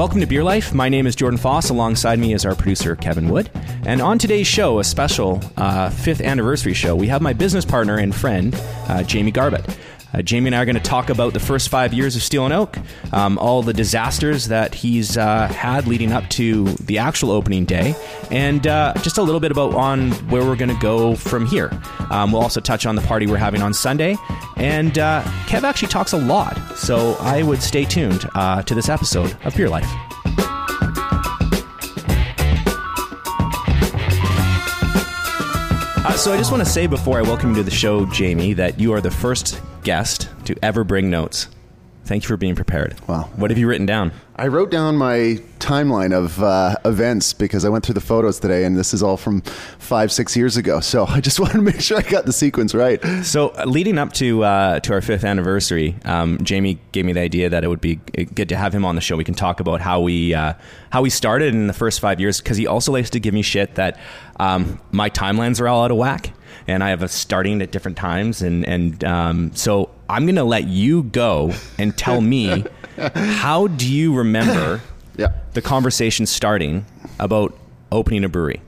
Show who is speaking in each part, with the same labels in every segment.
Speaker 1: Welcome to Beer Life. My name is Jordan Foss. Alongside me is our producer, Kevin Wood. And on today's show, a special uh, fifth anniversary show, we have my business partner and friend, uh, Jamie Garbett. Uh, Jamie and I are going to talk about the first five years of Steel and Oak, um, all the disasters that he's uh, had leading up to the actual opening day, and uh, just a little bit about on where we're going to go from here. Um, we'll also touch on the party we're having on Sunday, and uh, Kev actually talks a lot, so I would stay tuned uh, to this episode of Beer Life. So I just want to say before I welcome you to the show, Jamie, that you are the first guest to ever bring notes. Thank you for being prepared.
Speaker 2: Wow.
Speaker 1: What have you written down?
Speaker 2: I wrote down my timeline of uh, events because I went through the photos today, and this is all from five, six years ago. So I just wanted to make sure I got the sequence right.
Speaker 1: So, uh, leading up to uh, to our fifth anniversary, um, Jamie gave me the idea that it would be good to have him on the show. We can talk about how we uh, how we started in the first five years because he also likes to give me shit that um, my timelines are all out of whack, and I have a starting at different times, and and um, so I'm going to let you go and tell me how do you remember
Speaker 2: Yeah.
Speaker 1: the conversation starting about opening a brewery.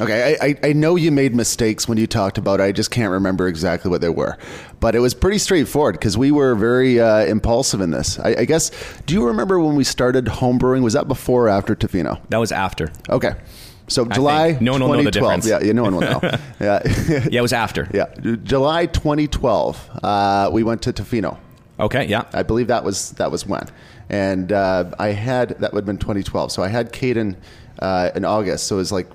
Speaker 2: Okay, I, I, I know you made mistakes when you talked about it. I just can't remember exactly what they were. But it was pretty straightforward because we were very uh, impulsive in this. I, I guess, do you remember when we started homebrewing? Was that before or after Tofino?
Speaker 1: That was after.
Speaker 2: Okay. So July
Speaker 1: think. No one will know the
Speaker 2: 2012.
Speaker 1: difference.
Speaker 2: Yeah, yeah, no one will know. yeah.
Speaker 1: Yeah, it was after.
Speaker 2: yeah. July 2012, uh, we went to Tofino.
Speaker 1: Okay. Yeah.
Speaker 2: I believe that was that was when, and uh, I had that would have been 2012. So I had Caden uh, in August. So it was like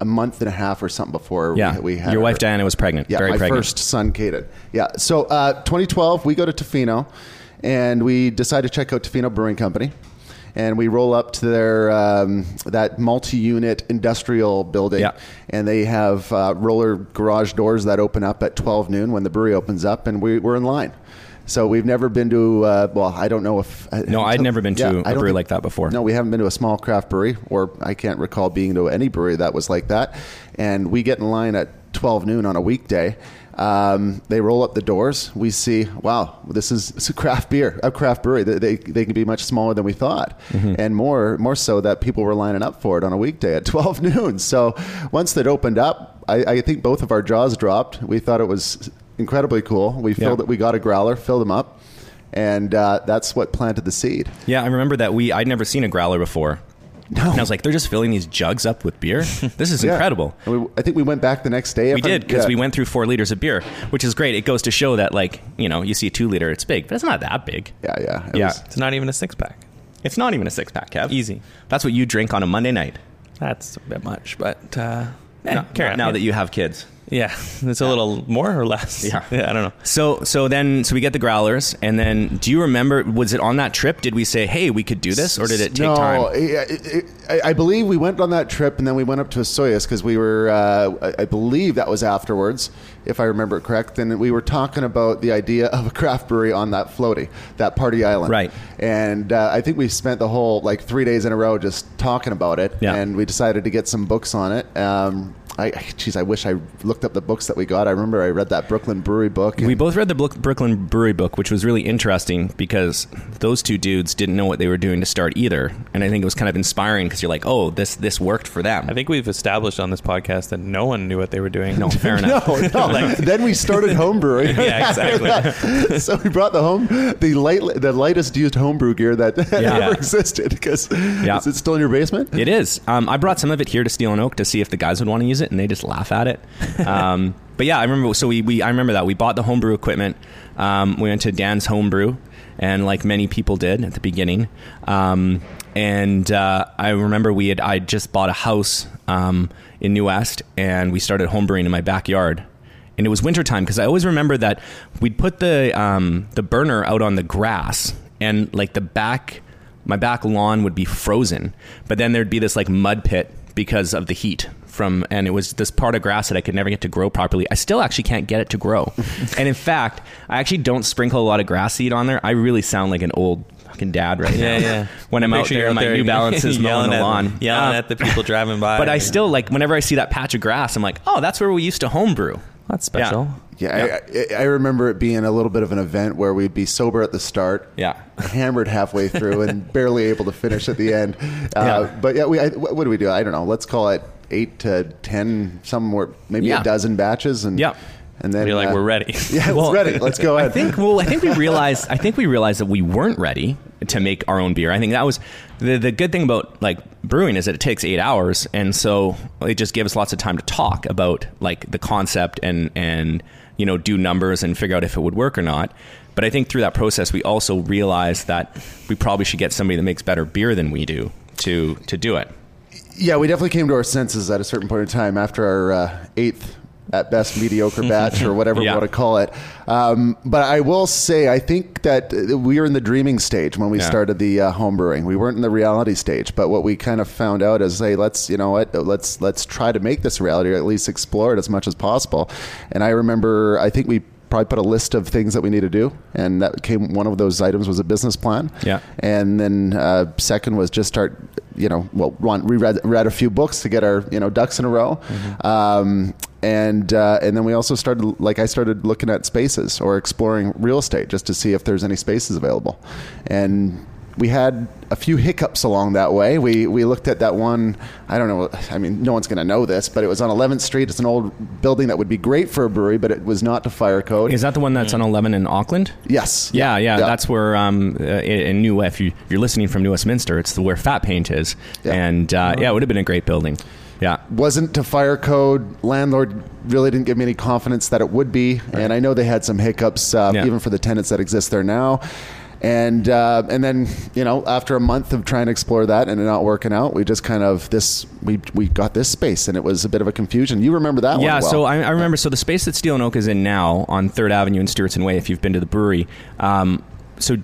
Speaker 2: a month and a half or something before
Speaker 1: Yeah.
Speaker 2: we, we had
Speaker 1: Your
Speaker 2: her.
Speaker 1: wife Diana was pregnant.
Speaker 2: Yeah,
Speaker 1: very
Speaker 2: my
Speaker 1: pregnant.
Speaker 2: first son, Caden. Yeah. So uh, 2012, we go to Tofino, and we decide to check out Tofino Brewing Company. And we roll up to their um, that multi-unit industrial building,
Speaker 1: Yeah.
Speaker 2: and they have uh, roller garage doors that open up at 12 noon when the brewery opens up, and we, we're in line. So we've never been to. Uh, well, I don't know if uh,
Speaker 1: No, I'd never been to a
Speaker 2: I don't
Speaker 1: brewery like that before.
Speaker 2: No, we haven't been to a small craft brewery, or I can't recall being to any brewery that was like that. And we get in line at 12 noon on a weekday. Um, they roll up the doors. We see, wow, this is it's a craft beer, a craft brewery. They, they, they can be much smaller than we thought,
Speaker 1: Mm-hmm.
Speaker 2: and more more so that people were lining up for it on a weekday at 12 noon. So once that opened up, I, I think both of our jaws dropped. We thought it was incredibly cool. We filled
Speaker 1: Yeah.
Speaker 2: it. We got a growler, filled them up, and uh, that's what planted the seed.
Speaker 1: Yeah, I remember that we I'd never seen a growler before.
Speaker 2: No.
Speaker 1: And I was like, they're just filling these jugs up with beer. This is
Speaker 2: Yeah.
Speaker 1: incredible.
Speaker 2: We, I think we went back the next day.
Speaker 1: We did because
Speaker 2: yeah.
Speaker 1: we went through four liters of beer, which is great. It goes to show that, like, you know, you see a two liter, it's big, but it's not that big.
Speaker 2: Yeah, yeah, it
Speaker 1: Yeah.
Speaker 2: was-
Speaker 3: It's not even a six pack.
Speaker 1: It's not even a six pack, Kev.
Speaker 3: Easy.
Speaker 1: That's what you drink on a Monday night.
Speaker 3: That's a bit much, but uh,
Speaker 1: Eh,
Speaker 3: no, carry
Speaker 1: now
Speaker 3: Yeah.
Speaker 1: that you have kids.
Speaker 3: Yeah, it's a little more or less.
Speaker 1: Yeah.
Speaker 3: yeah, I don't know.
Speaker 1: So so then so we get the growlers, and then do you remember? Was it on that trip? Did we say, hey, we could do this, or did it take
Speaker 2: no,
Speaker 1: time?
Speaker 2: it- it- it- I, I believe we went on that trip, and then we went up to Osoyoos because we were. Uh, I I believe that was afterwards, if I remember it correct. And we were talking about the idea of a craft brewery on that floaty, that party island,
Speaker 1: Right.
Speaker 2: And uh, I think we spent the whole like three days in a row just talking about it,
Speaker 1: Yeah.
Speaker 2: and we decided to get some books on it. Um, I, geez, I wish I looked up the books that we got. I remember I read that Brooklyn Brewery book.
Speaker 1: We both read the Brook- Brooklyn Brewery book, which was really interesting because those two dudes didn't know what they were doing to start either, and I think it was kind of inspiring because you're like, oh, this this worked for them.
Speaker 3: I think we've established on this podcast that no one knew what they were doing.
Speaker 1: no, fair enough.
Speaker 2: No, no. then we started homebrewing.
Speaker 3: Yeah, exactly.
Speaker 2: so we brought the home the light the lightest used homebrew gear that
Speaker 1: Yeah.
Speaker 2: ever existed because
Speaker 1: Yeah.
Speaker 2: is it still in your basement?
Speaker 1: It is. Um, I brought some of it here to Steel and Oak to see if the guys would want to use it, and they just laugh at it. Um, but yeah, I remember. So we, we I remember that we bought the homebrew equipment. Um, we went to Dan's homebrew, and like many people did at the beginning. Um, and uh, I remember we had I just bought a house um, in New West, and we started homebrewing in my backyard. And it was wintertime because I always remember that we'd put the um, the burner out on the grass, and like the back my back lawn would be frozen, but then there'd be this like mud pit because of the heat from, and it was this part of grass that I could never get to grow properly. I still actually can't get it to grow. and in fact, I actually don't sprinkle a lot of grass seed on there. I really sound like an old fucking dad right
Speaker 3: Yeah,
Speaker 1: now.
Speaker 3: yeah.
Speaker 1: When I'm out
Speaker 3: Picture
Speaker 1: there in my New Balances mowing the
Speaker 3: at
Speaker 1: lawn.
Speaker 3: them- yelling
Speaker 1: Uh,
Speaker 3: at the people driving by.
Speaker 1: But I still like whenever I see that patch of grass, I'm like, oh, that's where we used to homebrew.
Speaker 3: That's special.
Speaker 2: Yeah, I, I, I remember it being a little bit of an event where we'd be sober at the start,
Speaker 1: Yeah.
Speaker 2: hammered halfway through, and barely able to finish at the end. Uh,
Speaker 1: Yeah.
Speaker 2: But yeah, we I, what what do we do? I don't know. Let's call it eight to ten, somewhere maybe
Speaker 1: Yeah.
Speaker 2: a dozen batches, and
Speaker 1: Yeah.
Speaker 2: and then
Speaker 3: You're like,
Speaker 2: uh,
Speaker 3: we're ready.
Speaker 2: Yeah, it's ready. Let's go
Speaker 1: I
Speaker 2: ahead.
Speaker 1: think well, I think we realized I think we realized that we weren't ready to make our own beer. I think that was the the good thing about like brewing is that it takes eight hours, and so it just gave us lots of time to talk about like the concept and and you know do numbers and figure out if it would work or not. But I think through that process, we also realized that we probably should get somebody that makes better beer than we do to to do it.
Speaker 2: Yeah, we definitely came to our senses at a certain point in time after our uh, eighth, at best, mediocre batch or whatever
Speaker 1: Yeah.
Speaker 2: we want to call it. Um, but I will say, I think that uh, we were in the dreaming stage when we
Speaker 1: Yeah.
Speaker 2: started the uh, home brewing. We weren't in the reality stage. But what we kind of found out is, hey, let's you know what, let's let's try to make this reality, or at least explore it as much as possible. And I remember, I think we probably put a list of things that we need to do, and that came one of those items was a business plan.
Speaker 1: Yeah.
Speaker 2: And then uh, second was just start, you know, well, one we read read a few books to get our you know ducks in a row, um, and uh, and then we also started like I started looking at spaces or exploring real estate just to see if there's any spaces available, and. We had a few hiccups along that way. We we looked at that one. I don't know. I mean, no one's going to know this, but it was on 11th Street. It's an old building that would be great for a brewery, but it was not to fire code.
Speaker 1: Is that the one that's on 11 in Auckland?
Speaker 2: yes.
Speaker 1: Yeah, yeah, that's where um, uh, in New if you you're listening from New Westminster, it's the where Fat Paint is,
Speaker 2: Yeah.
Speaker 1: and uh, yeah, it would have been a great building. Yeah,
Speaker 2: wasn't to fire code. Landlord really didn't give me any confidence that it would be, and I know they had some hiccups uh,
Speaker 1: Yeah.
Speaker 2: even for the tenants that exist there now. And uh, and then you know after a month of trying to explore that and it not working out, we just kind of this we we got this space and it was a bit of a confusion. You remember that one?
Speaker 1: yeah.
Speaker 2: well.
Speaker 1: So I, I remember. So the space that Steel and Oak is in now on Third Avenue in Stewardson Way. If you've been to the brewery, um, so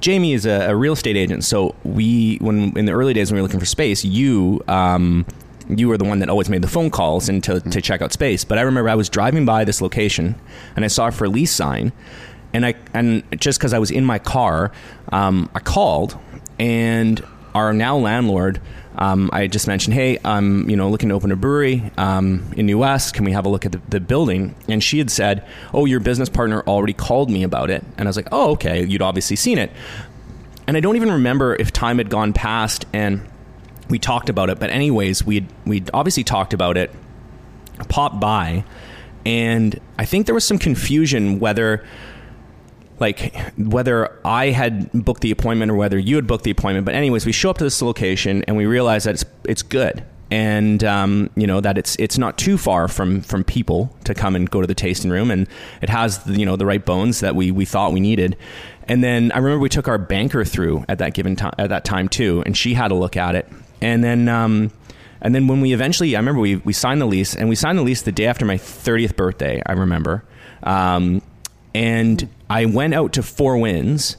Speaker 1: Jamie is a, a real estate agent. So we when in the early days when we were looking for space, you. Um, you were the one that always made the phone calls and to, to check out space. But I remember I was driving by this location and I saw a for lease sign, and I and just because I was in my car, um, I called and our now landlord. Um, I just mentioned, hey, I'm you know looking to open a brewery um, in New West. Can we have a look at the, the building? And she had said, oh, your business partner already called me about it. And I was like, oh, okay, you'd obviously seen it. And I don't even remember if time had gone past and we talked about it. But anyways, we'd we'd obviously talked about it. Popped by, and I think there was some confusion whether like whether I had booked the appointment or whether you had booked the appointment. But anyways, we show up to this location and we realize that it's it's good, and um, you know that it's it's not too far from from people to come and go to the tasting room, and it has you know the right bones that we we thought we needed. And then I remember we took our banker through at that given time at that time too, and she had a look at it, and then. Um, and then when we eventually, I remember we, we signed the lease, and we signed the lease the day after my 30th birthday, I remember. Um, and I went out to Four Winds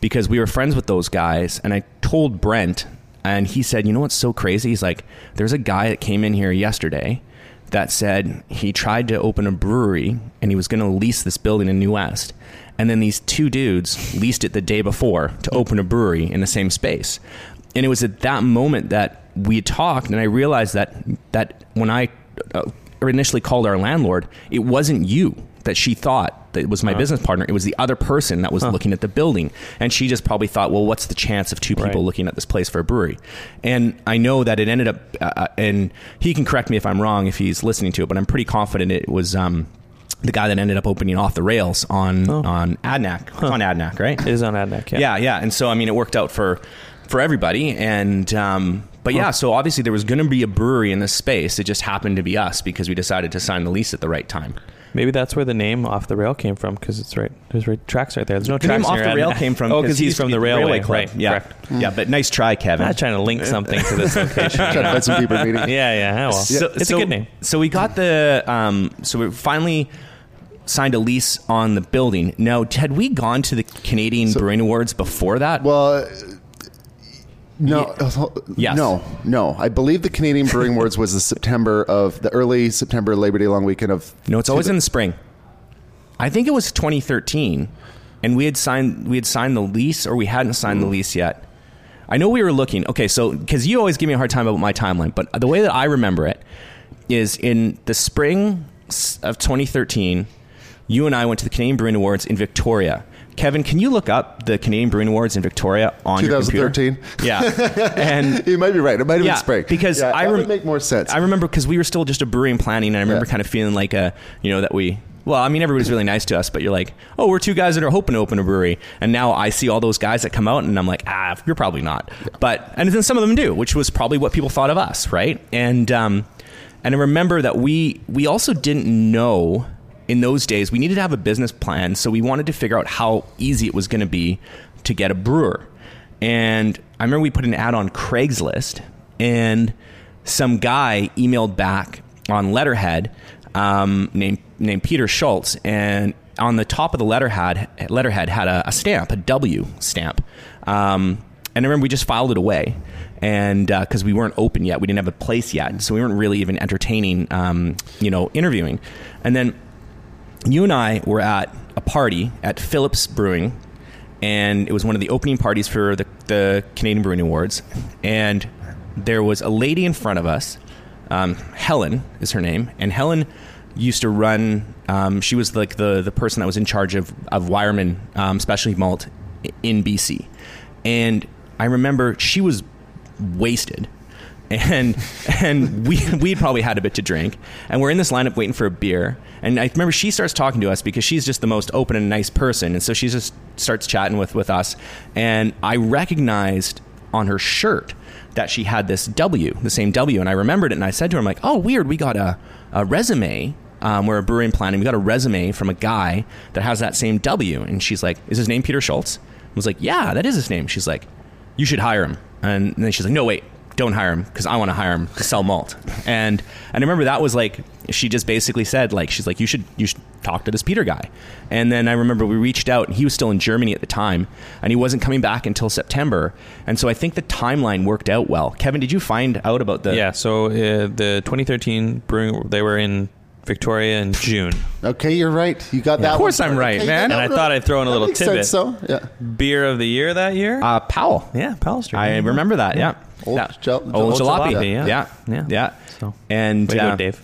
Speaker 1: because we were friends with those guys, and I told Brent, and he said, You know what's so crazy? He's like, There's a guy that came in here yesterday that said he tried to open a brewery and he was going to lease this building in New West. And then these two dudes leased it the day before to open a brewery in the same space. And it was at that moment that we talked, and I realized that that when I uh, initially called our landlord, it wasn't you that she thought that was my business partner. It was the other person that was looking at the building, and she just probably thought, "Well, what's the chance of two people
Speaker 3: Right.
Speaker 1: looking at this place for a brewery?" And I know that it ended up, uh, uh, and he can correct me if I'm wrong if he's listening to it, but I'm pretty confident it was. Um, the guy that ended up opening off the rails on
Speaker 3: Oh.
Speaker 1: on Adanac, It's on Adanac, right?
Speaker 3: It is on Adanac. Yeah.
Speaker 1: yeah yeah and so i mean it worked out for for everybody and um but yeah so obviously there was going to be a brewery in this space it just happened to be us because we decided to sign the lease at the right time
Speaker 3: Maybe that's where the name off the rail came from because it's right. There's right tracks right there. There's no
Speaker 1: the
Speaker 3: tracks
Speaker 1: name off the rail came from
Speaker 3: Oh, because he's from the railway.
Speaker 1: club
Speaker 3: Right.
Speaker 1: yeah
Speaker 3: Correct.
Speaker 1: yeah but nice try kevin
Speaker 3: I'm trying to link something to this location.
Speaker 2: Trying to find some people meeting.
Speaker 3: yeah, yeah. oh, well. it's a good name.
Speaker 1: So we got the um, so we finally signed a lease on the building. Now, had we gone to the Canadian Brewing Awards before that?
Speaker 2: Well, no, uh,
Speaker 1: Yes.
Speaker 2: no, no. I believe the Canadian Brewing Awards was the September of the early September Labor Day long weekend of.
Speaker 1: no, it's always in the spring. I think it was 2013, and we had signed we had signed the lease, or we hadn't signed the mm. lease yet. I know we were looking. Okay, so because you always give me a hard time about my timeline, but the way that I remember it is in the spring of 2013, you and I went to the Canadian Brewing Awards in Victoria. Kevin, can you look up the Canadian Brewing Awards in Victoria on your computer?
Speaker 2: 2013.
Speaker 1: Yeah, and
Speaker 2: You might be right. It might have
Speaker 1: Yeah,
Speaker 2: been spring.
Speaker 1: because
Speaker 2: Yeah,
Speaker 1: I rem-
Speaker 2: would make more sense.
Speaker 1: I remember because we were still just a brewing planning, and I remember
Speaker 2: Yeah.
Speaker 1: kind of feeling like a, you know, that we. Well, I mean, everybody's really nice to us, but you're like, oh, we're two guys that are hoping to open a brewery, and now I see all those guys that come out, and I'm like, ah, you're probably not. But and then some of them do, which was probably what people thought of us, right? And um, and I remember that we we also didn't know in those days we needed to have a business plan, so we wanted to figure out how easy it was going to be to get a brewer. And I remember we put an ad on Craigslist, and some guy emailed back on letterhead um, named named Peter Schultz, and on the top of the letterhead letterhead had a, a stamp, a W stamp. Um, and I remember we just filed it away, and because we weren't open yet, we didn't have a place yet, so we weren't really even entertaining, um, you know, interviewing. And then you and I were at a party at Phillips Brewing, and it was one of the opening parties for the, the Canadian Brewing Awards. And there was a lady in front of us, um, Helen is her name, and Helen used to run. Um, she was like the the person that was in charge of of Weyermann um, Specialty Malt in BC, and I remember she was wasted and and we we'd probably had a bit to drink. And we're in this lineup waiting for a beer. And I remember she starts talking to us because she's just the most open and nice person. And so she just starts chatting with with us. And I recognized on her shirt that she had this W the same W. And I remembered it and I said to her I'm like oh weird. We got a, a resume um, we're a brewing planning. We got a resume from a guy that has that same W. And she's like is his name Peter Schultz? I was like yeah that is his name. She's like you should hire him. And then she's like, no, wait, don't hire him because I want to hire him to sell malt. And and I remember that was like she just basically said like she's like you should you should talk to this Peter guy. And then I remember we reached out and he was still in Germany at the time and he wasn't coming back until September. And so I think the timeline worked out well. Kevin, did you find out about the
Speaker 3: yeah. So uh, the 2013 brewing, they were in Victoria in June,
Speaker 2: okay, you're right. You got that.
Speaker 1: Of course
Speaker 2: one.
Speaker 1: I'm right,
Speaker 2: Okay,
Speaker 1: man.
Speaker 3: and I thought I'd throw in a little
Speaker 2: makes
Speaker 3: tidbit.
Speaker 2: sense, so yeah.
Speaker 3: Beer of the year that year.
Speaker 1: uh, Powell?
Speaker 3: yeah, Powell Street.
Speaker 1: I remember that. Yeah.
Speaker 2: Old
Speaker 1: Yeah.
Speaker 2: Jal-
Speaker 1: Old
Speaker 2: Old
Speaker 1: jalopy.
Speaker 3: Jalopy,
Speaker 1: Yeah.
Speaker 3: yeah.
Speaker 1: Yeah.
Speaker 3: Yeah.
Speaker 1: Yeah.
Speaker 3: So,
Speaker 1: And
Speaker 3: way to
Speaker 1: uh,
Speaker 3: go, Dave.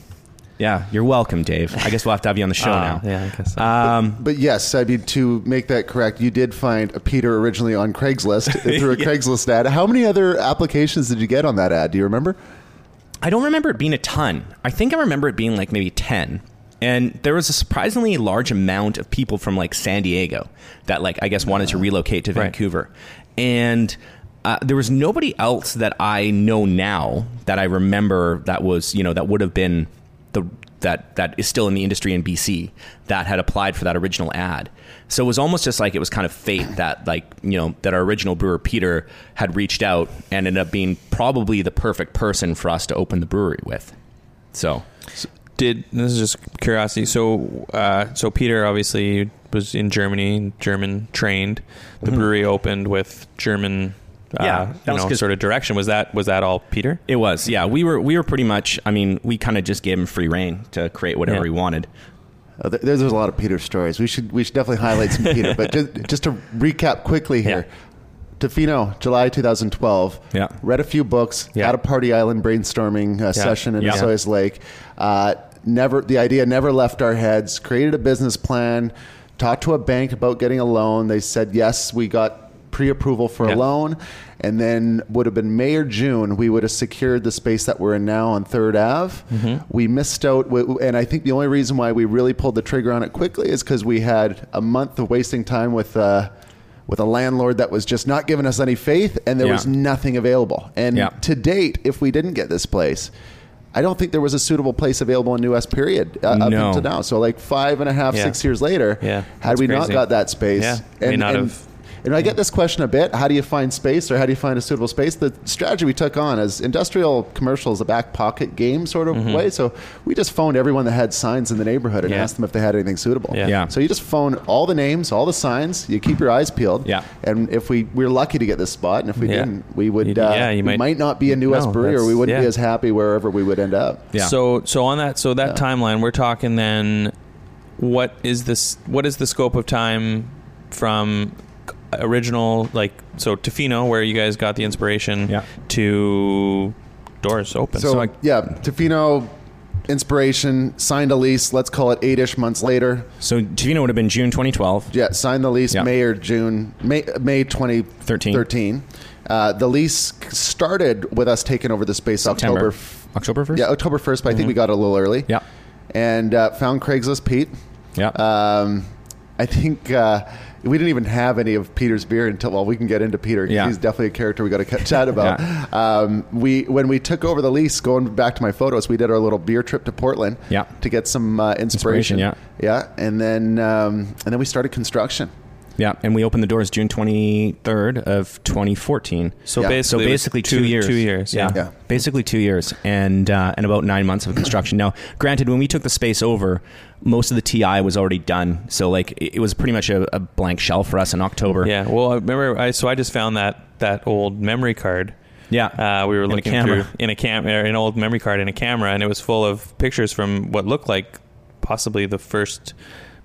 Speaker 1: Yeah, you're welcome, Dave. I guess we'll have to have you on the show
Speaker 3: Ah,
Speaker 1: now.
Speaker 3: Yeah, I guess. So.
Speaker 1: Um,
Speaker 2: But yes, I mean to make that correct, you did find a Peter originally on Craigslist through a
Speaker 1: Yeah.
Speaker 2: Craigslist ad. How many other applications did you get on that ad? Do you remember?
Speaker 1: I don't remember it being a ton. I think I remember it being like maybe 10. And there was a surprisingly large amount of people from like San Diego that like I guess wanted to relocate to
Speaker 3: Right.
Speaker 1: Vancouver. And uh, there was nobody else that I know now that I remember that was, you know, that would have been the that that is still in the industry in BC that had applied for that original ad. So it was almost just like it was kind of fate that like, you know, that our original brewer Peter had reached out and ended up being probably the perfect person for us to open the brewery with. So,
Speaker 3: Did this is just curiosity? So, uh, so Peter obviously was in Germany, German trained. The brewery opened with German,
Speaker 1: Yeah, that
Speaker 3: you
Speaker 1: was
Speaker 3: know,
Speaker 1: 'cause-
Speaker 3: sort of direction. Was that was that all Peter?
Speaker 1: It was, yeah. We were we were pretty much. I mean, we kind of just gave him free reign to create whatever
Speaker 3: Yeah.
Speaker 1: he wanted.
Speaker 2: Uh, there- there's, there's a lot of Peter stories. We should we should definitely highlight some Peter. But just, just to recap quickly here, Tofino, July 2012.
Speaker 1: Yeah.
Speaker 2: Read a few books.
Speaker 3: Yeah.
Speaker 2: Had a Party Island brainstorming uh, session in
Speaker 1: Yeah.
Speaker 2: Osoyoos Lake. Uh, never the idea never left our heads. Created a business plan. Talked to a bank about getting a loan. They said yes. We got pre-approval for
Speaker 3: Yeah.
Speaker 2: a loan, and then would have been May or June. We would have secured the space that we're in now on Third Ave.
Speaker 3: Mm-hmm.
Speaker 2: We missed out, and I think the only reason why we really pulled the trigger on it quickly is because we had a month of wasting time with. Uh, with a landlord that was just not giving us any faith, and there
Speaker 1: Yeah.
Speaker 2: was nothing available. And
Speaker 1: Yeah.
Speaker 2: to date, if we didn't get this place, I don't think there was a suitable place available in New West. Period uh, up until now. So like five and a half,
Speaker 3: Yeah.
Speaker 2: six years later,
Speaker 3: Yeah,
Speaker 2: had
Speaker 3: that's
Speaker 2: we not got that space,
Speaker 3: Yeah, may not
Speaker 2: and,
Speaker 3: have-
Speaker 2: and I get this question a bit: How do you find space, or how do you find a suitable space? The strategy we took on as industrial commercial is a back pocket game sort of way. So we just phoned everyone that had signs in the neighborhood and
Speaker 3: Mm-hmm. Yeah.
Speaker 2: asked them if they had anything suitable.
Speaker 3: Yeah.
Speaker 1: Yeah.
Speaker 2: So you just phone all the names, all the signs. You keep your eyes peeled.
Speaker 1: Yeah.
Speaker 2: And if we we're lucky to get this spot, and if we
Speaker 3: Yeah.
Speaker 2: didn't, we would. Uh,
Speaker 3: yeah, you
Speaker 2: we
Speaker 3: might-
Speaker 2: might, not be a New West
Speaker 3: No,
Speaker 2: brewery, or we wouldn't be as happy wherever we would end up.
Speaker 1: Yeah.
Speaker 3: So so on that so that timeline we're talking then what is this what is the scope of time from original like so Tofino where you guys got the inspiration
Speaker 1: Yeah.
Speaker 3: to doors open.
Speaker 2: So,
Speaker 1: So I-
Speaker 2: yeah, Tofino inspiration, signed a lease. Let's call it eight-ish months later.
Speaker 1: So Tofino would have been June 2012.
Speaker 2: Yeah, signed the lease
Speaker 1: Yeah.
Speaker 2: May or June, May May 2013.
Speaker 1: 13.
Speaker 2: Uh, the lease started with us taking over the space
Speaker 1: September.
Speaker 2: October. f-
Speaker 1: October 1st?
Speaker 2: Yeah, October 1st, but I think we got a little early.
Speaker 1: Yeah.
Speaker 2: And uh, found Craigslist Pete.
Speaker 1: Yeah.
Speaker 2: Um, I think uh, we didn't even have any of Peter's beer until well, we can get into Peter.
Speaker 1: Yeah.
Speaker 2: he's definitely a character we got to chat about.
Speaker 1: Yeah.
Speaker 2: um, we when we took over the lease, going back to my photos, we did our little beer trip to Portland.
Speaker 1: Yeah.
Speaker 2: to get some uh, inspiration.
Speaker 1: Inspiration,
Speaker 2: yeah, and then um, and then we started construction.
Speaker 1: Yeah. And we opened the doors June 23rd of 2014.
Speaker 3: So
Speaker 2: Yeah.
Speaker 3: basically,
Speaker 1: So
Speaker 3: it was
Speaker 1: basically two, years.
Speaker 3: Two years. Yeah.
Speaker 2: Yeah.
Speaker 1: Basically two years and uh, and about nine months of construction. Now, granted, when we took the space over, most of the TI was already done. So like it, it was pretty much a, a blank shell for us in October.
Speaker 3: Yeah. Well, I remember. I so I just found that that old memory card.
Speaker 1: Yeah.
Speaker 3: Uh, we were
Speaker 1: In a
Speaker 3: looking
Speaker 1: camera.
Speaker 3: through in a cam, or an old memory card in a camera, and it was full of pictures from what looked like possibly the first,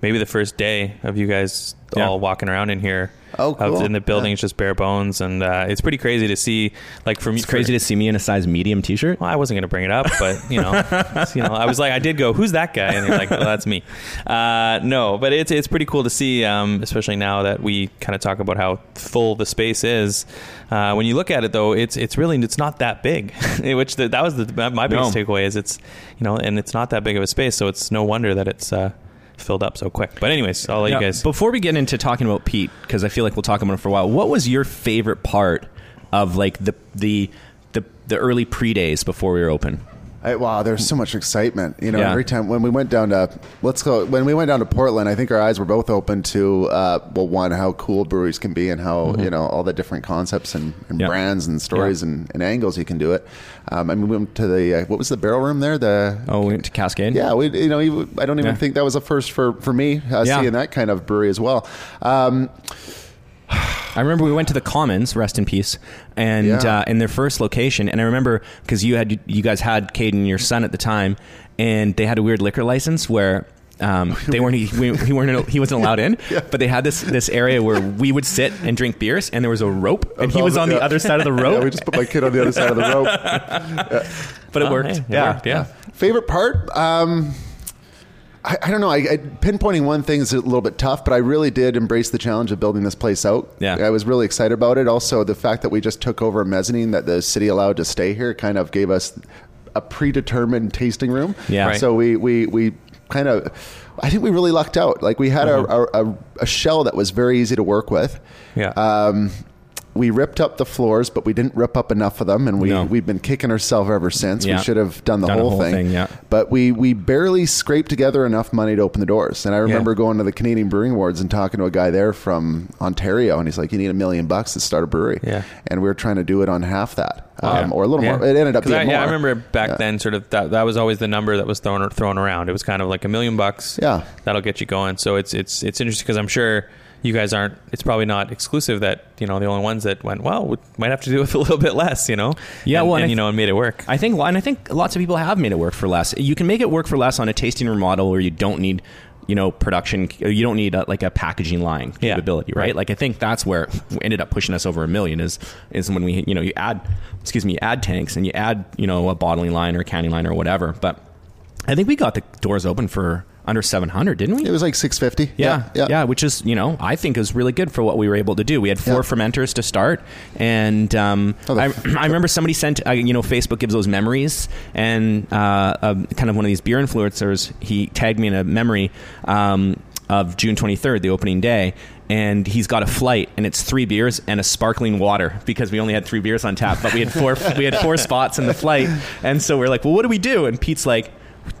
Speaker 3: maybe the first day of you guys
Speaker 1: Yeah.
Speaker 3: all walking around in here.
Speaker 2: Oh,
Speaker 3: Of-
Speaker 2: cool.
Speaker 3: in the building,
Speaker 2: Yeah.
Speaker 3: it's just bare bones, and uh, it's pretty crazy to see. Like for me,
Speaker 1: it's crazy to see me in a size medium T-shirt.
Speaker 3: Well, I wasn't going to bring it up, but you know, you know, I was like, I did go, "Who's that guy?" And you're like, "Well, that's me." Uh, no, but it's it's pretty cool to see, um, especially now that we kind of talk about how full the space is. Uh, when you look at it, though, it's it's really it's not that big. Which the, that was the my biggest
Speaker 1: No.
Speaker 3: takeaway is it's you know, and it's not that big of a space, so it's no wonder that it's uh, filled up so quick. But anyways, I'll let
Speaker 1: Yeah,
Speaker 3: you guys.
Speaker 1: Before we get into talking about Pete, because I feel like we'll talk about him for a while. What was your favorite part of like the the the, the early pre days before we were open?
Speaker 2: I, wow, there's so much excitement. You know,
Speaker 1: Yeah.
Speaker 2: every time when we went down to let's go when we went down to Portland, I think our eyes were both open to uh, well, one how cool breweries can be and how you know all the different concepts and, and
Speaker 1: Mm-hmm. Yeah.
Speaker 2: brands and stories
Speaker 1: Yeah.
Speaker 2: and, and angles you can do it. Um, I mean, we went to the uh, what was the barrel room there? The
Speaker 1: Oh, we went to Cascade.
Speaker 2: yeah, we you know I don't even think that was a first for for me uh, seeing that kind of brewery as well. Um,
Speaker 1: I remember we went to the Commons, rest in peace, and
Speaker 2: Yeah.
Speaker 1: uh, in their first location. And I remember because you had you guys had Caden, your son, at the time, and they had a weird liquor license where. Um, they weren't. He, we, he weren't. He wasn't allowed in. But they had this this area where we would sit and drink beers, and there was a rope, and he was on the
Speaker 2: Yeah.
Speaker 1: other side of the
Speaker 2: yeah,
Speaker 1: rope.
Speaker 2: we just put my kid on the other side of the rope.
Speaker 1: but it
Speaker 3: Oh,
Speaker 1: worked.
Speaker 3: hey, it
Speaker 1: yeah.
Speaker 3: worked, yeah.
Speaker 2: Favorite part? Um, I, I don't know. I, I, pinpointing one thing is a little bit tough, but I really did embrace the challenge of building this place out.
Speaker 1: Yeah.
Speaker 2: I was really excited about it. Also, the fact that we just took over a mezzanine that the city allowed to stay here kind of gave us a predetermined tasting room.
Speaker 1: Yeah. Right.
Speaker 2: So we we we kind of. I think we really lucked out. Like we had
Speaker 1: Mm-hmm.
Speaker 2: a, a, a, a shell that was very easy to work with.
Speaker 3: Yeah.
Speaker 2: Um, we ripped up the floors, but we didn't rip up enough of them, and we
Speaker 1: No.
Speaker 2: we've been kicking ourselves ever since.
Speaker 1: Yeah.
Speaker 2: We should have done the
Speaker 1: Done a
Speaker 2: whole, thing.
Speaker 1: yeah.
Speaker 2: But we we barely scraped together enough money to open the doors. And I remember going to the Canadian Brewing Awards and talking to a guy there from Ontario, and he's like, "You need a million bucks to start a brewery."
Speaker 3: Yeah.
Speaker 2: And we were trying to do it on half that, um, or a little more. It ended up
Speaker 3: 'Cause
Speaker 2: being
Speaker 3: I,
Speaker 2: more.
Speaker 3: Yeah, I remember back then, sort of that that was always the number that was thrown thrown around. It was kind of like a million bucks.
Speaker 2: Yeah.
Speaker 3: that'll get you going. So it's it's it's interesting because I'm sure you guys aren't. It's probably not exclusive that you know the only ones that went well we might have to do with a little bit less. You know.
Speaker 1: Yeah,
Speaker 3: and,
Speaker 1: well, and
Speaker 3: and,
Speaker 1: I
Speaker 3: you know, and made it work.
Speaker 1: I think, and I think lots of people have made it work for less. You can make it work for less on a tasting room model where you don't need, you know, production. You don't need a, like a packaging line
Speaker 3: Yeah,
Speaker 1: capability, right?
Speaker 3: right.
Speaker 1: Like I think that's where we ended up pushing us over a million is is when we, you know, you add, excuse me, you add tanks and you add, you know, a bottling line or a canning line or whatever. But I think we got the doors open for under seven hundred, didn't we?
Speaker 2: it was like six fifty.
Speaker 1: Yeah, yeah, yeah, which is you know I think is really good for what we were able to do. We had four
Speaker 2: Yeah.
Speaker 1: fermenters to start, and um,
Speaker 2: Oh, the
Speaker 1: I,
Speaker 2: f-
Speaker 1: I remember somebody sent uh, you know Facebook gives those memories, and uh, um, kind of one of these beer influencers he tagged me in a memory um, of June twenty third, the opening day. And he's got a flight, and it's three beers and a sparkling water because we only had three beers on tap, but we had four we had four spots in the flight, and so we're like, well, what do we do? And Pete's like,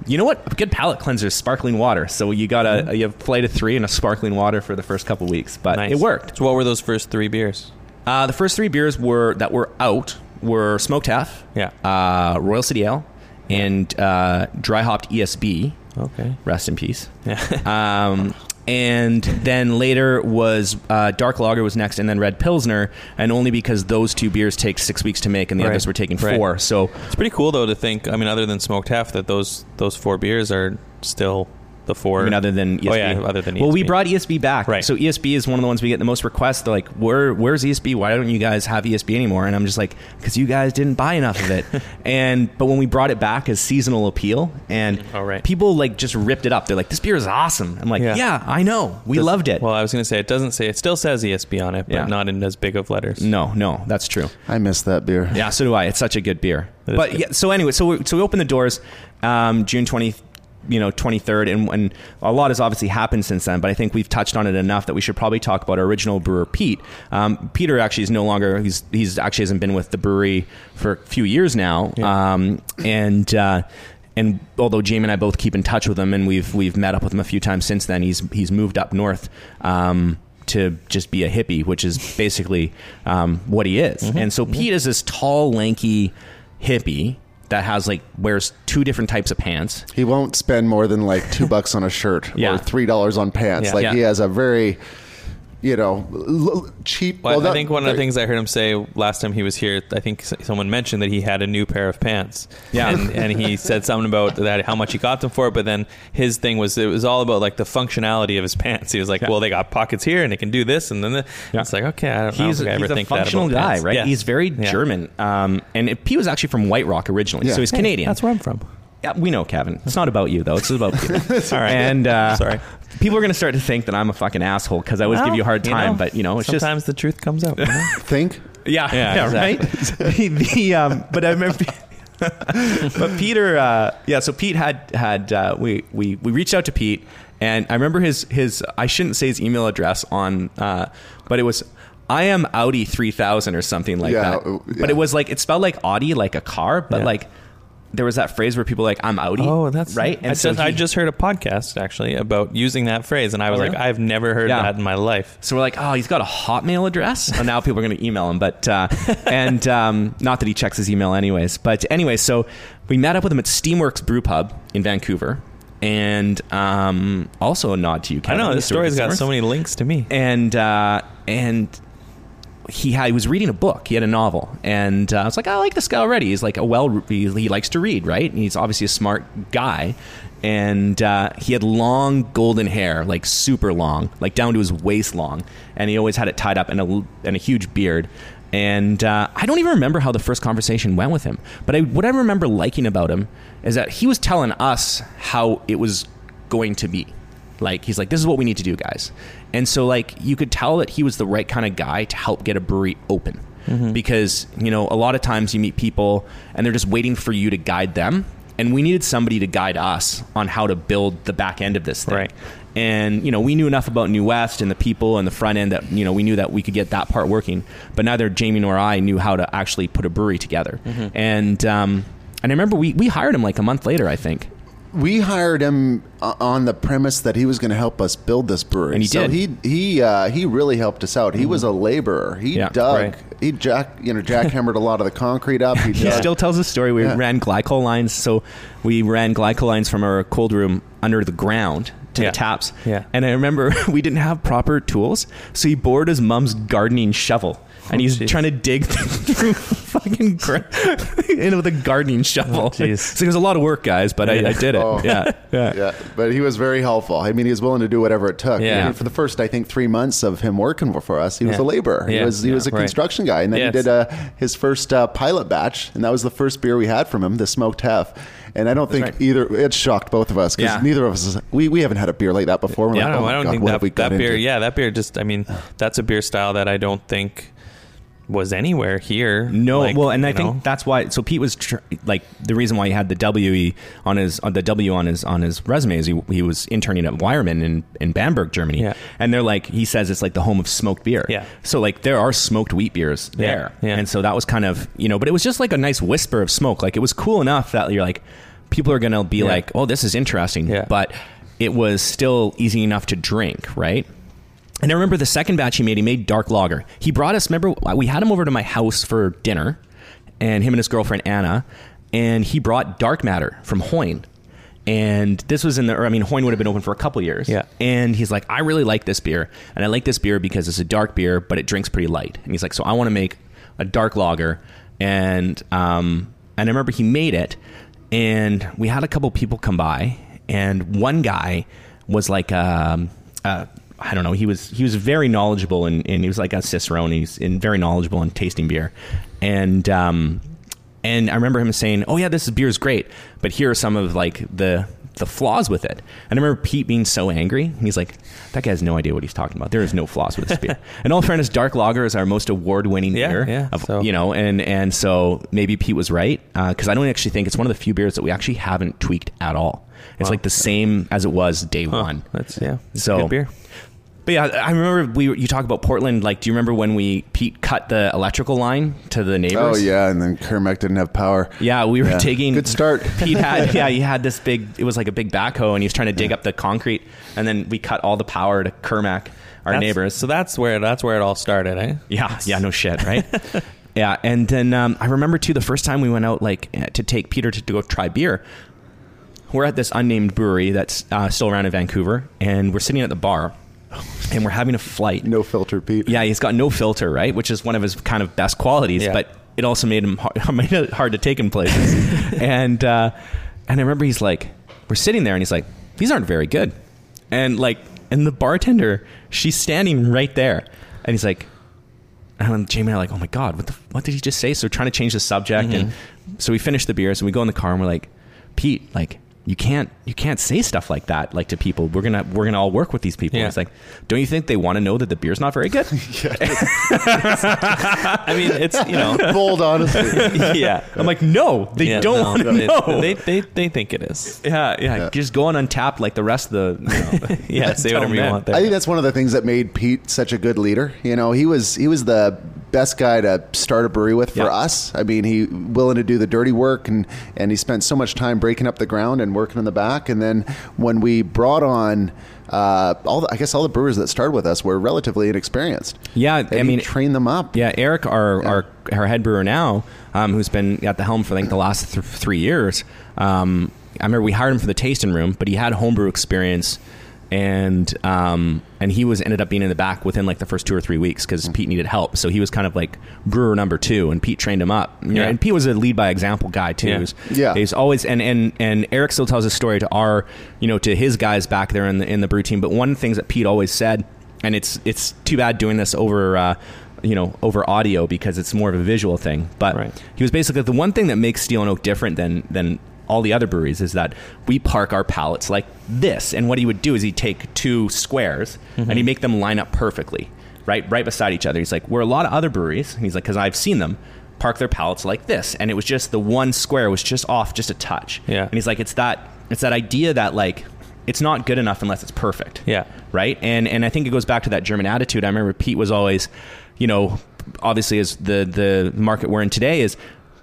Speaker 1: you know what? A good palate cleanser is sparkling water. So you got a you have flight of three and a sparkling water for the first couple weeks, but
Speaker 3: Nice.
Speaker 1: it worked.
Speaker 3: So what were those first three beers?
Speaker 1: Uh, the first three beers were that were out were smoked hef,
Speaker 3: Yeah.
Speaker 1: uh, Royal City Ale, and uh, dry hopped ESB.
Speaker 3: Okay.
Speaker 1: Rest in peace.
Speaker 3: Yeah.
Speaker 1: Um, and then later was uh, Dark Lager was next, and then Red Pilsner, and only because those two beers take six weeks to make, and the
Speaker 3: Right.
Speaker 1: others were taking
Speaker 3: Right.
Speaker 1: four. So
Speaker 3: it's pretty cool though to think. I mean, other than smoked hef, that those those four beers are still the four.
Speaker 1: I mean, other than ESB.
Speaker 3: Oh, yeah, other than
Speaker 1: Well, we brought ESB back.
Speaker 3: Right.
Speaker 1: So ESB is one of the ones we get the most requests. They're like, Where, where's ESB? Why don't you guys have ESB anymore? And I'm just like, because you guys didn't buy enough of it. and but when we brought it back as seasonal appeal, and
Speaker 3: Oh, right.
Speaker 1: people like just ripped it up. They're like, this beer is awesome. I'm like,
Speaker 3: Yeah.
Speaker 1: yeah, I know. We
Speaker 3: Does-
Speaker 1: loved it.
Speaker 3: Well, I was going to say it doesn't say it still says ESB on it, but
Speaker 1: Yeah.
Speaker 3: not in as big of letters.
Speaker 1: no, no, that's true.
Speaker 2: I miss that beer.
Speaker 1: Yeah, so do I. It's such a good beer.
Speaker 3: It is
Speaker 1: But
Speaker 3: good.
Speaker 1: yeah, so anyway, so we, so we opened the doors um, June twenty, you know, twenty third, and, and a lot has obviously happened since then. But I think we've touched on it enough that we should probably talk about our original brewer, Pete. Um, Peter actually is no longer. He's he's actually hasn't been with the brewery for a few years now,
Speaker 3: Yeah.
Speaker 1: um, and. Uh, and although Jamie and I both keep in touch with him, and we've we've met up with him a few times since then, he's he's moved up north um, to just be a hippie, which is basically um, what he is.
Speaker 3: Mm-hmm.
Speaker 1: And so Pete is this tall, lanky hippie that has like wears two different types of pants.
Speaker 2: He won't spend more than like two bucks on a shirt
Speaker 1: Yeah.
Speaker 2: or three dollars on pants.
Speaker 3: Yeah.
Speaker 2: like
Speaker 1: Yeah.
Speaker 2: he has a very, you know, l- cheap.
Speaker 3: Well, I
Speaker 2: that-
Speaker 3: think one of the things I heard him say last time he was here, I think someone mentioned that he had a new pair of pants.
Speaker 1: Yeah.
Speaker 3: and, and he said something about that, how much he got them for. But then his thing was it was all about like the functionality of his pants. He was like,
Speaker 1: Yeah.
Speaker 3: well, they got pockets here and it can do this, and then the,
Speaker 1: Yeah.
Speaker 3: it's like, okay, I don't, I don't
Speaker 1: He's,
Speaker 3: think I ever
Speaker 1: he's a
Speaker 3: think
Speaker 1: functional
Speaker 3: that
Speaker 1: guy,
Speaker 3: pants.
Speaker 1: right?
Speaker 3: Yeah.
Speaker 1: He's very
Speaker 3: Yeah.
Speaker 1: German. Um, and it, Pete was actually from White Rock originally,
Speaker 2: Yeah.
Speaker 1: so he's
Speaker 3: Hey,
Speaker 1: Canadian.
Speaker 3: That's where I'm from.
Speaker 1: Yeah, we know, Kevin. It's not about you though. It's about Peter.
Speaker 3: All right.
Speaker 1: And uh,
Speaker 3: Sorry.
Speaker 1: people are going to start to think that I'm a fucking asshole because I always give you a hard
Speaker 3: Well,
Speaker 1: time.
Speaker 3: know,
Speaker 1: but you know, it's just
Speaker 3: sometimes the truth comes out. you know?
Speaker 2: think.
Speaker 1: yeah,
Speaker 3: Yeah,
Speaker 1: yeah,
Speaker 3: exactly.
Speaker 1: right. the, the, um, but I remember. but Peter, uh, yeah. So Pete had had uh, we we we reached out to Pete, and I remember his his I shouldn't say his email address on, uh, but it was. I am Audi 3000 or something like
Speaker 2: Yeah,
Speaker 1: that.
Speaker 2: uh,
Speaker 1: But it was like, it spelled like Audi, like a car, but
Speaker 3: Yeah.
Speaker 1: like, there was that phrase where people were like, I'm Audi.
Speaker 3: Oh, that's
Speaker 1: right.
Speaker 3: I, just, I just heard a podcast actually about using that phrase, and I was
Speaker 1: Oh,
Speaker 3: like,
Speaker 1: really?
Speaker 3: I've never heard
Speaker 1: Yeah.
Speaker 3: that in my life.
Speaker 1: So we're like, oh, he's got a Hotmail address. And now people are going to email him, but uh, and um, not that he checks his email anyways. But anyway, so we met up with him at Steamworks Brew Pub in Vancouver, and um, also a nod to you.
Speaker 3: I
Speaker 1: Kevin.
Speaker 3: know this
Speaker 1: used to work
Speaker 3: story's
Speaker 1: at
Speaker 3: got so many links to me.
Speaker 1: and uh, and he had, he was reading a book. He had a novel, and uh, I was like, I like this guy already. He's like a well, he, he likes to read, right? And he's obviously a smart guy. And uh, he had long golden hair, like super long, like down to his waist long, and he always had it tied up in a and a huge beard. And uh, I don't even remember how the first conversation went with him, but I, what I remember liking about him is that he was telling us how it was going to be. Like he's like, this is what we need to do, guys. And so like you could tell that he was the right kind of guy to help get a brewery open. Because, you know, a lot of times you meet people and they're just waiting for you to guide them. And we needed somebody to guide us on how to build the back end of this thing.
Speaker 3: Right.
Speaker 1: And, you know, we knew enough about New West and the people and the front end that, you know, we knew that we could get that part working. But neither Jamie nor I knew how to actually put a brewery together. And um and I remember we, we hired him like a month later, I think.
Speaker 2: We hired him uh, on the premise that he was going to help us build this brewery,
Speaker 1: And he
Speaker 2: so
Speaker 1: did.
Speaker 2: he he uh, he really helped us out. He was a laborer. He
Speaker 1: Yeah,
Speaker 2: dug.
Speaker 3: right.
Speaker 2: He jack you know jackhammered a lot of the concrete up. He,
Speaker 1: He still tells the story. We
Speaker 2: Yeah.
Speaker 1: ran glycol lines, so we ran glycol lines from our cold room under the ground to
Speaker 3: Yeah.
Speaker 1: the taps.
Speaker 3: Yeah.
Speaker 1: And I remember we didn't have proper tools, so he borrowed his mom's gardening shovel. And he's
Speaker 3: jeez.
Speaker 1: trying to dig through fucking gra- in with a gardening shovel.
Speaker 3: Oh,
Speaker 1: so it was a lot of work, guys, but I, I did it.
Speaker 2: Oh.
Speaker 1: Yeah, yeah,
Speaker 2: yeah, but he was very helpful. I mean, he was willing to do whatever it took.
Speaker 3: Yeah.
Speaker 2: And for the first, I think, three months of him working for us, he was a laborer. He
Speaker 3: Yeah.
Speaker 2: was he was a
Speaker 3: Yeah, right.
Speaker 2: construction guy, and then
Speaker 3: Yes.
Speaker 2: he did uh, his first uh, pilot batch, and that was the first beer we had from him, the smoked hef. And I don't think
Speaker 1: right.
Speaker 2: either it shocked both of us because
Speaker 1: Yeah.
Speaker 2: neither of us we, we haven't had a beer like that before. We're
Speaker 3: Yeah,
Speaker 2: like,
Speaker 3: I don't,
Speaker 2: oh
Speaker 3: I don't
Speaker 2: God,
Speaker 3: think
Speaker 2: what have we
Speaker 3: that, that beer.
Speaker 2: into?
Speaker 3: Yeah, that beer just. I mean, that's a beer style that I don't think was anywhere here.
Speaker 1: No,
Speaker 3: Like,
Speaker 1: well, and I
Speaker 3: you
Speaker 1: think that's why. So Pete was tr- like the reason why he had the W he- on his on the W on his on his resume is he, he was interning at Weyermann in in Bamberg, Germany.
Speaker 3: Yeah.
Speaker 1: and they're like he says it's like the home of smoked beer.
Speaker 3: Yeah.
Speaker 1: so like there are smoked wheat beers
Speaker 3: Yeah,
Speaker 1: there,
Speaker 3: yeah.
Speaker 1: and so that was kind of you know, but it was just like a nice whisper of smoke. Like it was cool enough that you're like people are gonna be
Speaker 3: Yeah.
Speaker 1: like, oh, this is interesting,
Speaker 3: Yeah.
Speaker 1: but it was still easy enough to drink, right? And I remember the second batch he made, he made dark lager. He brought us, remember, we had him over to my house for dinner, and him and his girlfriend Anna, and he brought dark matter from Hoyne. And this was in the, or I mean, Hoyne would have been open for a couple years.
Speaker 3: Yeah.
Speaker 1: And he's like, I really like this beer. And I like this beer because it's a dark beer, but it drinks pretty light. And he's like, so I want to make a dark lager. And, um, and I remember he made it, and we had a couple people come by, and one guy was like, um, uh, I don't know, he was he was very knowledgeable and, and he was like a cicerone. He's in very knowledgeable in tasting beer, and um, and I remember him saying, "Oh yeah, this beer is great, but here are some of like the the flaws with it." And I remember Pete being so angry. He's like, "That guy has no idea what he's talking about. There is no flaws with this beer." and all fairness, Dark Lager is our most award-winning
Speaker 3: Yeah,
Speaker 1: beer.
Speaker 3: yeah,
Speaker 1: of-
Speaker 3: so-
Speaker 1: You know, and and so maybe Pete was right because I don't actually think it's one of the few beers that we actually haven't tweaked at all. It's
Speaker 3: Wow.
Speaker 1: like the same as it was day
Speaker 3: Huh.
Speaker 1: one.
Speaker 3: That's yeah.
Speaker 1: So-
Speaker 3: good beer.
Speaker 1: But yeah, I remember we were- you talk about Portland. Like, do you remember when we Pete cut the electrical line to the neighbors?
Speaker 2: Oh yeah, and then Kermac didn't have power.
Speaker 1: Yeah, we were
Speaker 2: Yeah.
Speaker 1: digging.
Speaker 2: Good start.
Speaker 1: Pete had yeah, he had this big. It was like a big backhoe, and he was trying to dig up the concrete. And then we cut all the power to Kermac, our
Speaker 3: That's-
Speaker 1: neighbors.
Speaker 3: So that's where that's where it all started, eh?
Speaker 1: Yeah, yeah, no shit, right? yeah, and then um, I remember too the first time we went out like eh, to take Peter to, to go try beer. We're at this unnamed brewery that's uh, still around in Vancouver, and we're sitting at the bar, and we're having a flight.
Speaker 2: No filter, Pete.
Speaker 1: Yeah, he's got no filter, right? Which is one of his kind of best qualities,
Speaker 3: Yeah.
Speaker 1: but it also made him hard, made it hard to take in places. and uh, and I remember he's like, we're sitting there, and he's like, these aren't very good, and like, and the bartender, she's standing right there, and he's like. And then Jamie and I are like, oh my god, what the what did he just say? So we're trying to change the subject, and so we finish the beers and we go in the car and we're like, Pete, like you can't you can't say stuff like that like to people. We're gonna we're gonna all work with these people.
Speaker 3: Yeah.
Speaker 1: It's like, don't you think they want to know that the beer's not very good?
Speaker 3: I mean, it's you know,
Speaker 2: Bold honesty.
Speaker 3: yeah.
Speaker 1: I'm like, no, they
Speaker 3: Yeah,
Speaker 1: don't
Speaker 3: no,
Speaker 1: want to
Speaker 3: they,
Speaker 1: know.
Speaker 3: They, they they think it is.
Speaker 1: yeah, yeah,
Speaker 2: Yeah.
Speaker 1: just go on Untappd like the rest of the. You know,
Speaker 3: Yeah, say
Speaker 1: tell
Speaker 3: whatever you
Speaker 1: them
Speaker 3: want there.
Speaker 2: I think that's one of the things that made Pete such a good leader. You know, he was he was the best guy to start a brewery with for us. I mean, he willing to do the dirty work and and he spent so much time breaking up the ground and working in the back. And then when we brought on uh, all, the, I guess all the brewers that started with us were relatively inexperienced.
Speaker 1: Yeah,
Speaker 2: And
Speaker 1: I mean,
Speaker 2: train them up.
Speaker 1: Yeah, Eric, our
Speaker 2: Yeah.
Speaker 1: our, our head brewer now, um, who's been at the helm for like the last th- three years. Um, I remember we hired him for the tasting room, but he had homebrew experience, and um, and he was ended up being in the back within like the first two or three weeks because Pete needed help. So he was kind of like brewer number two, and Pete trained him up. You know,
Speaker 3: Yeah.
Speaker 1: and Pete was a lead by example guy too.
Speaker 3: Yeah.
Speaker 1: He was-
Speaker 2: Yeah.
Speaker 1: he's always and and and Eric still tells his story to our you know to his guys back there in the in the brew team. But one of the things that Pete always said, and it's it's too bad doing this over. Uh, you know, over audio because it's more of a visual thing. But
Speaker 3: Right.
Speaker 1: he was basically the one thing that makes Steel and Oak different than than all the other breweries is that we park our pallets like this. And what he would do is he'd take two squares and he'd mm-hmm. make them line up perfectly, right, right beside each other. He's like, where a lot of other breweries, and he's like, because I've seen them park their pallets like this, and it was just the one square was just off just a touch.
Speaker 3: Yeah.
Speaker 1: and he's like, it's that it's that idea that like it's not good enough unless it's perfect
Speaker 3: Yeah.
Speaker 1: right? And and I think it goes back to that German attitude. I remember Pete was always, you know, obviously as the the market we're in today is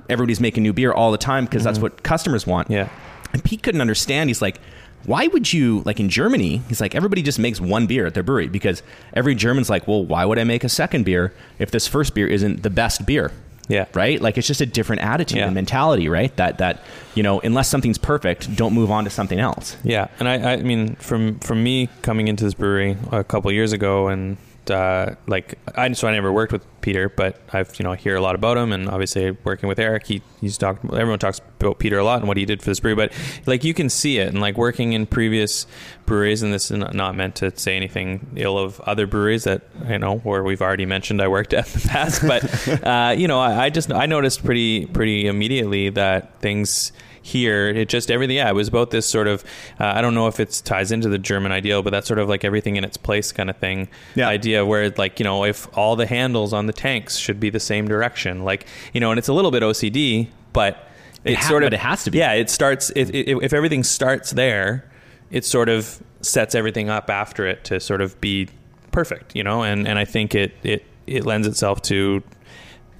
Speaker 1: everybody's making new beer all the time because that's mm-hmm. what customers want.
Speaker 3: Yeah.
Speaker 1: And Pete couldn't understand. He's like, why would you like in Germany? He's like, everybody just makes one beer at their brewery because every German's like, well, why would I make a second beer if this first beer isn't the best beer?
Speaker 3: Yeah.
Speaker 1: Right? Like it's just a different attitude
Speaker 3: Yeah.
Speaker 1: and mentality, right? That that, you know, unless something's perfect, don't move on to something else.
Speaker 3: Yeah, and I, I mean, from from me coming into this brewery a couple years ago, and uh, like I so I never worked with Peter, but I've you know hear a lot about him, and obviously working with Eric, he he's talked. Everyone talks about Peter a lot and what he did for this brewery, but like you can see it, and like working in previous breweries, and this is not, meant to say anything ill of other breweries that you know where we've already mentioned I worked at in the past, but uh, you know I, I just I noticed pretty pretty immediately that things here it just everything yeah it was about this sort of uh, i don't know if it ties into the german ideal but that's sort of like everything in its place kind of thing
Speaker 1: Yeah.
Speaker 3: idea where like you know if all the handles on the tanks should be the same direction like you know and it's a little bit ocd but
Speaker 1: It
Speaker 3: it
Speaker 1: ha-
Speaker 3: sort of
Speaker 1: but it has to be.
Speaker 3: yeah it starts it, it, if everything starts there it sort of sets everything up after it to sort of be perfect you know and and i think it it it lends itself to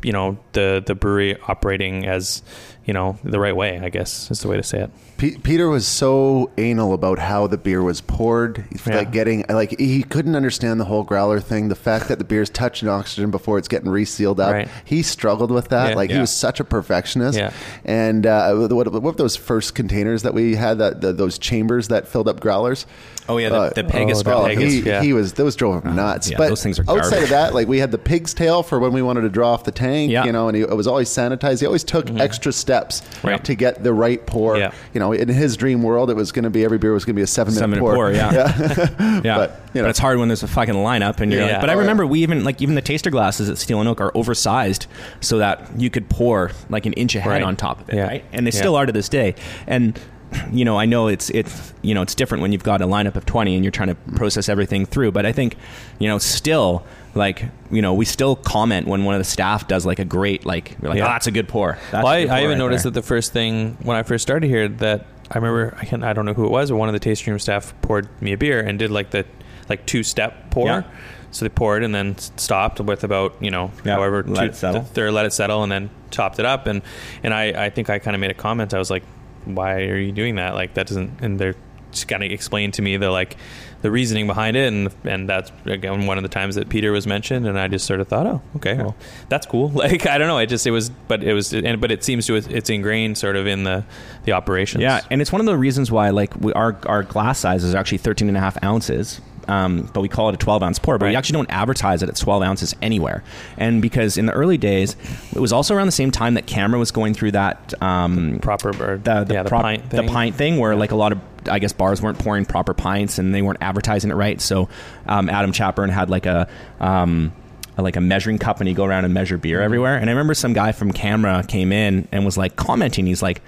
Speaker 3: you know the the brewery operating as you know the right way i guess is the way to say it
Speaker 2: P- Peter was so anal about how the beer was poured,
Speaker 3: Yeah.
Speaker 2: like getting like he couldn't understand the whole growler thing. The fact that the beer's touching oxygen before it's getting resealed up,
Speaker 3: Right.
Speaker 2: he struggled with that.
Speaker 3: Yeah.
Speaker 2: like he was such a perfectionist.
Speaker 3: Yeah.
Speaker 2: And uh, what, what were those first containers that we had? That the, those chambers that filled up growlers.
Speaker 1: Oh yeah, the,
Speaker 2: Uh,
Speaker 1: the Pegasus.
Speaker 3: oh, the Pegasus,
Speaker 2: he,
Speaker 3: yeah.
Speaker 2: he was those drove him nuts.
Speaker 1: yeah,
Speaker 2: but
Speaker 1: those things are
Speaker 2: outside of that, like we had the pig's tail for when we wanted to draw off the tank,
Speaker 1: Yeah.
Speaker 2: you know, and he, it was always sanitized. He always took extra steps steps
Speaker 3: Right.
Speaker 2: to get the right pour.
Speaker 3: Yeah.
Speaker 2: You know, in his dream world, it was going to be every beer was going to be a seven minute
Speaker 1: Seven minute
Speaker 2: pour.
Speaker 1: pour, yeah.
Speaker 2: yeah.
Speaker 1: Yeah,
Speaker 2: But,
Speaker 1: but,
Speaker 2: you know.
Speaker 1: it's hard when there's a fucking lineup, and you're
Speaker 3: Yeah.
Speaker 1: like. But I
Speaker 2: Oh,
Speaker 1: remember
Speaker 2: yeah.
Speaker 1: we even like even the taster glasses at Steel and Oak are oversized so that you could pour like an inch ahead
Speaker 3: Right.
Speaker 1: on top of it,
Speaker 3: Yeah.
Speaker 1: right? And they
Speaker 3: Yeah.
Speaker 1: still are to this day. And you know, I know it's it's you know it's different when you've got a lineup of twenty and you're trying to process everything through. But I think you know still. Like you know, we still comment when one of the staff does like a great like we're like,
Speaker 3: Yeah.
Speaker 1: oh, that's a good pour. That's
Speaker 3: Well,
Speaker 1: a
Speaker 3: I,
Speaker 1: good
Speaker 3: I
Speaker 1: pour
Speaker 3: even
Speaker 1: right
Speaker 3: noticed
Speaker 1: there."
Speaker 3: that the first thing when I first started here that I remember I can I don't know who it was, but one of the tasting room staff poured me a beer and did like the like two step pour.
Speaker 1: Yeah.
Speaker 3: So they poured and then stopped with about you know
Speaker 1: Yeah,
Speaker 3: however
Speaker 1: let it settle.
Speaker 3: They let it settle and then topped it up and and I I think I kind of made a comment. I was like, why are you doing that? Like that doesn't and they're just kind of explained to me they're like the reasoning behind it and and that's again one of the times that Peter was mentioned and I just sort of thought oh okay well that's cool like I don't know it just it was but it was and but it seems to it's ingrained sort of in the the operations
Speaker 1: Yeah, and it's one of the reasons why like we, our our glass size is actually 13 and a half ounces. Um, but we call it a 12 ounce pour, but we actually don't advertise it at 12 ounces anywhere. And because in the early days, it was also around the same time that CAMRA was going through that um,
Speaker 3: proper or
Speaker 1: the the,
Speaker 3: yeah, the
Speaker 1: prop-
Speaker 3: pint
Speaker 1: the
Speaker 3: thing.
Speaker 1: pint thing where like a lot of I guess bars weren't pouring proper pints and they weren't advertising it right. So um, Adam Chapman had like a um, like a measuring cup and he go around and measure beer
Speaker 3: Mm-hmm.
Speaker 1: everywhere. And I remember some guy from CAMRA came in and was like commenting. He's like,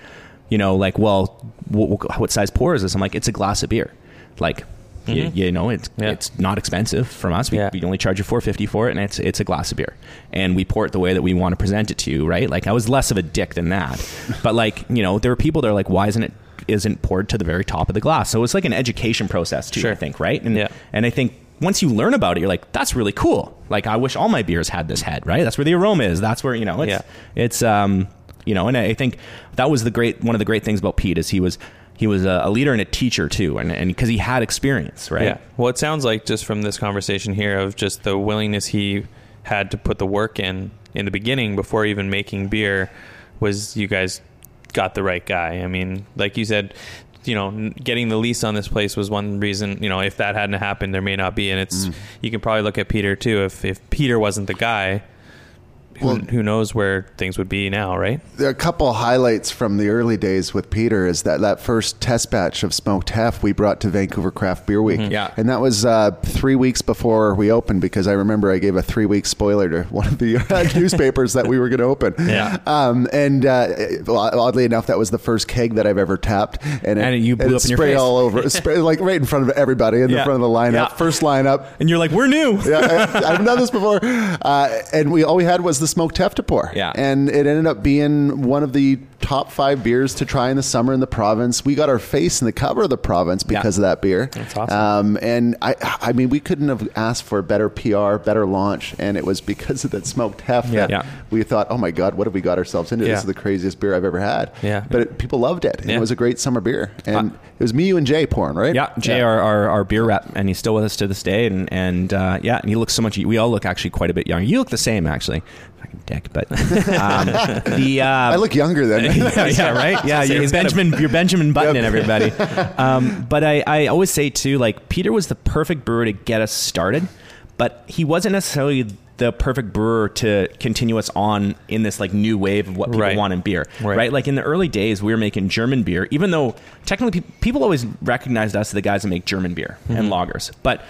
Speaker 1: you know, like, well, wh- what size pour is this? I'm like, it's a glass of beer. Like. You,
Speaker 3: Mhm.
Speaker 1: you know, it's
Speaker 3: Yeah.
Speaker 1: it's not expensive from us. We,
Speaker 3: Yeah.
Speaker 1: we only charge you four fifty for it, and it's it's a glass of beer, and we pour it the way that we want to present it to you, right? Like I was less of a dick than that, but like you know, there were people that are like, why isn't it isn't poured to the very top of the glass? So it's like an education process too,
Speaker 3: Sure.
Speaker 1: I think, right? And
Speaker 3: Yeah.
Speaker 1: and I think once you learn about it, you're like, that's really cool. Like I wish all my beers had this head, right? That's where the aroma is. That's where you know it's
Speaker 3: Yeah.
Speaker 1: it's um you know, and I think that was the great one of the great things about Pete is he was he was a, a leader and a teacher too, and and because he had experience, right?
Speaker 3: Yeah. Well, it sounds like just from this conversation here of just the willingness he had to put the work in in the beginning before even making beer was you guys got the right guy. I mean, like you said, you know, getting the lease on this place was one reason. You know, if that hadn't happened, there may not be. And it's mm. you can probably look at Peter too. If if Peter wasn't the guy, who,
Speaker 2: Well-
Speaker 3: who knows where things would be now, right?
Speaker 2: There are a couple highlights from the early days with Peter is that that first test batch of smoked hef we brought to Vancouver Craft Beer Week.
Speaker 1: Yeah.
Speaker 2: And that was uh, three weeks before we opened because I remember I gave a three week spoiler to one of the uh, newspapers that we were going to open.
Speaker 3: Yeah.
Speaker 2: Um, and uh, oddly enough, that was the first keg that I've ever tapped. And, it,
Speaker 1: And you blew
Speaker 2: and
Speaker 1: up in your face.
Speaker 2: all over, spray, like right in front of everybody in the front of the lineup.
Speaker 1: Yeah.
Speaker 2: First lineup.
Speaker 1: And you're like, we're new.
Speaker 2: yeah, I, I haven't done this before. Uh, and we all we had was the smoked hef to pour.
Speaker 1: Yeah.
Speaker 2: And it ended up being one of the top five beers to try in the summer in the province. We got our face in the cover of the province because of that beer.
Speaker 3: That's awesome.
Speaker 2: Um, and I, I mean, we couldn't have asked for better PR, better launch, and it was because of that smoked hef
Speaker 3: Yeah.
Speaker 2: that
Speaker 1: Yeah.
Speaker 2: we thought, oh my god, what have we got ourselves into?
Speaker 3: Yeah.
Speaker 2: This is the craziest beer I've ever had.
Speaker 3: Yeah.
Speaker 2: But it, people loved it. And
Speaker 3: Yeah.
Speaker 2: It was a great summer beer, and it was me, you, and Jay pouring, right?
Speaker 1: Yeah, Jay, Our, our our beer rep, and he's still with us to this day. And and uh, yeah, and he looks so much. We all look actually quite a bit younger. You look the same, actually. Fucking dick, but um, the uh,
Speaker 2: I look younger than.
Speaker 1: yeah, yeah, right. Yeah,
Speaker 3: So
Speaker 1: you're
Speaker 3: he's got
Speaker 1: Benjamin. You're Benjamin Button and everybody. Um, but I, I always say too, like Peter was the perfect brewer to get us started, but he wasn't necessarily the perfect brewer to continue us on in this like new wave of what people
Speaker 3: Right.
Speaker 1: want in beer.
Speaker 3: Right.
Speaker 1: Right. Like in the early days, we were making German beer, even though technically pe- people always recognized us as the guys that make German beer and lagers, but.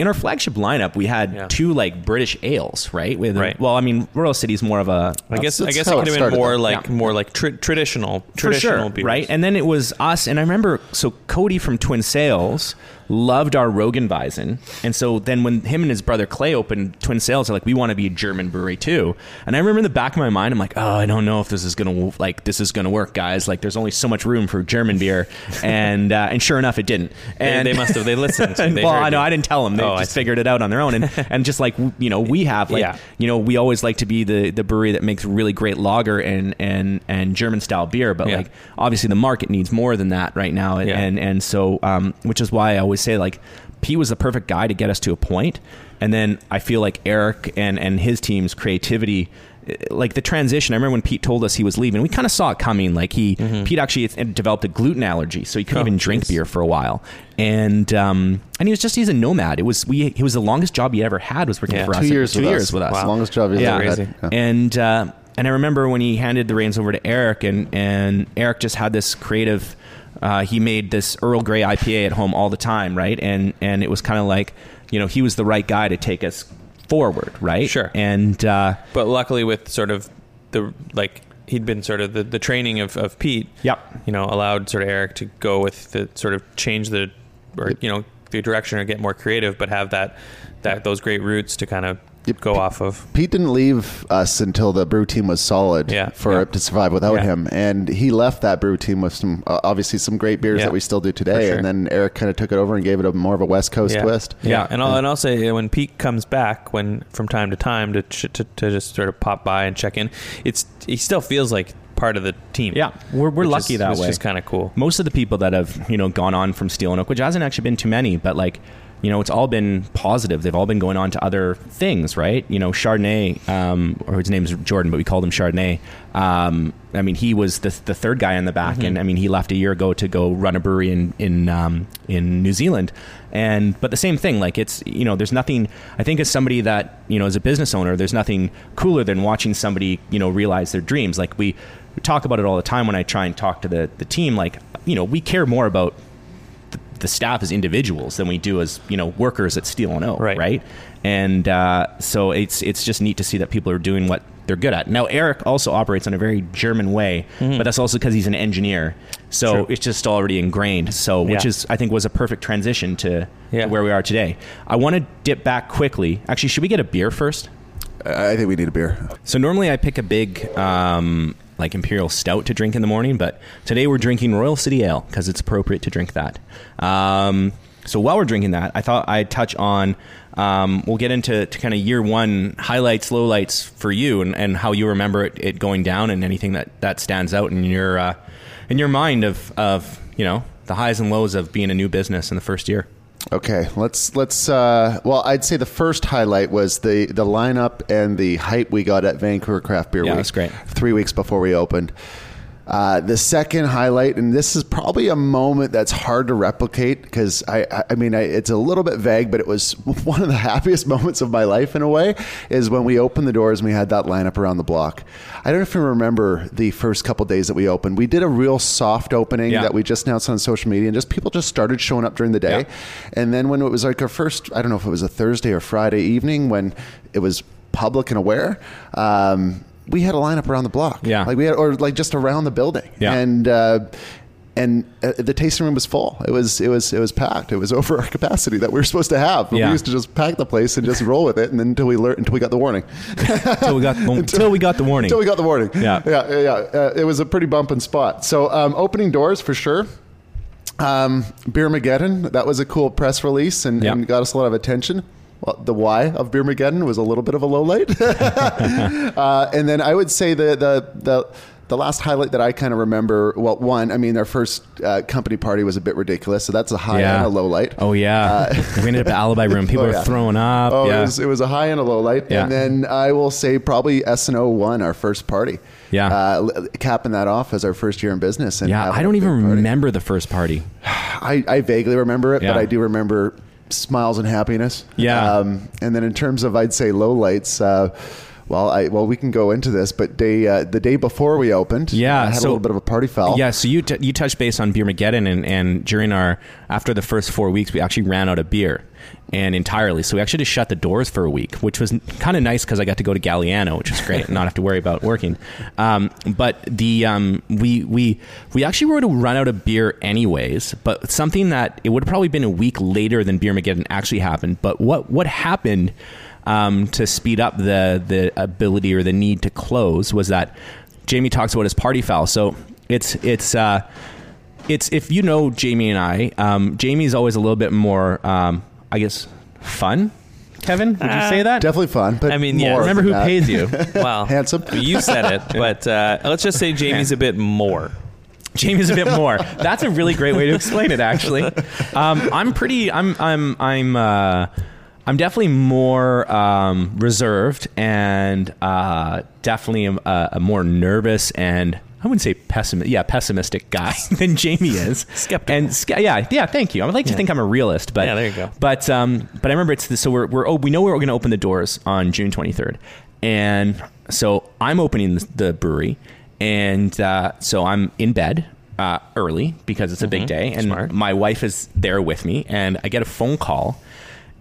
Speaker 1: In our flagship lineup, we had.
Speaker 3: Yeah.
Speaker 1: two like British ales, right? With
Speaker 3: Right.
Speaker 1: well, I mean, Royal City's more of a
Speaker 3: I guess I guess it
Speaker 2: how
Speaker 3: could have been more
Speaker 2: though.
Speaker 3: like
Speaker 1: Yeah.
Speaker 3: more like tri- traditional
Speaker 1: for
Speaker 3: traditional
Speaker 1: sure,
Speaker 3: beers.
Speaker 1: right? And then it was us, and I remember so Cody from Twin Sails loved our Roggenweizen, and so then when him and his brother Clay opened Twin Sails, they're like, we want to be a German brewery too. And I remember in the back of my mind, I'm like, oh, I don't know if this is gonna like this is gonna work, guys. Like, there's only so much room for German beer, and uh, and sure enough, it didn't. And
Speaker 3: they must have- they listened. They
Speaker 1: well, I know. I didn't tell them; they
Speaker 3: Oh,
Speaker 1: just figured it out on their own. And and just like you know, we have like
Speaker 3: Yeah.
Speaker 1: you know, we always like to be the the brewery that makes really great lager and and and German style beer, but
Speaker 3: Yeah.
Speaker 1: like obviously the market needs more than that right now and
Speaker 3: Yeah.
Speaker 1: and, and so um, which is why I always say like Pete was the perfect guy to get us to a point and then I feel like Eric and and his team's creativity eh, like the transition I remember when Pete told us he was leaving we kind of saw it coming like he Pete actually had developed a gluten allergy so he couldn't
Speaker 3: Mm-hmm. Oh,
Speaker 1: even drink
Speaker 3: jeez.
Speaker 1: beer for a while and um and he was just he's a nomad it was we he was the longest job he ever had was working
Speaker 3: Yeah.
Speaker 1: for
Speaker 3: Two
Speaker 1: us
Speaker 2: Two years
Speaker 1: two
Speaker 2: with
Speaker 1: years
Speaker 2: us.
Speaker 1: with us
Speaker 3: Wow.
Speaker 2: Longest job he's
Speaker 1: Yeah.
Speaker 2: ever had. Yeah.
Speaker 1: and uh, and I remember when he handed the reins over to Eric, and and Eric just had this creative. Uh, he made this Earl Grey IPA at home all the time, right? And and it was kind of like, you know, he was the right guy to take us forward, right?
Speaker 3: Sure.
Speaker 1: And uh,
Speaker 3: But luckily, with sort of the like, he'd been sort of the, the training of, of Pete.
Speaker 1: Yep.
Speaker 3: You know, allowed sort of Eric to go with the sort of change the, or you know, the direction or get more creative, but have that that those great roots to kind of. Go off of.
Speaker 2: Pete didn't leave us until the brew team was solid
Speaker 3: Yeah.
Speaker 2: for
Speaker 3: Yeah.
Speaker 2: it to survive without
Speaker 3: Yeah.
Speaker 2: him, and he left that brew team with some uh, obviously some great beers
Speaker 3: Yeah.
Speaker 2: that we still do today.
Speaker 3: sure.
Speaker 2: And then Eric kind of took it over and gave it a more of a West Coast
Speaker 3: yeah.
Speaker 2: twist.
Speaker 3: Yeah, and I'll and I'll say when Pete comes back, when from time to time to ch- to, to just sort of pop by and check in, it's he still feels like part of the team.
Speaker 1: yeah, we're we're lucky
Speaker 3: is,
Speaker 1: that
Speaker 3: which
Speaker 1: way.
Speaker 3: is kind of cool.
Speaker 1: most of the people that have you know gone on from Steel and Oak, which hasn't actually been too many, but like you know it's all been positive. They've all been going on to other things, right? You know, Chardonnay, um, or his name's Jordan, but we called him Chardonnay. Um, I mean, he was the the third guy in the back, and I mean, he left a year ago to go run a brewery in in um, in New Zealand. And but the same thing, like it's you know, there's nothing. I think as somebody that you know, as a business owner, there's nothing cooler than watching somebody you know realize their dreams. Like we we talk about it all the time when I try and talk to the the team. Like you know, we care more about the, the staff as individuals than we do as you know workers at Steel and Oak,
Speaker 3: Right.
Speaker 1: right? And uh, so it's it's just neat to see that people are doing what they're good at. Now Eric also operates in a very German way, but that's also because he's an engineer, so
Speaker 3: Mm-hmm. True.
Speaker 1: it's just already ingrained. So which
Speaker 3: Yeah.
Speaker 1: is I think was a perfect transition to,
Speaker 3: Yeah.
Speaker 1: to where we are today. I want to dip back quickly. Actually, should we get a beer first?
Speaker 2: I I think we need a beer.
Speaker 1: So normally I pick a big um, like imperial stout to drink in the morning, but today we're drinking Royal City Ale because it's appropriate to drink that. Um, so while we're drinking that, I thought I'd touch on. Um, we'll get into to kind of year one highlights, lowlights for you, and, and how you remember it, it going down, and anything that, that stands out in your uh, in your mind of of you know the highs and lows of being a new business in the first year.
Speaker 2: Okay, let's let's. Uh, well, I'd say the first highlight was the the lineup and the hype we got at Vancouver Craft Beer
Speaker 1: Yeah,
Speaker 2: Week.
Speaker 1: that's great.
Speaker 2: Three weeks before we opened. Uh, the second highlight, and this is probably a moment that's hard to replicate because I, I, mean, I, it's a little bit vague, but it was one of the happiest moments of my life in a way. Is when we opened the doors and we had that lineup around the block. I don't know if you remember the first couple days that we opened. We did a real soft opening
Speaker 1: Yeah.
Speaker 2: that we just announced on social media, and just people just started showing up during the day.
Speaker 1: Yeah.
Speaker 2: And then when it was like our first, I don't know if it was a Thursday or Friday evening when it was public and aware, um, we had a lineup around the block.
Speaker 1: Yeah.
Speaker 2: like we had, or like just around the building.
Speaker 1: Yeah.
Speaker 2: and. Uh, and uh, the tasting room was full. It was it was it was packed. It was over our capacity that we were supposed to have.
Speaker 1: Yeah.
Speaker 2: We used to just pack the place and just roll with it, and then until we learned until we got the warning.
Speaker 1: Until we got until we got the warning.
Speaker 2: Until we got the warning.
Speaker 1: Yeah.
Speaker 2: yeah, yeah. Uh, it was a pretty bumping spot. So um, opening doors for sure. Um, Beermageddon, that was a cool press release and,
Speaker 1: Yeah.
Speaker 2: and got us a lot of attention. Well, the why of Beermageddon was a little bit of a low light. uh, and then I would say the the the the last highlight that I kind of remember, well, one, I mean, our first uh, company party was a bit ridiculous, so that's a high and a low light.
Speaker 1: Oh yeah, we ended up at Alibi Room. People
Speaker 2: Oh,
Speaker 1: were
Speaker 2: yeah.
Speaker 1: throwing up.
Speaker 2: Oh,
Speaker 1: yeah.
Speaker 2: it, was, it was a high and a low light.
Speaker 1: Yeah.
Speaker 2: And then I will say probably S&O won our first party.
Speaker 1: Yeah.
Speaker 2: Uh, capping that off as our first year in business. And
Speaker 1: yeah, I don't even
Speaker 2: party.
Speaker 1: remember the first party.
Speaker 2: I, I vaguely remember it,
Speaker 1: Yeah.
Speaker 2: but I do remember smiles and happiness.
Speaker 1: Yeah.
Speaker 2: Um, and then in terms of, I'd say low lights, uh, well, I well we can go into this, but day uh, the day before we opened,
Speaker 1: Yeah,
Speaker 2: I had
Speaker 1: so-
Speaker 2: a little bit of a party foul.
Speaker 1: Yeah, so you t- you touched base on Beermageddon, and, and during our after the first four weeks, we actually ran out of beer, and entirely. So we actually just shut the doors for a week, which was kind of nice because I got to go to Galiano, which was great, and not have to worry about working. Um, but the um, we we we actually were to run out of beer anyways. But something that it would have probably been a week later than Beermageddon actually happened. But what what happened? Um, to speed up the the ability or the need to close was that Jamie talks about his party foul. So it's it's uh, it's if you know Jamie and I, um, Jamie's always a little bit more, um, I guess, fun. Kevin, would you say that?
Speaker 2: Definitely fun, but
Speaker 3: I mean, yeah,
Speaker 1: Remember who
Speaker 2: that.
Speaker 1: pays you?
Speaker 3: Wow,
Speaker 2: Handsome.
Speaker 3: You said it, but uh, let's just say Jamie's a bit more.
Speaker 1: Jamie's a bit more. That's a really great way to explain it. Actually, um, I'm pretty. I'm. I'm. I'm. Uh, I'm definitely more um, reserved and uh, definitely a, a more nervous and I wouldn't say pessimistic. Yeah, pessimistic guy than Jamie is.
Speaker 3: Skeptical.
Speaker 1: And yeah, yeah. Thank you. I would like to think I'm a realist, but
Speaker 3: Yeah, there you go.
Speaker 1: But um, but I remember it's the, so we're we're oh, we know we're going to open the doors on June 23rd, and so I'm opening the, brewery, and uh, so I'm in bed uh, early because it's a big day, and
Speaker 3: Smart.
Speaker 1: my wife is there with me, and I get a phone call,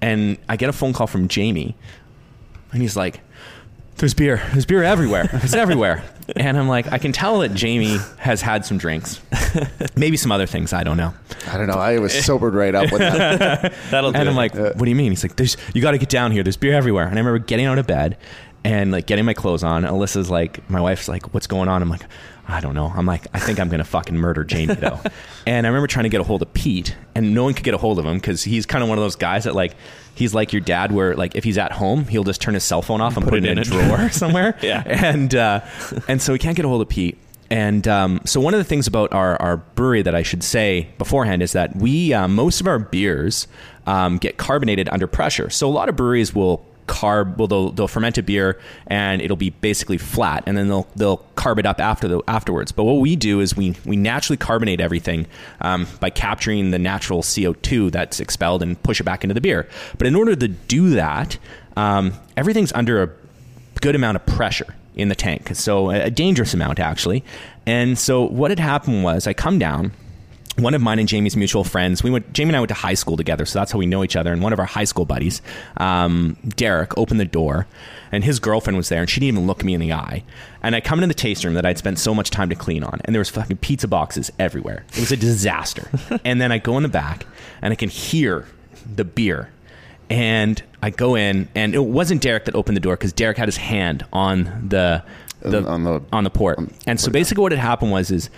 Speaker 1: and I get a phone call from Jamie, and he's like, "There's beer. There's beer everywhere. It's everywhere." And I'm like, I can tell that Jamie has had some drinks, maybe some other things. I don't know.
Speaker 2: I don't know. I was sobered right up with that.
Speaker 3: That'll do
Speaker 1: And I'm
Speaker 3: it.
Speaker 1: like, what do you mean? He's like, There's, you got to get down here. There's beer everywhere. And I remember getting out of bed and like getting my clothes on. Alyssa's like, my wife's like, what's going on? I'm like, I don't know. I'm like, I think I'm going to fucking murder Jamie though. and I remember trying to get a hold of Pete and no one could get a hold of him because he's kind of one of those guys that like, he's like your dad where like if he's at home, he'll just turn his cell phone off and put, it in, a drawer somewhere.
Speaker 3: Yeah.
Speaker 1: And, uh, and so we can't get a hold of Pete. And um, so one of the things about our, our brewery that I should say beforehand is that we uh, most of our beers um, get carbonated under pressure. So a lot of breweries will carb well they'll, they'll ferment a beer and it'll be basically flat and then they'll they'll carb it up after the afterwards. But what we do is we we naturally carbonate everything um, by capturing the natural CO2 that's expelled and push it back into the beer. But in order to do that, um, everything's under a good amount of pressure in the tank. So a a dangerous amount actually. And so what had happened was I come down one of mine and Jamie's mutual friends. We went. Jamie and I went to high school together, so that's how we know each other. And one of our high school buddies, um, Derek, opened the door, and his girlfriend was there, and she didn't even look me in the eye. And I come into the taste room that I'd spent so much time to clean on, and there was fucking pizza boxes everywhere. It was a disaster. and then I go in the back, and I can hear the beer. And I go in, and it wasn't Derek that opened the door because Derek had his hand on the, the
Speaker 2: On the-
Speaker 1: on the port. and so basically, what had happened was is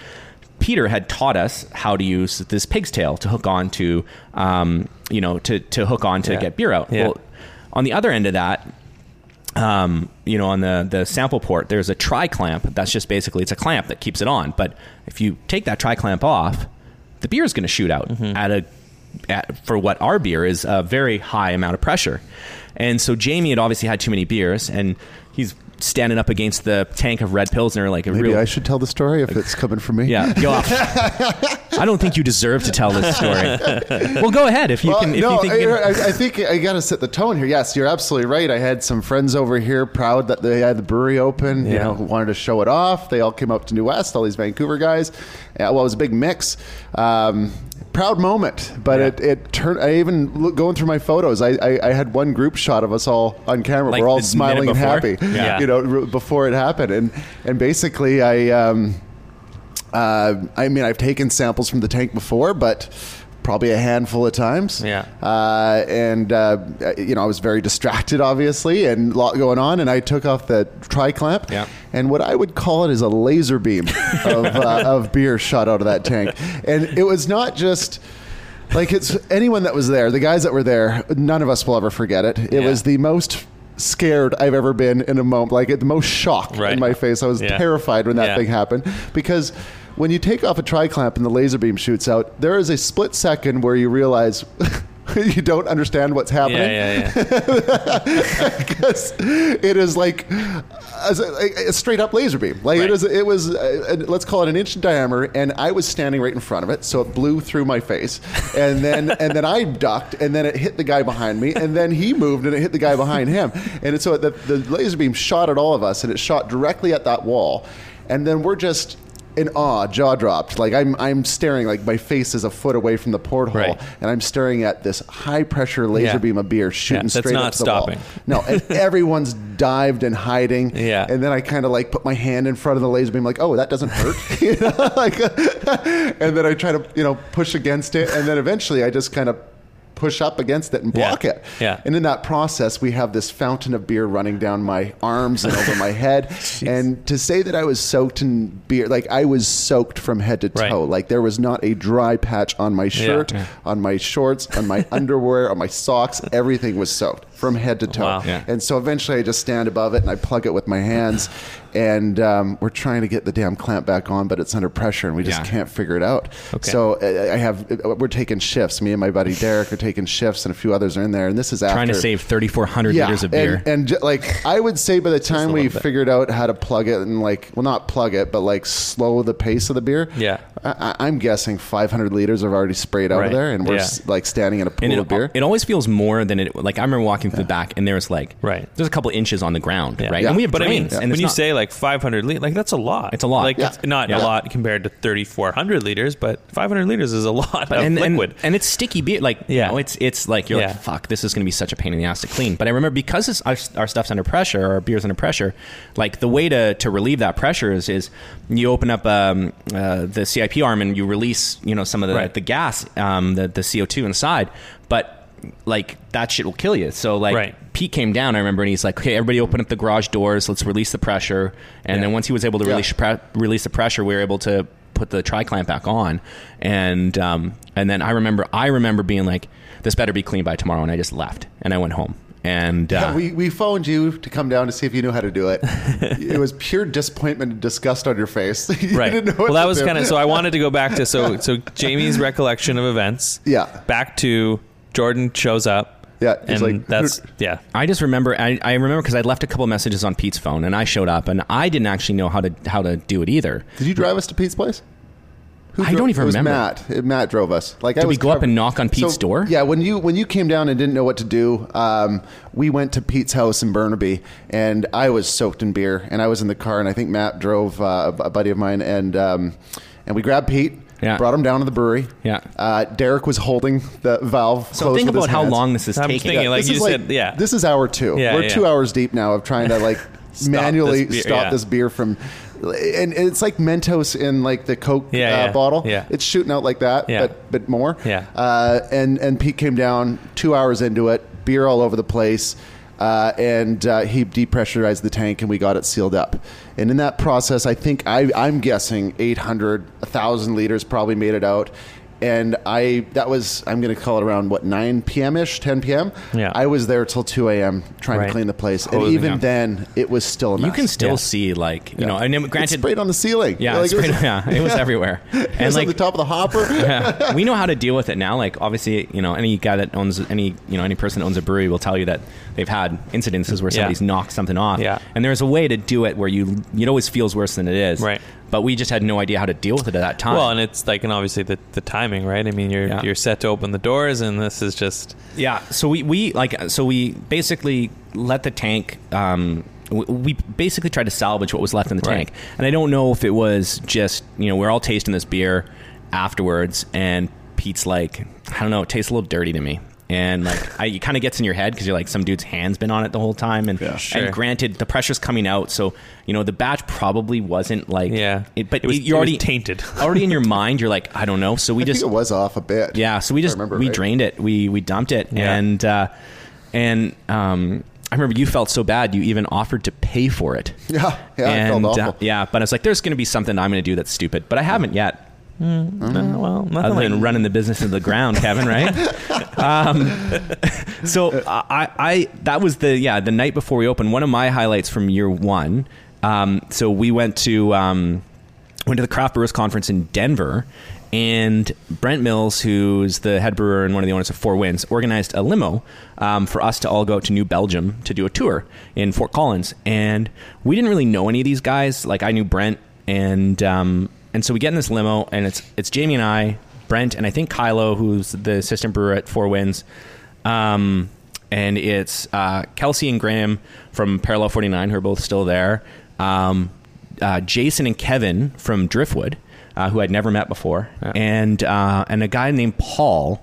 Speaker 1: Peter had taught us how to use this pig's tail to hook on to, um, you know, to to hook on to
Speaker 3: Yeah.
Speaker 1: get beer out.
Speaker 3: Yeah.
Speaker 1: Well, on the other end of that, um, you know, on the the sample port, there's a tri clamp. That's just basically it's a clamp that keeps it on. But if you take that tri clamp off, the beer is going to shoot out
Speaker 3: Mm-hmm.
Speaker 1: at a at, for what our beer is a very high amount of pressure. And so Jamie had obviously had too many beers, and he's standing up against the tank of red pilsner like a
Speaker 2: Maybe
Speaker 1: real
Speaker 2: I should tell the story if it's coming from me.
Speaker 1: yeah, go off. I don't think you deserve to tell this story. well, go ahead if you
Speaker 2: Well,
Speaker 1: can. If
Speaker 2: no,
Speaker 1: you think you
Speaker 2: I,
Speaker 1: can.
Speaker 2: I- I think I got to set the tone here. Yes, you're absolutely right. I had some friends over here proud that they had the brewery open. You
Speaker 3: Yeah.
Speaker 2: know, who wanted to show it off. They all came up to New West. All these Vancouver guys. Well, it was a big mix. Um, proud moment, but
Speaker 3: Yeah.
Speaker 2: it, it turned. I even look, going through my photos. I, I, I had one group shot of us all on camera.
Speaker 1: Like
Speaker 2: We're all smiling and happy.
Speaker 3: Yeah.
Speaker 2: You know, before it happened, and and basically I. Um, uh, I mean, I've taken samples from the tank before, but probably a handful of times.
Speaker 3: Yeah.
Speaker 2: Uh, and uh, you know, I was very distracted, obviously, and a lot going on. And I took off the tri clamp.
Speaker 1: Yeah.
Speaker 2: And what I would call it is a laser beam of, uh, of beer shot out of that tank, and it was not just. Like it's anyone that was there, the guys that were there, none of us will ever forget it. It
Speaker 3: Yeah.
Speaker 2: was the most scared I've ever been in a moment, like the most shock
Speaker 3: Right.
Speaker 2: in my face. I was
Speaker 3: Yeah.
Speaker 2: terrified when that
Speaker 3: Yeah.
Speaker 2: thing happened because when you take off a tri clamp and the laser beam shoots out, there is a split second where you realize you don't understand what's happening
Speaker 3: Yeah, yeah, yeah.
Speaker 2: because it is like a, a straight up laser beam. Like
Speaker 3: Right.
Speaker 2: it is, it was, uh, let's call it an inch in diameter, and I was standing right in front of it, so it blew through my face, and then and then I ducked, and then it hit the guy behind me, and then he moved, and it hit the guy behind him, and so the, the laser beam shot at all of us, and it shot directly at that wall, and then we're just. In awe, jaw dropped. Like I'm, I'm staring. Like my face is a foot away from the porthole,
Speaker 3: Right.
Speaker 2: and I'm staring at this high pressure laser
Speaker 3: Yeah.
Speaker 2: beam of beer shooting
Speaker 3: that's
Speaker 2: straight up the wall.
Speaker 3: stopping.
Speaker 2: No, and everyone's dived and hiding.
Speaker 3: Yeah.
Speaker 2: And then I kind of like put my hand in front of the laser beam, like, oh, that doesn't hurt. you know, like, and then I try to, you know, push against it, and then eventually I just kind of push up against it and
Speaker 3: Yeah.
Speaker 2: block it.
Speaker 3: Yeah.
Speaker 2: And in that process, we have this fountain of beer running down my arms and over my head. And to say that I was soaked in beer, like I was soaked from head to toe.
Speaker 3: Right.
Speaker 2: Like there was not a dry patch on my shirt,
Speaker 3: Yeah.
Speaker 2: on my shorts, on my underwear, on my socks. Everything was soaked from head to toe.
Speaker 3: Wow.
Speaker 1: Yeah.
Speaker 2: And so eventually I just stand above it and I plug it with my hands. And um, we're trying to get the damn clamp back on, but it's under pressure and we just
Speaker 1: Yeah.
Speaker 2: can't figure it out.
Speaker 3: Okay.
Speaker 2: So uh, I have, we're taking shifts. Me and my buddy Derek are taking shifts and a few others are in there. And this is after.
Speaker 1: Trying to save 3,400 liters of beer.
Speaker 2: And, and like I would say by the time we
Speaker 3: bit.
Speaker 2: figured out how to plug it and like well not plug it but like slow the pace of the beer.
Speaker 3: Yeah.
Speaker 2: I, I'm guessing 500 liters have already sprayed out
Speaker 3: Right.
Speaker 2: of there, and we're
Speaker 3: Yeah.
Speaker 2: s- like standing in a pool
Speaker 1: And
Speaker 2: of beer.
Speaker 1: it, it always feels more than it. Like I remember walking through the back, and there was like,
Speaker 3: Right.
Speaker 1: there's a couple inches on the ground,
Speaker 3: Yeah.
Speaker 1: right?
Speaker 2: Yeah.
Speaker 1: And we have
Speaker 3: But I mean,
Speaker 1: drains, and
Speaker 3: when you
Speaker 1: not-
Speaker 3: say like 500 liters, like that's a lot.
Speaker 1: It's a lot.
Speaker 3: Like
Speaker 2: Yeah.
Speaker 3: it's not
Speaker 1: Yeah.
Speaker 3: a lot compared to 3,400 liters, but 500 liters is a lot of
Speaker 1: and, and-
Speaker 3: liquid.
Speaker 1: and, it's sticky beer. Like,
Speaker 3: Yeah.
Speaker 1: you know, it's it's like you're
Speaker 3: Yeah.
Speaker 1: like, fuck, this is going to be such a pain in the ass to clean. But I remember because it's, our, our stuff's under pressure, our beer's under pressure. Like the way to, to relieve that pressure is is you open up um, uh, the CIP arm and you release you know some of the
Speaker 3: Right.
Speaker 1: the gas, um, the the CO two inside, but. Like that shit will kill you. So like
Speaker 3: Right.
Speaker 1: Pete came down, I remember, and he's like, "Okay, everybody, open up the garage doors. Let's release the pressure." And
Speaker 3: Yeah.
Speaker 1: then once he was able to
Speaker 2: Yeah.
Speaker 1: release pre- release the pressure, we were able to put the tri clamp back on, and um, and then I remember I remember being like, "This better be clean by tomorrow," and I just left and I went home. And uh,
Speaker 2: Yeah, we, we phoned you to come down to see if you knew how to do it. it was pure disappointment and disgust on your face. You
Speaker 3: right.
Speaker 2: didn't know what
Speaker 3: Well, that
Speaker 2: to
Speaker 3: was kind of so. I wanted to go back to so so Jamie's recollection of events.
Speaker 2: Yeah.
Speaker 3: Back to Jordan shows up.
Speaker 2: Yeah,
Speaker 3: and
Speaker 2: like,
Speaker 3: that's yeah.
Speaker 1: I just remember I, I remember because I left a couple messages on Pete's phone, and I showed up, and I didn't actually know how to how to do it either.
Speaker 2: Did you drive us to Pete's place? Who
Speaker 1: I don't even
Speaker 2: it was
Speaker 1: remember.
Speaker 2: Matt. Matt drove us. Like, I
Speaker 1: Did we
Speaker 2: was
Speaker 1: go up and knock on Pete's
Speaker 2: So,
Speaker 1: door?
Speaker 2: Yeah, when you when you came down and didn't know what to do, um, we went to Pete's house in Burnaby, and I was soaked in beer, and I was in the car, and I think Matt drove uh, a buddy of mine, and um, and we grabbed Pete,
Speaker 1: Yeah.
Speaker 2: brought him down to the brewery.
Speaker 1: Yeah.
Speaker 2: uh, Derek was holding the valve.
Speaker 1: So
Speaker 2: closed
Speaker 1: think
Speaker 2: with his
Speaker 1: about how
Speaker 2: hands.
Speaker 1: long this is
Speaker 3: I'm
Speaker 1: taking.
Speaker 3: thinking, like
Speaker 2: this
Speaker 3: you
Speaker 2: is
Speaker 3: said, yeah.
Speaker 2: This is hour two.
Speaker 3: Yeah,
Speaker 2: We're
Speaker 3: yeah.
Speaker 2: two hours deep now of trying to like manually
Speaker 3: this beer,
Speaker 2: stop
Speaker 3: yeah.
Speaker 2: this beer from. And it's like Mentos in like the Coke
Speaker 3: Yeah,
Speaker 2: uh,
Speaker 3: yeah,
Speaker 2: bottle.
Speaker 3: yeah.
Speaker 2: It's shooting out like that,
Speaker 3: Yeah.
Speaker 2: but but more.
Speaker 3: Yeah.
Speaker 2: Uh, and and Pete came down two hours into it, beer all over the place. Uh, and uh, he depressurized the tank, and we got it sealed up. And in that process, I think I, I'm guessing 800, 1,000 liters probably made it out. And I that was I'm going to call it around what 9 p.m. ish, 10 p.m.
Speaker 3: Yeah.
Speaker 2: I was there till 2 a.m. trying
Speaker 3: Right.
Speaker 2: to clean the place, and even
Speaker 3: up.
Speaker 2: then, it was still a mess.
Speaker 1: You can still
Speaker 3: Yeah.
Speaker 1: see like you
Speaker 2: Yeah.
Speaker 1: know, and then,
Speaker 2: It
Speaker 1: granted,
Speaker 2: sprayed on the ceiling.
Speaker 1: yeah,
Speaker 2: Like,
Speaker 1: it's
Speaker 2: it was,
Speaker 1: pretty- yeah, it was everywhere,
Speaker 2: it
Speaker 1: and
Speaker 2: was
Speaker 1: like
Speaker 2: on the top of the hopper.
Speaker 1: yeah. we know how to deal with it now. Like obviously, you know, any guy that owns any, you know, any person that owns a brewery will tell you that they've had incidences where
Speaker 3: Yeah.
Speaker 1: somebody's knocked something off.
Speaker 3: Yeah.
Speaker 1: And there's a way to do it where you it always feels worse than it is.
Speaker 3: Right.
Speaker 1: But we just had no idea how to deal with it at that time.
Speaker 3: Well, and it's like, and obviously the, the timing, right? I mean, you're
Speaker 1: Yeah.
Speaker 3: you're set to open the doors, and this is just
Speaker 1: Yeah. So we, we like so we basically let the tank. Um, we- basically tried to salvage what was left in the
Speaker 3: Right.
Speaker 1: tank, and I don't know if it was just you know we're all tasting this beer afterwards, and Pete's like, I don't know, it tastes a little dirty to me. And like, I, it kind of gets in your head because you're like, some dude's hand's been on it the whole time, and
Speaker 2: Yeah.
Speaker 3: Sure.
Speaker 1: and granted, the pressure's coming out, so you know the batch probably wasn't like,
Speaker 3: yeah.
Speaker 1: it, but
Speaker 3: it was,
Speaker 1: you're
Speaker 3: it was
Speaker 1: already
Speaker 3: tainted.
Speaker 1: already in your mind. You're like, I don't know, so we
Speaker 2: I
Speaker 1: just
Speaker 2: think it was off a bit.
Speaker 1: yeah, so we just
Speaker 2: remember
Speaker 1: we
Speaker 2: right.
Speaker 1: drained it. We we dumped it,
Speaker 3: Yeah.
Speaker 1: and uh, and um, I remember you felt so bad. You even offered to pay for it.
Speaker 2: Yeah, yeah, I
Speaker 1: and,
Speaker 2: felt
Speaker 1: uh, yeah, but I was like, there's going to be something I'm going to do that's stupid, but I haven't yet.
Speaker 3: Uh, well, nothing
Speaker 1: Other than
Speaker 3: like
Speaker 1: running the business into the ground, Kevin, right? um, so I, I that was the yeah the night before we opened. One of my highlights from year one. Um, so we went to um, went to the craft brewers conference in Denver, and Brent Mills, who's the head brewer and one of the owners of Four Winds, organized a limo um, for us to all go out to New Belgium to do a tour in Fort Collins. And we didn't really know any of these guys. Like I knew Brent, and um, and so we get in this limo, and it's it's Jamie and I, Brent, and I think Kylo, who's the assistant brewer at Four Winds. Um, and it's uh, Kelsey and Graham from Parallel 49, who are both still there. Um, uh, Jason and Kevin from Driftwood, uh, who I'd never met before,
Speaker 3: Yeah.
Speaker 1: and uh, and a guy named Paul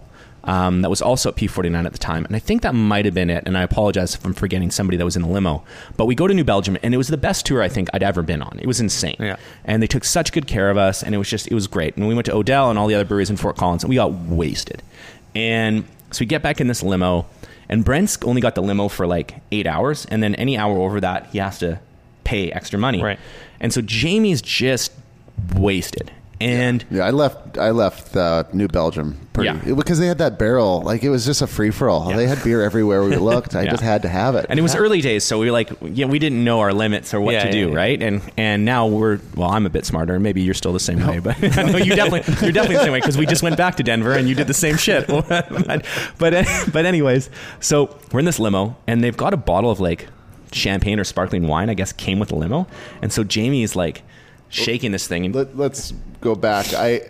Speaker 1: um, that was also at P49 at the time. And I think that might have been it. And I apologize if I'm forgetting somebody that was in the limo. But we go to New Belgium, and it was the best tour I think I'd ever been on. It was insane.
Speaker 3: Yeah.
Speaker 1: And they took such good care of us, and it was just it was great. And we went to Odell and all the other breweries in Fort Collins, and we got wasted. And so we get back in this limo, and Brent's only got the limo for like eight hours, and then any hour over that, he has to pay extra money.
Speaker 3: Right.
Speaker 1: And so Jamie's just wasted. And
Speaker 2: Yeah, I left. I left uh, New Belgium pretty
Speaker 1: Yeah.
Speaker 2: because they had that barrel. Like it was just a free for all.
Speaker 1: Yeah.
Speaker 2: They had beer everywhere we looked. I
Speaker 1: Yeah.
Speaker 2: just had to have it.
Speaker 1: and it was early days, so we were like, yeah, we didn't know our limits or what
Speaker 3: Yeah,
Speaker 1: to do,
Speaker 3: yeah, yeah.
Speaker 1: right? And and now we're well, I'm a bit smarter. and Maybe you're still the same way, but no, you definitely you're definitely the same way because we just went back to Denver and you did the same shit. but but but anyways, so we're in this limo and they've got a bottle of like champagne or sparkling wine. I guess came with the limo, and so Jamie is like. Shaking this thing.
Speaker 2: Let, let's go back. I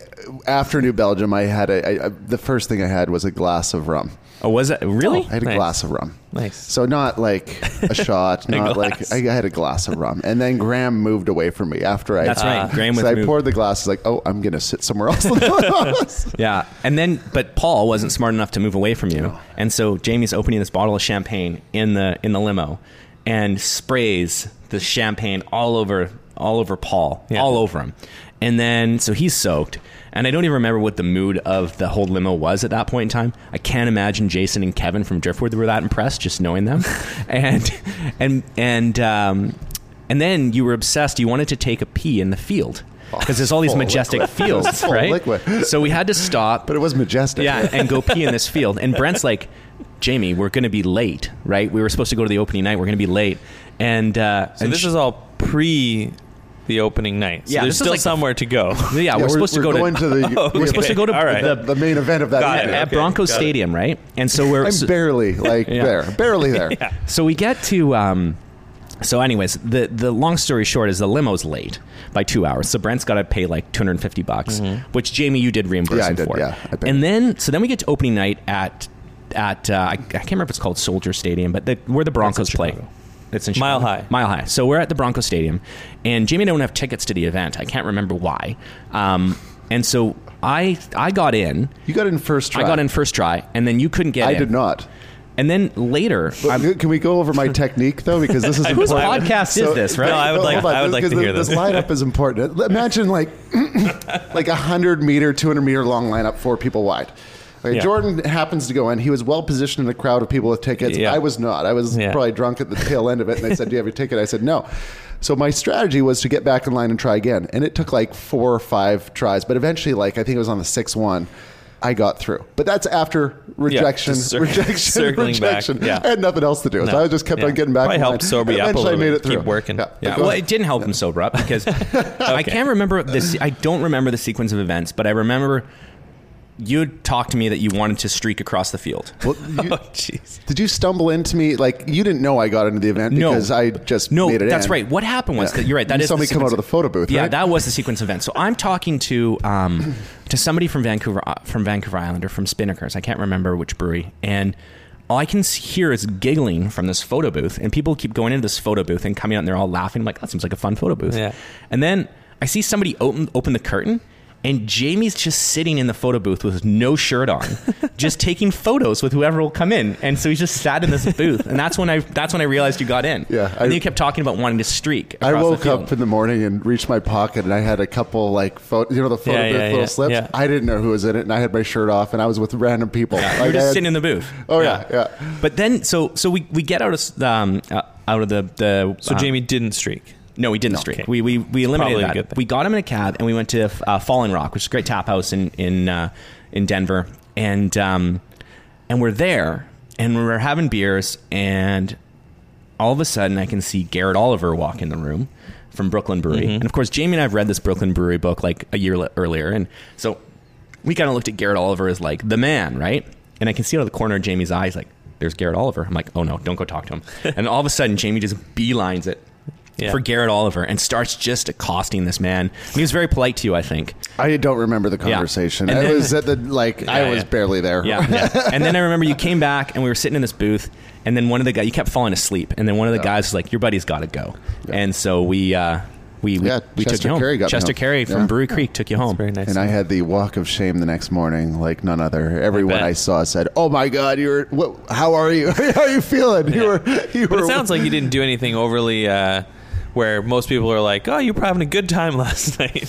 Speaker 2: after New Belgium, I had a I, I, the first thing I had was a glass of rum.
Speaker 1: oh, was it really?
Speaker 2: I had a
Speaker 3: Nice.
Speaker 2: glass of rum.
Speaker 3: Nice.
Speaker 2: So not like a shot, not
Speaker 3: glass.
Speaker 2: like I had a glass of rum, and then Graham moved away from me after I.
Speaker 1: That's right. Ah. Graham
Speaker 2: so
Speaker 1: was
Speaker 2: I
Speaker 1: moved.
Speaker 2: poured the glass. Like, oh, I'm gonna sit somewhere else. in the house.
Speaker 1: Yeah, and then but Paul wasn't smart enough to move away from you, and so Jamie's opening this bottle of champagne in the in the limo, and sprays the champagne all over all over Paul,
Speaker 3: Yeah.
Speaker 1: all over him, and then so he's soaked. And I don't even remember what the mood of the whole limo was at that point in time. I can't imagine Jason and Kevin from Driftwood were that impressed just knowing them, and and and um, and then you were obsessed. You wanted to take a pee in the field because there's all these majestic
Speaker 2: liquid.
Speaker 1: fields, right?
Speaker 2: liquid.
Speaker 1: So we had to stop
Speaker 2: but it was majestic.
Speaker 1: yeah, and go pee in this field. And Brent's like, Jamie, we're going to be late, right? We were supposed to go to the opening night. We're going to be late. And uh,
Speaker 3: So
Speaker 1: and
Speaker 3: this
Speaker 1: sh-
Speaker 3: is all pre the opening night. So
Speaker 1: Yeah,
Speaker 3: there's
Speaker 1: this is
Speaker 3: still
Speaker 1: like the-
Speaker 3: somewhere to go.
Speaker 1: yeah, we're, supposed to go
Speaker 2: going
Speaker 1: to,
Speaker 2: to the.
Speaker 3: Oh,
Speaker 1: we're supposed to go to
Speaker 3: All right.
Speaker 2: the, the main event of that
Speaker 3: Got it.
Speaker 2: evening.
Speaker 1: at
Speaker 3: Okay,
Speaker 1: Bronco
Speaker 3: got it.
Speaker 1: Stadium, right? And so we're
Speaker 2: I'm
Speaker 1: so,
Speaker 2: barely like
Speaker 1: Yeah.
Speaker 2: there, barely there.
Speaker 3: Yeah.
Speaker 1: so we get to. Um, so, anyways, the the long story short is the limo's late by two hours. So Brent's got to pay like two hundred and fifty bucks, which Jamie you did reimburse
Speaker 2: Yeah, I
Speaker 1: him
Speaker 2: did,
Speaker 1: for.
Speaker 2: yeah, I paid.
Speaker 1: and then so then we get to opening night at at uh, I, I can't remember if it's called Soldier Stadium, but the, where the Broncos play.
Speaker 3: Chicago.
Speaker 1: It's in
Speaker 3: Mile
Speaker 1: Chicago.
Speaker 3: High.
Speaker 1: Mile High. So we're at the Bronco Stadium, and Jamie and I don't have tickets to the event. I can't remember why. Um, and so I I got in.
Speaker 2: You got in first try.
Speaker 1: I got in first try, and then you couldn't get
Speaker 2: I
Speaker 1: in.
Speaker 2: did not.
Speaker 1: And then later,
Speaker 2: But can we go over my technique though? Because this is
Speaker 1: whose
Speaker 2: important.
Speaker 1: podcast is this, right?
Speaker 3: No, I would like-
Speaker 2: hold on,
Speaker 3: I would like to
Speaker 2: because
Speaker 3: hear this.
Speaker 2: This lineup is important. Imagine like like a hundred meter, two hundred meter long lineup, four people wide. Okay,
Speaker 3: Yeah.
Speaker 2: Jordan happens to go in. He was well positioned in a crowd of people with tickets.
Speaker 3: Yeah.
Speaker 2: I was not. I was
Speaker 3: Yeah.
Speaker 2: probably drunk at the tail end of it, and they said, "Do you have your ticket?" I said, "No." So my strategy was to get back in line and try again, and it took like four or five tries, but eventually, like I think it was on the sixth one. I got through, but that's after rejection,
Speaker 3: just cir-
Speaker 2: rejection,
Speaker 3: circling back.
Speaker 2: rejection.
Speaker 3: Yeah.
Speaker 2: I had nothing else to do, so I just kept
Speaker 3: Yeah.
Speaker 2: on getting back.
Speaker 3: Probably helped sober up a
Speaker 2: Eventually,
Speaker 3: little
Speaker 2: I made
Speaker 3: bit.
Speaker 2: it through.
Speaker 3: Keep working.
Speaker 2: Yeah.
Speaker 3: Yeah.
Speaker 1: Well, it didn't help him sober up because I can't remember this. I don't remember the sequence of events, but I remember you had talked to me that you wanted to streak across the field.
Speaker 2: Well, you-
Speaker 3: Oh, jeez.
Speaker 2: did you stumble into me? Like you didn't know I got into the event
Speaker 1: No.
Speaker 2: because I just
Speaker 1: No,
Speaker 2: made it
Speaker 1: that's
Speaker 2: in.
Speaker 1: right. What happened was
Speaker 2: Yeah.
Speaker 1: that you're right. That
Speaker 2: You
Speaker 1: is
Speaker 2: saw
Speaker 1: the
Speaker 2: me come out of the photo booth,
Speaker 1: Yeah,
Speaker 2: right?
Speaker 1: that was the sequence event. So I'm talking to um, to somebody from Vancouver uh, from Vancouver Island or from Spinnakers. I can't remember which brewery, and all I can hear is giggling from this photo booth, and people keep going into this photo booth and coming out, and they're all laughing. I'm like, that seems like a fun photo booth.
Speaker 3: Yeah.
Speaker 1: And then I see somebody open open the curtain. And Jamie's just sitting in the photo booth with no shirt on, just taking photos with whoever will come in. And so he just sat in this booth, and that's when I that's when I realized you got in.
Speaker 2: Yeah,
Speaker 1: and
Speaker 2: I-
Speaker 1: then you kept talking about wanting to streak.
Speaker 2: I
Speaker 1: across the
Speaker 2: woke up in the morning and reached my pocket, and I had a couple like photo, you know, the photo
Speaker 3: Yeah,
Speaker 2: booth
Speaker 3: yeah,
Speaker 2: little
Speaker 3: yeah,
Speaker 2: slips.
Speaker 3: yeah.
Speaker 2: I didn't know who was in it, and I had my shirt off, and I was with random people.
Speaker 1: You
Speaker 2: Like,
Speaker 1: were
Speaker 2: I
Speaker 1: just
Speaker 2: had-
Speaker 1: sitting in the booth.
Speaker 2: Oh yeah, yeah.
Speaker 1: But then, so so we, we get out of um, uh, out of the the.
Speaker 3: So
Speaker 1: uh,
Speaker 3: Jamie didn't streak.
Speaker 1: No, we didn't streak.
Speaker 3: Okay.
Speaker 1: We we we eliminated
Speaker 3: Probably
Speaker 1: that. We got him in a cab and we went to uh, Falling Rock, which is a great tap house in in uh, in Denver, and um, and we're there and we're having beers, and all of a sudden I can see Garrett Oliver walk in the room from Brooklyn Brewery,
Speaker 3: Mm-hmm.
Speaker 1: and of course Jamie and I have read this Brooklyn Brewery book like a year li- earlier, and so we kind of looked at Garrett Oliver as like the man, right? And I can see out of the corner of Jamie's eyes, like, there's Garrett Oliver. I'm like, oh no, don't go talk to him. and all of a sudden, Jamie just beelines it
Speaker 3: Yeah.
Speaker 1: for Garrett Oliver and starts just accosting this man. And he was very polite to you, I think.
Speaker 2: I don't remember the conversation.
Speaker 1: And
Speaker 2: I was at the like I was
Speaker 1: yeah.
Speaker 2: barely there.
Speaker 1: Yeah. yeah. And then I remember you came back and we were sitting in this booth, and then one of the guys, you kept falling asleep, and then one of the guys was like, your buddy's got to go. And so we, uh, we, we,
Speaker 2: Yeah,
Speaker 1: we took you home.
Speaker 2: Carey got me
Speaker 1: Chester
Speaker 2: home.
Speaker 1: Carey from
Speaker 2: Yeah.
Speaker 1: Brewery Creek took you home.
Speaker 3: Very nice.
Speaker 2: And I had the walk of shame the next morning, like none other. Everyone
Speaker 3: bet.
Speaker 2: I, saw said, "Oh my God, you're. What, how are you? how are you feeling? You were. You
Speaker 3: But
Speaker 2: were.
Speaker 3: it sounds like you didn't do anything overly uh, where most people are like, "Oh, you were having a good time last night."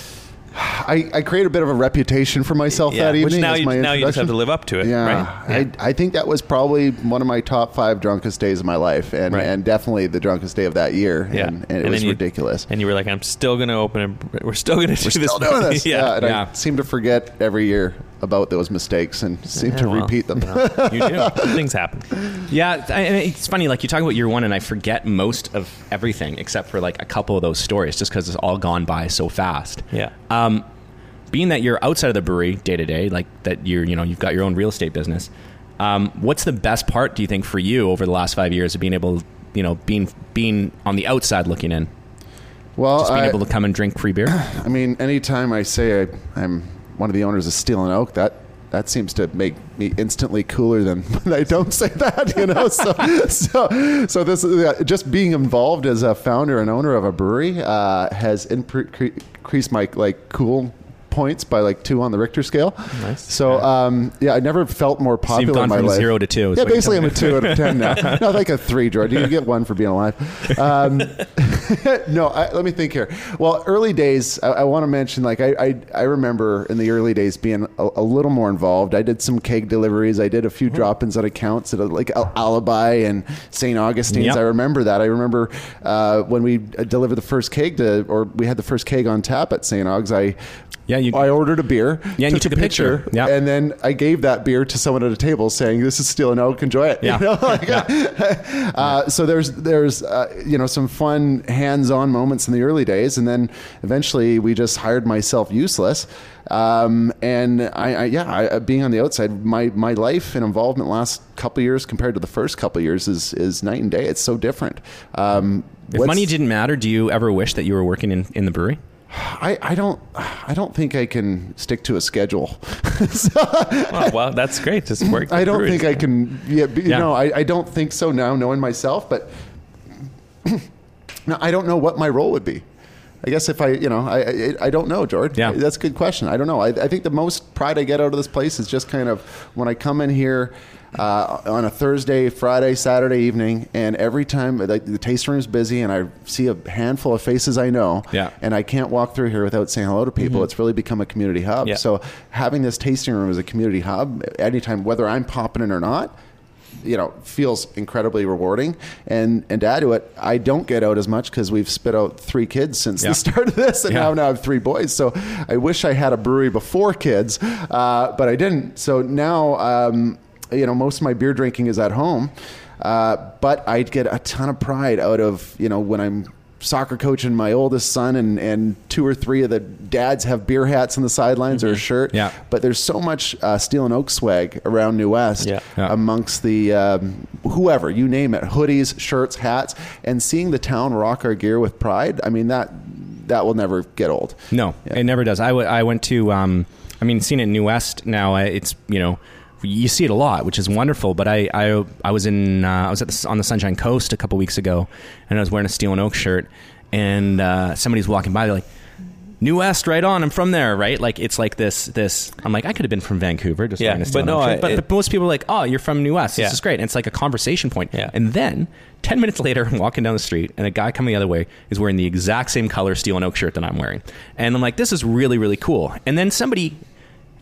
Speaker 2: I, I created a bit of a reputation for myself
Speaker 3: Yeah,
Speaker 2: that evening.
Speaker 3: which now you now you just have to live up to it,
Speaker 2: Yeah,
Speaker 3: right?
Speaker 2: I, I think that was probably one of my top five drunkest days of my life, and,
Speaker 3: Right.
Speaker 2: and definitely the drunkest day of that year.
Speaker 3: Yeah.
Speaker 2: and, and it
Speaker 3: And
Speaker 2: was
Speaker 3: you-
Speaker 2: ridiculous.
Speaker 3: And you were like, "I'm still going to open it. We're still going to do this.
Speaker 2: doing this.
Speaker 3: yeah.
Speaker 2: and
Speaker 1: Yeah.
Speaker 2: I seem to forget every year about those mistakes and seem
Speaker 3: Yeah,
Speaker 2: to
Speaker 3: well,
Speaker 2: repeat them.
Speaker 3: you know,
Speaker 1: You do.
Speaker 3: things happen.
Speaker 1: Yeah, I- and it's funny. Like you talk about year one, and I forget most of everything except for like a couple of those stories, just because it's all gone by so fast.
Speaker 3: Yeah.
Speaker 1: Um, being that you're outside of the brewery day to day, like that you're, you know, you've got your own real estate business. Um, what's the best part, do you think, for you over the last five years of being able, you know, being being on the outside looking in?
Speaker 2: Well,
Speaker 1: just being
Speaker 2: I-
Speaker 1: able to come and drink free beer.
Speaker 2: I mean, anytime I say I, I'm one of the owners of Steel and Oak, that that seems to make me instantly cooler than when I don't say that. You know, so so so this is uh, just being involved as a founder and owner of a brewery uh, has impre- increased my like cool points by like two on the Richter scale.
Speaker 3: Nice.
Speaker 2: So um, yeah, I never felt more
Speaker 1: you've
Speaker 2: popular
Speaker 1: gone
Speaker 2: in my
Speaker 1: from
Speaker 2: life.
Speaker 1: zero to two,
Speaker 2: Yeah, basically I'm a two out of ten now. no, like a three, George. You get one for being alive. Um, no, I, let me think here. Well, early days, I, I want to mention like I, I I remember in the early days being a, a little more involved. I did some keg deliveries. I did a few
Speaker 1: Mm-hmm.
Speaker 2: drop-ins at accounts at a, like Alibi and St. Augustine's.
Speaker 1: Yep.
Speaker 2: I remember that. I remember uh, when we uh, delivered the first keg to, or we had the first keg on tap at St. Augs. I
Speaker 1: Yeah, you-
Speaker 2: I ordered a beer.
Speaker 1: Yeah, and you took a picture. Yeah.
Speaker 2: and then I gave that beer to someone at a table, saying, "This is Steel and Oak. Enjoy it."
Speaker 1: Yeah.
Speaker 2: You know, like, uh, so there's there's uh, you know some fun hands-on moments in the early days, and then eventually we just hired myself useless. Um, and I, I yeah, I, being on the outside, my my life and involvement last couple years compared to the first couple years is is night and day. It's so different. Um,
Speaker 1: If money didn't matter, do you ever wish that you were working in, in the brewery?
Speaker 2: I, I don't I don't think I can stick to a schedule.
Speaker 3: Oh, well, that's great. Just work.
Speaker 2: I don't think I can. Yeah, you
Speaker 1: Yeah.
Speaker 2: know, I, I don't think so now, knowing myself. But no, I don't know what my role would be. I guess if I, you know, I I, I don't know, George.
Speaker 1: Yeah.
Speaker 2: that's a good question. I don't know. I, I think the most pride I get out of this place is just kind of when I come in here uh, on a Thursday, Friday, Saturday evening, and every time like, the tasting room's busy, and I see a handful of faces I know,
Speaker 1: Yeah.
Speaker 2: and I can't walk through here without saying hello to people. It's really become a community hub.
Speaker 3: Yeah.
Speaker 2: So having this tasting room as a community hub, anytime whether I'm popping in or not, you know, feels incredibly rewarding. And and to add to it, I don't get out as much because we've spit out three kids since
Speaker 1: Yeah.
Speaker 2: the start of this, and
Speaker 1: Yeah.
Speaker 2: now now I have three boys. So I wish I had a brewery before kids, uh, but I didn't. So now, um, you know, most of my beer drinking is at home. Uh, but I get a ton of pride out of you know when I'm soccer coach and my oldest son and, and two or three of the dads have beer hats on the sidelines or a shirt.
Speaker 1: Yeah.
Speaker 2: But there's so much uh, Steel and Oak swag around New West
Speaker 3: Yeah.
Speaker 1: Yeah.
Speaker 2: amongst the um, whoever you name it, hoodies, shirts, hats, and seeing the town rock our gear with pride. I mean that that will never get old.
Speaker 1: No,
Speaker 2: Yeah.
Speaker 1: it never does. I, w- I went to, um, I mean, seeing it in New West now, it's, you know, you see it a lot, which is wonderful. But I, I, I was in, uh, I was at the, on the Sunshine Coast a couple weeks ago, and I was wearing a Steel and Oak shirt, and uh, somebody's walking by, they're like, New West, right on. I'm from there, right? Like it's like this. This. I'm like I could have been from Vancouver, just
Speaker 3: Yeah,
Speaker 1: wearing a Steel
Speaker 3: but
Speaker 1: and Oak
Speaker 3: no,
Speaker 1: shirt.
Speaker 3: I-
Speaker 1: but,
Speaker 3: it-
Speaker 1: but most people are like, oh, you're from New West. This
Speaker 3: Yeah.
Speaker 1: is great. And it's like a conversation point.
Speaker 3: Yeah.
Speaker 1: And then ten minutes later, I'm walking down the street, and a guy coming the other way is wearing the exact same color Steel and Oak shirt that I'm wearing, and I'm like, this is really really cool. And then somebody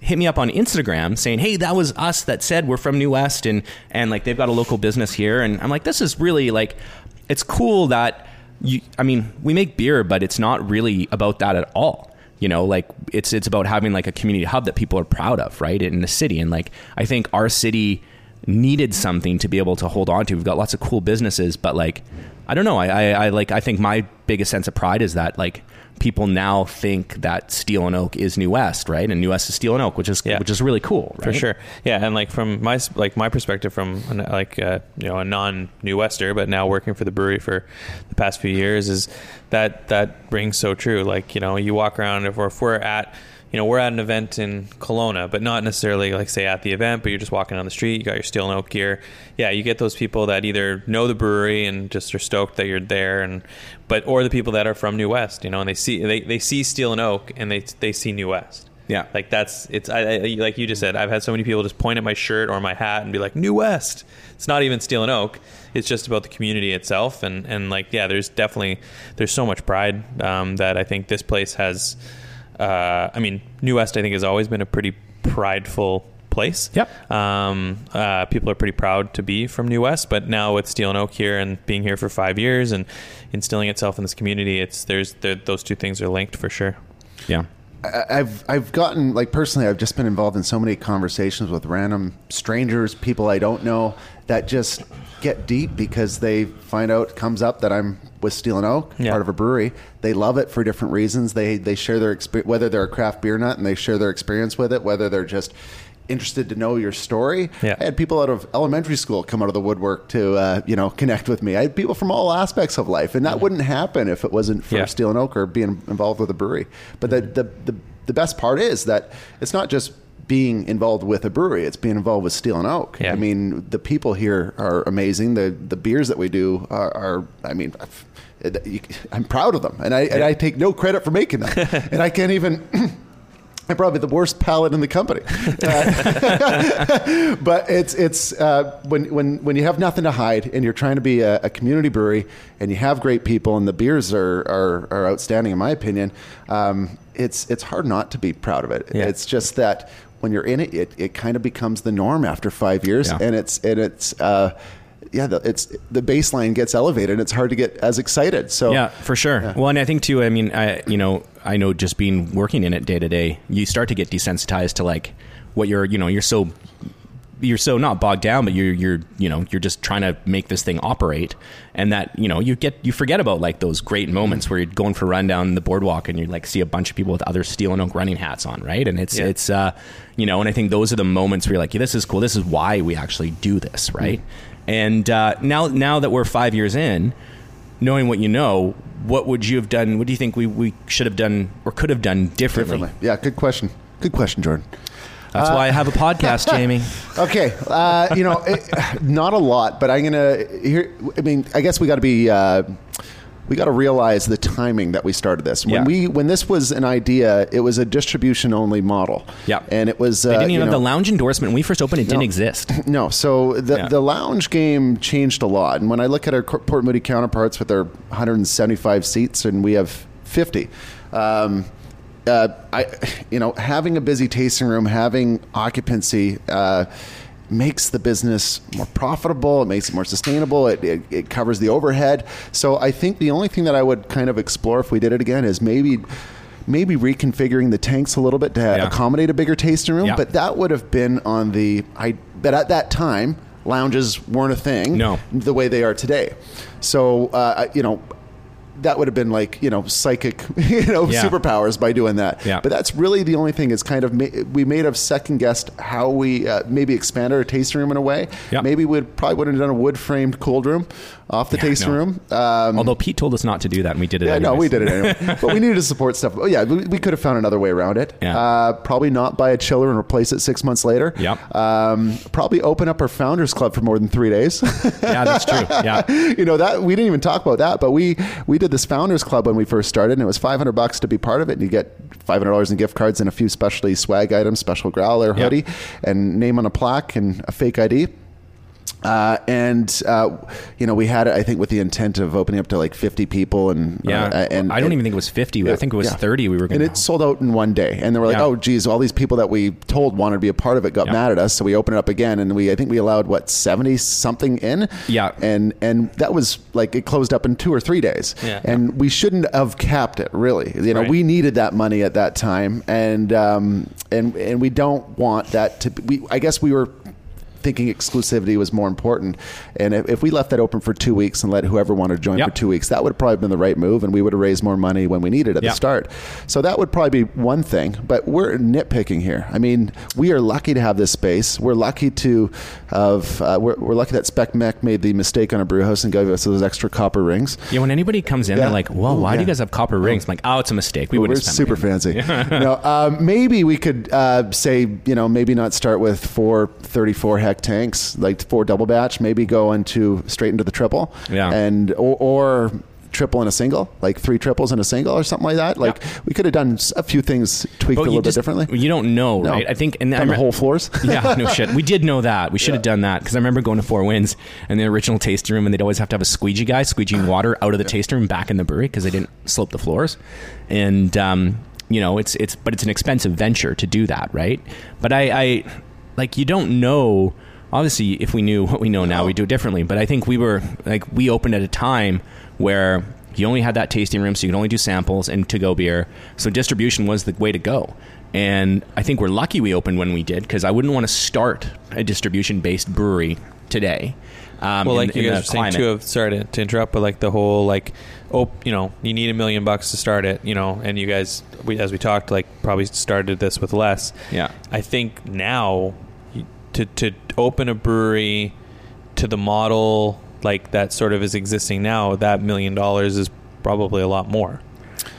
Speaker 1: hit me up on Instagram saying, "Hey, that was us that said we're from New West and and like they've got a local business here." And I'm like, "This is really like it's cool that you I mean, we make beer, but it's not really about that at all." You know, like it's it's about having like a community hub that people are proud of, right? In the city and like I think our city needed something to be able to hold on to. We've got lots of cool businesses, but like I don't know. I, I, I like I think my biggest sense of pride is that like people now think that Steel and Oak is New West, right? And New West is Steel and Oak, which is
Speaker 3: Yeah.
Speaker 1: which is really cool, right?
Speaker 3: for sure. Yeah, and like from my like my perspective, from like uh, you know a non New Wester, but now working for the brewery for the past few years, is that that rings so true. Like you know, you walk around if we're, if we're at you know we're at an event in Kelowna, but not necessarily like say at the event, but you're just walking down the street, you got your Steel and Oak gear. Yeah, you get those people that either know the brewery and just are stoked that you're there, and but or the people that are from New West, you know, and they see they, they see Steel and Oak and they they see New West.
Speaker 1: Yeah.
Speaker 3: Like that's it's I, I like you just said. I've had so many people just point at my shirt or my hat and be like, "New West." It's not even Steel and Oak. It's just about the community itself, and and like yeah, there's definitely there's so much pride um, that I think this place has. Uh, I mean, New West I think has always been a pretty prideful place.
Speaker 1: Yep.
Speaker 3: Um, uh, people are pretty proud to be from New West, but now with Steel and Oak here and being here for five years and instilling itself in this community, it's there's there, those two things are linked for sure.
Speaker 1: Yeah.
Speaker 2: I- I've I've gotten like personally I've just been involved in so many conversations with random strangers, people I don't know that just get deep because they find out comes up that I'm with Steel and Oak,
Speaker 3: Yeah.
Speaker 2: part of a brewery. They love it for different reasons. They they share their experience whether they're a craft beer nut and they share their experience with it, whether they're just interested to know your story.
Speaker 3: Yeah.
Speaker 2: I had people out of elementary school come out of the woodwork to uh, you know connect with me. I had people from all aspects of life, and that wouldn't happen if it wasn't for
Speaker 3: Yeah.
Speaker 2: Steel and Oak or being involved with a brewery. But the, the the the best part is that it's not just being involved with a brewery; it's being involved with Steel and Oak.
Speaker 3: Yeah.
Speaker 2: I mean, the people here are amazing. The the beers that we do are, are I mean. I've- it- you- I'm proud of them, and I and I take no credit for making them, and I can't even. I'm probably the worst palate in the company, Uh, but it's it's uh, when when when you have nothing to hide and you're trying to be a, a community brewery and you have great people and the beers are are, are outstanding in my opinion. Um, it's it's hard not to be proud of it.
Speaker 3: Yeah.
Speaker 2: It's just that when you're in it, it, it kind of becomes the norm after five years,
Speaker 1: Yeah.
Speaker 2: and it's and it's. Uh, yeah, the, it's the baseline gets elevated. and It's hard to get as excited. So
Speaker 1: Yeah, for sure. Well, and I think too. I mean, I you know, I know just being working in it day to day, you start to get desensitized to like what you're. You know, you're so you're so not bogged down, but you're you're you know you're just trying to make this thing operate, and that you know you get you forget about like those great moments where you're going for a run down the boardwalk and you like see a bunch of people with other steel and oak running hats on, right? And it's
Speaker 3: Yeah.
Speaker 1: it's uh you know, and I think those are the moments where you're like, yeah, this is cool. This is why we actually do this, right? And uh, now now that we're five years in, knowing what you know, what would you have done? What do you think we, we should have done or could have done differently?
Speaker 2: differently. Yeah, good question. Good question, Jordan.
Speaker 1: That's why I have a podcast, Jamie.
Speaker 2: Okay, uh, you know, it, not a lot, but I'm gonna here. I mean, I guess we got to be. Uh, we got to realize the timing that we started this. When
Speaker 1: Yeah.
Speaker 2: we when this was an idea, it was a distribution only model.
Speaker 1: Yeah.
Speaker 2: and it was. Uh,
Speaker 1: They didn't
Speaker 2: you
Speaker 1: even have the lounge endorsement when we first opened. It didn't exist.
Speaker 2: No, so the
Speaker 1: Yeah.
Speaker 2: the lounge game changed a lot, and when I look at our Port Moody counterparts with their 175 seats, and we have 50. Um, uh, I, you know, having a busy tasting room, having occupancy. Uh, makes the business more profitable it makes it more sustainable it, it, it covers the overhead so i think the only thing that i would kind of explore if we did it again is maybe maybe reconfiguring the tanks a little bit to
Speaker 1: Yeah.
Speaker 2: accommodate a bigger tasting room
Speaker 1: Yeah.
Speaker 2: but that would have been on the I but at that time lounges weren't a thing
Speaker 1: No.
Speaker 2: the way they are today so uh, you know that would have been like you know psychic you know
Speaker 1: Yeah.
Speaker 2: superpowers by doing that
Speaker 1: Yeah.
Speaker 2: but that's really the only thing is kind of ma- we may have second guessed how we uh, maybe expanded our tasting room in a way
Speaker 1: Yeah.
Speaker 2: maybe we probably would have done a wood framed cold room off the
Speaker 1: Yeah,
Speaker 2: tasting
Speaker 1: no.
Speaker 2: room um,
Speaker 1: Although Pete told us not to do that, and we did it.
Speaker 2: yeah, no, we did it anyway. but we needed to support stuff. Oh, yeah, we, we could have found another way around it.
Speaker 1: Yeah.
Speaker 2: Uh, probably not buy a chiller and replace it six months later.
Speaker 1: Yep.
Speaker 2: Um, probably open up our founders club for more than three days.
Speaker 1: Yeah, that's true. Yeah.
Speaker 2: you know that we didn't even talk about that, but we we did this founders club when we first started, and it was five hundred bucks to be part of it, and you get five hundred dollars in gift cards and a few specialty swag items, special growler hoodie, and name on a plaque and a fake ID. Uh, and uh, you know, we had it. I think with the intent of opening up to like fifty people, and
Speaker 1: Yeah,
Speaker 2: uh, and
Speaker 1: I don't
Speaker 2: and-
Speaker 1: even think it was fifty. I think it was
Speaker 2: yeah.
Speaker 1: thirty. We were going
Speaker 2: and it sold out in one day. And they were like,
Speaker 1: Yeah.
Speaker 2: "Oh, geez, all these people that we told wanted to be a part of it got mad at us." So we opened it up again, and we I think we allowed what seventy something in.
Speaker 1: Yeah.
Speaker 2: and and that was like it closed up in two or three days.
Speaker 3: Yeah.
Speaker 2: and we shouldn't have capped it. Really, you know,
Speaker 3: Right.
Speaker 2: we needed that money at that time, and um, and and we don't want that to. Be, we I guess we were thinking exclusivity was more important. And if, if we left that open for two weeks and let whoever wanted to join
Speaker 1: Yep.
Speaker 2: for two weeks, that would have probably been the right move, and we would have raised more money when we needed at
Speaker 1: Yep.
Speaker 2: the start. So that would probably be one thing. But we're nitpicking here. I mean, we are lucky to have this space. We're lucky to have. Uh, we're, we're lucky that Spec Mech made the mistake on a brew house and gave us those extra copper rings.
Speaker 1: Yeah, when anybody comes in,
Speaker 2: Yeah.
Speaker 1: they're like, "Well,
Speaker 2: Ooh,
Speaker 1: why do you guys have copper rings?" I'm like, "Oh, it's a mistake. We
Speaker 2: We're
Speaker 1: wouldn't." spend
Speaker 2: super
Speaker 1: money."
Speaker 2: fancy. no, um, maybe we could uh, say, you know, maybe not start with four 34 tanks, like four double batch. Maybe go into straight into the triple.
Speaker 1: Yeah.
Speaker 2: And or, or triple and a single, like three triples and a single, or something like that. Like we could have done a few things tweaked
Speaker 1: But
Speaker 2: a little
Speaker 1: just-
Speaker 2: bit differently.
Speaker 1: You don't know,
Speaker 2: No.
Speaker 1: right? I think, and
Speaker 2: the whole floors.
Speaker 1: yeah, no shit. We did know that. We should have done that because I remember going to Four Winds and the original tasting room, and they'd always have to have a squeegee guy squeegeeing water out of the tasting room back in the brewery because they didn't slope the floors. And um, you know, it's it's but it's an expensive venture to do that, right? But I, I like you don't know. Obviously, if we knew what we know now, we'd do it differently. But I think we were like we opened at a time where you only had that tasting room, so you could only do samples and to go beer. So distribution was the way to go. And I think we're lucky we opened when we did because I wouldn't want to start a distribution based brewery today. Um,
Speaker 3: well,
Speaker 1: in-
Speaker 3: like you
Speaker 1: in
Speaker 3: guys were saying too. Of sorry to, to interrupt, but like the whole like, oh, you know, you need a million bucks to start it, you know, and you guys, we, as we talked, like probably started this with less.
Speaker 1: Yeah.
Speaker 3: I think now to to open a brewery to the model like that sort of is existing now, that million dollars is probably a lot more.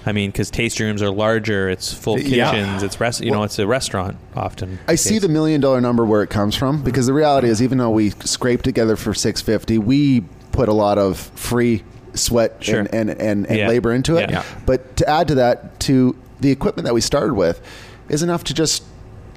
Speaker 3: I mean, because tasting rooms are larger, it's full
Speaker 2: Yeah.
Speaker 3: kitchens, it's rest, you know, it's a restaurant often.
Speaker 2: I see the million dollar number where it comes from because the reality is, even though we scraped together for six fifty, we put a lot of free sweat
Speaker 3: Sure.
Speaker 2: and, and, and, and
Speaker 3: Yeah.
Speaker 2: labor into it.
Speaker 3: Yeah. Yeah.
Speaker 2: But to add to that, to the equipment that we started with, is enough to just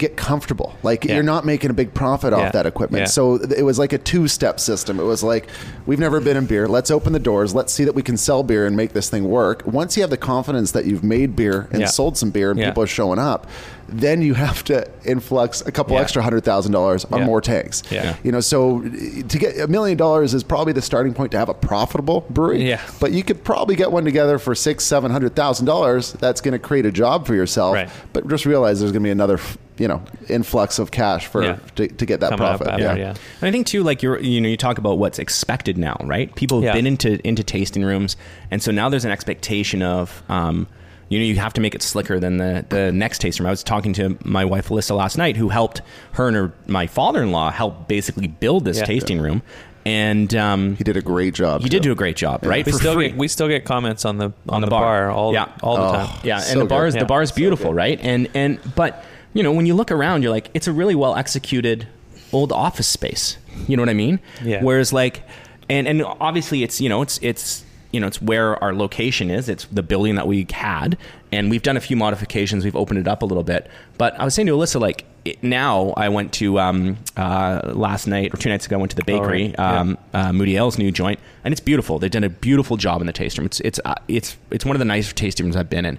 Speaker 2: get comfortable. Like
Speaker 3: Yeah.
Speaker 2: you're not making a big profit off
Speaker 3: Yeah.
Speaker 2: that equipment.
Speaker 3: Yeah.
Speaker 2: So it was like a two step system. It was like we've never been in beer. Let's open the doors. Let's see that we can sell beer and make this thing work. Once you have the confidence that you've made beer and
Speaker 3: Yeah.
Speaker 2: sold some beer and
Speaker 3: Yeah.
Speaker 2: people are showing up, then you have to influx a couple
Speaker 3: Yeah.
Speaker 2: extra hundred thousand dollars on
Speaker 3: Yeah.
Speaker 2: more tanks.
Speaker 3: Yeah.
Speaker 2: You know, so to get a million dollars is probably the starting point to have a profitable brewery.
Speaker 3: Yeah.
Speaker 2: But you could probably get one together for six, seven hundred thousand dollars. That's going to create a job for yourself.
Speaker 3: Right.
Speaker 2: But just realize there's going to be another, you know, influx of cash for
Speaker 3: Yeah.
Speaker 2: to, to get that
Speaker 3: Coming
Speaker 2: profit.
Speaker 3: after, yeah.
Speaker 1: And I think too, like you're, you know, you talk about what's expected now, right? People have
Speaker 3: Yeah.
Speaker 1: been into into tasting rooms, and so now there's an expectation of, um, you know, you have to make it slicker than the the next tasting room. I was talking to my wife Alyssa last night, who helped her and her my father in law help basically build this
Speaker 3: Yeah.
Speaker 1: tasting room, and um,
Speaker 2: He did a great job.
Speaker 1: he did do a great job, right?
Speaker 3: We
Speaker 1: For
Speaker 3: still
Speaker 1: free.
Speaker 3: get we still get comments on the on,
Speaker 1: the
Speaker 3: the,
Speaker 1: bar.
Speaker 3: bar. all
Speaker 1: Yeah.
Speaker 3: all the
Speaker 2: Oh.
Speaker 3: time.
Speaker 1: Yeah,
Speaker 2: So
Speaker 1: and the bar is
Speaker 3: Yeah.
Speaker 1: the bar is beautiful,
Speaker 2: good.
Speaker 1: right? And and but you know when you look around, you're like, it's a really well executed old office space. You know what I mean?
Speaker 3: Yeah.
Speaker 1: Whereas like, and and obviously it's you know it's it's you know it's where our location is. It's the building that we had, and we've done a few modifications. We've opened it up a little bit. But I was saying to Alyssa, like it, now I went to um, uh, last night or two nights ago. I went to the
Speaker 3: Oh,
Speaker 1: bakery.
Speaker 3: right. Yeah.
Speaker 1: Um, uh, Moody Ale's new joint, and it's beautiful. They've done a beautiful job in the tasting room. It's it's uh, it's it's one of the nicer tasting rooms I've been in.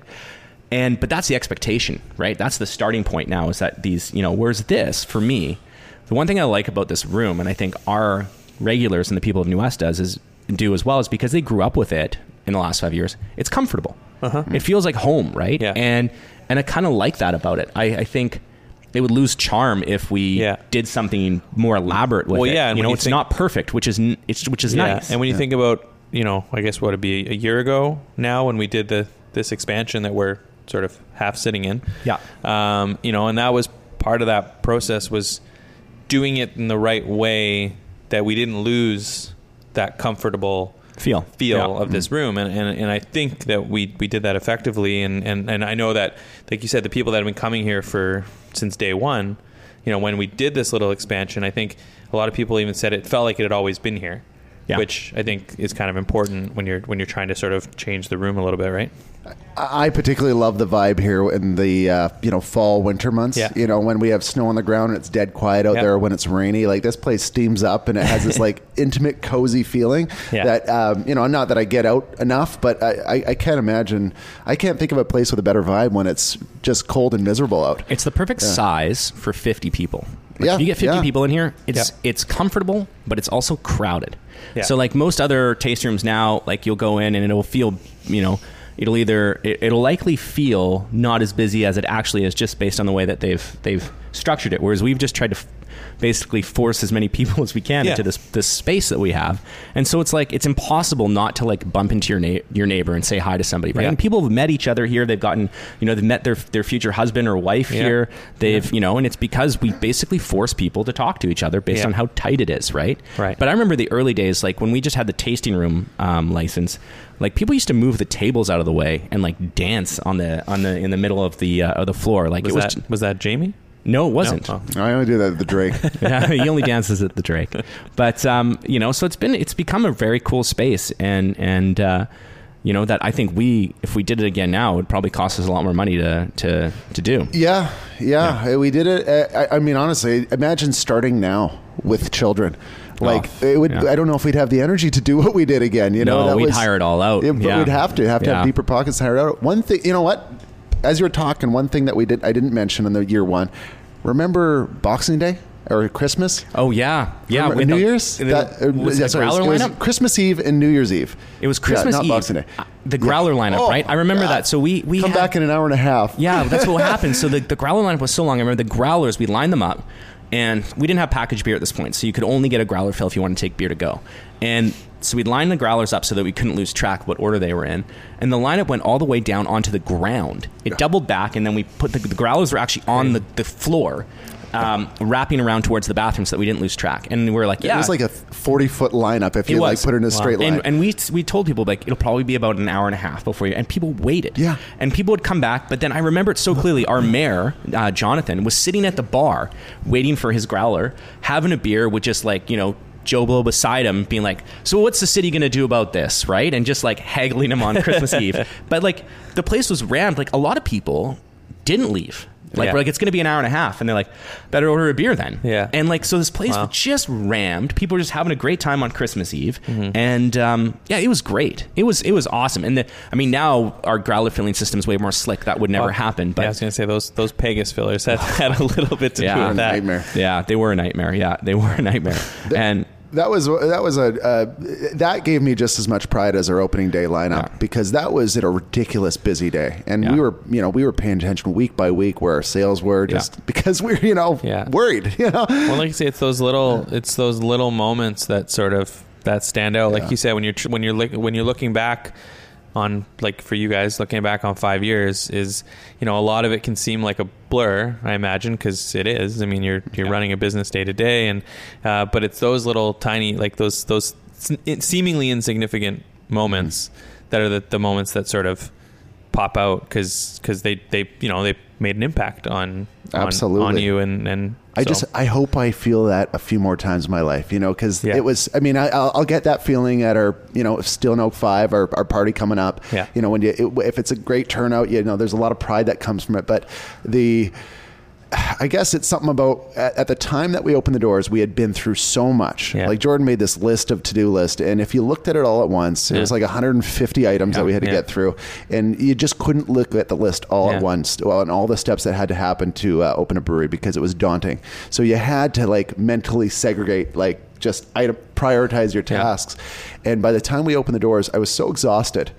Speaker 1: And but that's the expectation, right? That's the starting point now. Is that these you know where's this for me? The one thing I like about this room, and I think our regulars and the people of New West does is do as well, is because they grew up with it in the last five years. It's comfortable. It feels like home, right?
Speaker 3: Uh-huh. Yeah.
Speaker 1: And and I kind of like that about it. I, I think it would lose charm if we
Speaker 3: Yeah.
Speaker 1: did something more elaborate with
Speaker 3: Well,
Speaker 1: it.
Speaker 3: yeah, and
Speaker 1: you know,
Speaker 3: you
Speaker 1: it's
Speaker 3: think-
Speaker 1: not perfect, which is n- it's which is
Speaker 3: Yeah,
Speaker 1: nice.
Speaker 3: And when you think about, you know, I guess what it'd be a year ago now when we did the this expansion that we're sort of half sitting in.
Speaker 1: Yeah.
Speaker 3: Um, you know, and that was part of that process was doing it in the right way that we didn't lose that comfortable
Speaker 1: feel
Speaker 3: feel
Speaker 1: Yeah.
Speaker 3: of this room and, and and I think that we we did that effectively and, and and I know that like you said the people that have been coming here for since day one you know when we did this little expansion I think a lot of people even said it felt like it had always been here
Speaker 1: Yeah.
Speaker 3: which I think is kind of important when you're when you're trying to sort of change the room a little bit right
Speaker 2: I particularly love the vibe here in the uh, you know fall winter months.
Speaker 3: Yeah.
Speaker 2: You know when we have snow on the ground and it's dead quiet out
Speaker 3: Yeah.
Speaker 2: there. When it's rainy, like this place steams up and it has this like intimate, cozy feeling.
Speaker 3: Yeah.
Speaker 2: That um, you know, not that I get out enough, but I, I, I can't imagine. I can't think of a place with a better vibe when it's just cold and miserable out.
Speaker 1: It's the perfect size for 50 people. Like,
Speaker 2: Yeah,
Speaker 1: if you get 50
Speaker 2: yeah.
Speaker 1: people in here, it's
Speaker 3: Yeah.
Speaker 1: it's comfortable, but it's also crowded.
Speaker 3: Yeah.
Speaker 1: So like most other taste rooms now, like you'll go in and it'll feel, you know, it'll either it, it'll likely feel not as busy as it actually is just based on the way that they've they've structured it. Whereas we've just tried to basically force as many people as we can
Speaker 3: Yeah.
Speaker 1: into this this space that we have. And so it's like it's impossible not to like bump into your na- your neighbor and say hi to somebody, right?
Speaker 3: Yeah.
Speaker 1: And people have met each other here. They've gotten, you know, they've met their their future husband or wife
Speaker 3: Yeah.
Speaker 1: here. They've, you know, and it's because we basically force people to talk to each other based on how tight it is, right?
Speaker 3: Right.
Speaker 1: But I remember the early days, like when we just had the tasting room um, license, like people used to move the tables out of the way and like dance on the on the in the middle of the uh, of the floor, like
Speaker 3: was
Speaker 1: it was.
Speaker 3: that was that Jamie
Speaker 1: no, it wasn't.
Speaker 3: No? Oh.
Speaker 2: I only do that at the Drake.
Speaker 1: he only dances at the Drake. But um, you know, so it's been it's become a very cool space, and and uh, you know that I think we if we did it again now, it would probably cost us a lot more money to to to do.
Speaker 2: Yeah, yeah, we did it. uh, I, I mean, honestly, imagine starting now with children. Like
Speaker 1: Oh,
Speaker 2: it would.
Speaker 1: yeah.
Speaker 2: I don't know if we'd have the energy to do what we did again. You know,
Speaker 1: No,
Speaker 2: that
Speaker 1: we'd
Speaker 2: was-
Speaker 1: hire it all out.
Speaker 2: Yeah,
Speaker 1: Yeah.
Speaker 2: we'd have to have to
Speaker 1: Yeah.
Speaker 2: have deeper pockets to hire it out. One thing, you know what? As you were talking, one thing that we did I didn't mention in the year one. Remember Boxing Day or Christmas?
Speaker 1: Oh yeah, yeah.
Speaker 2: Remember New
Speaker 1: the-
Speaker 2: Year's. That-
Speaker 1: was
Speaker 2: yeah,
Speaker 1: the
Speaker 2: sorry,
Speaker 1: growler
Speaker 2: it was
Speaker 1: lineup?
Speaker 2: Christmas Eve and New Year's Eve.
Speaker 1: It was
Speaker 2: Yeah,
Speaker 1: Christmas
Speaker 2: not
Speaker 1: Eve.
Speaker 2: Boxing Day.
Speaker 1: Uh, The growler lineup,
Speaker 2: Oh,
Speaker 1: right? I remember that. So we we
Speaker 2: Come
Speaker 1: had-
Speaker 2: back in an hour and a half.
Speaker 1: Yeah, that's what happened. So the, the growler lineup was so long. I remember the growlers, we lined them up, and we didn't have packaged beer at this point, so you could only get a growler fill if you wanted to take beer to go. And so we'd line the growlers up so that we couldn't lose track what order they were in. And the lineup went all the way down onto the ground. It doubled back, and then we put the, the growlers were actually on the, the floor, um, wrapping around towards the bathroom so that we didn't lose track. And we were like, yeah,
Speaker 2: It was like a 40 foot lineup if you like
Speaker 1: was.
Speaker 2: put it in a straight line.
Speaker 1: and, and we we told people like it'll probably be about an hour and a half before you and people waited
Speaker 2: Yeah.
Speaker 1: and people would come back but then i remember it so clearly our mayor uh, jonathan was sitting at the bar waiting for his growler having a beer with just like you know joe blow beside him being like so what's the city going to do about this right and just like haggling him on christmas eve but like the place was rammed like a lot of people didn't leave like
Speaker 3: Yeah.
Speaker 1: we're like it's going to be an hour and a half and they're like better order a beer then
Speaker 3: Yeah.
Speaker 1: and like so this place
Speaker 3: Wow.
Speaker 1: was just rammed. People were just having a great time on Christmas Eve,
Speaker 3: Mm-hmm.
Speaker 1: and um, yeah, it was great. It was it was awesome. And the, I mean, now our growler filling system is way more slick. That would never
Speaker 3: Oh,
Speaker 1: happen. But
Speaker 3: yeah, I was going to say those those Pegasus fillers had, had a little bit to
Speaker 1: Yeah.
Speaker 3: do with that.
Speaker 2: nightmare.
Speaker 1: yeah, they were a nightmare. Yeah, they were a nightmare. and
Speaker 2: That was that was a uh, that gave me just as much pride as our opening day lineup
Speaker 1: Yeah.
Speaker 2: because that was at a ridiculous busy day, and
Speaker 1: Yeah.
Speaker 2: we were you know we were paying attention week by week where our sales were
Speaker 1: Yeah.
Speaker 2: just because we are you know
Speaker 3: Yeah.
Speaker 2: worried you know
Speaker 3: Well, like you say, it's those little it's those little moments that sort of that stand out.
Speaker 2: Yeah.
Speaker 3: Like you said, when you're when you're when you're looking back on like for you guys looking back on five years is you know a lot of it can seem like a blur I imagine because it is I mean you're you're
Speaker 1: Yeah.
Speaker 3: running a business day to day and uh, but it's those little tiny like those those seemingly insignificant moments that are the, the moments that sort of pop out because because they they you know they made an impact on on,
Speaker 2: Absolutely.
Speaker 3: on you and and
Speaker 2: I
Speaker 3: so-
Speaker 2: just I hope I feel that a few more times in my life, you know, because
Speaker 3: Yeah.
Speaker 2: it was. I mean, I, I'll, I'll get that feeling at our, you know, Still Note Five, our, our party coming up.
Speaker 3: Yeah.
Speaker 2: You know, when you it, if it's a great turnout, you know, there's a lot of pride that comes from it. But the, I guess it's something about at, at the time that we opened the doors, we had been through so much.
Speaker 3: Yeah.
Speaker 2: Like Jordan made this list of to do list, and if you looked at it all at once, it was like 150 items that we had to
Speaker 3: Yeah.
Speaker 2: get through, and you just couldn't look at the list all
Speaker 3: Yeah.
Speaker 2: at once well, and all the steps that had to happen to uh, open a brewery because it was daunting. So you had to like mentally segregate, like just item, prioritize your
Speaker 3: Yeah.
Speaker 2: tasks. And by the time we opened the doors, I was so exhausted.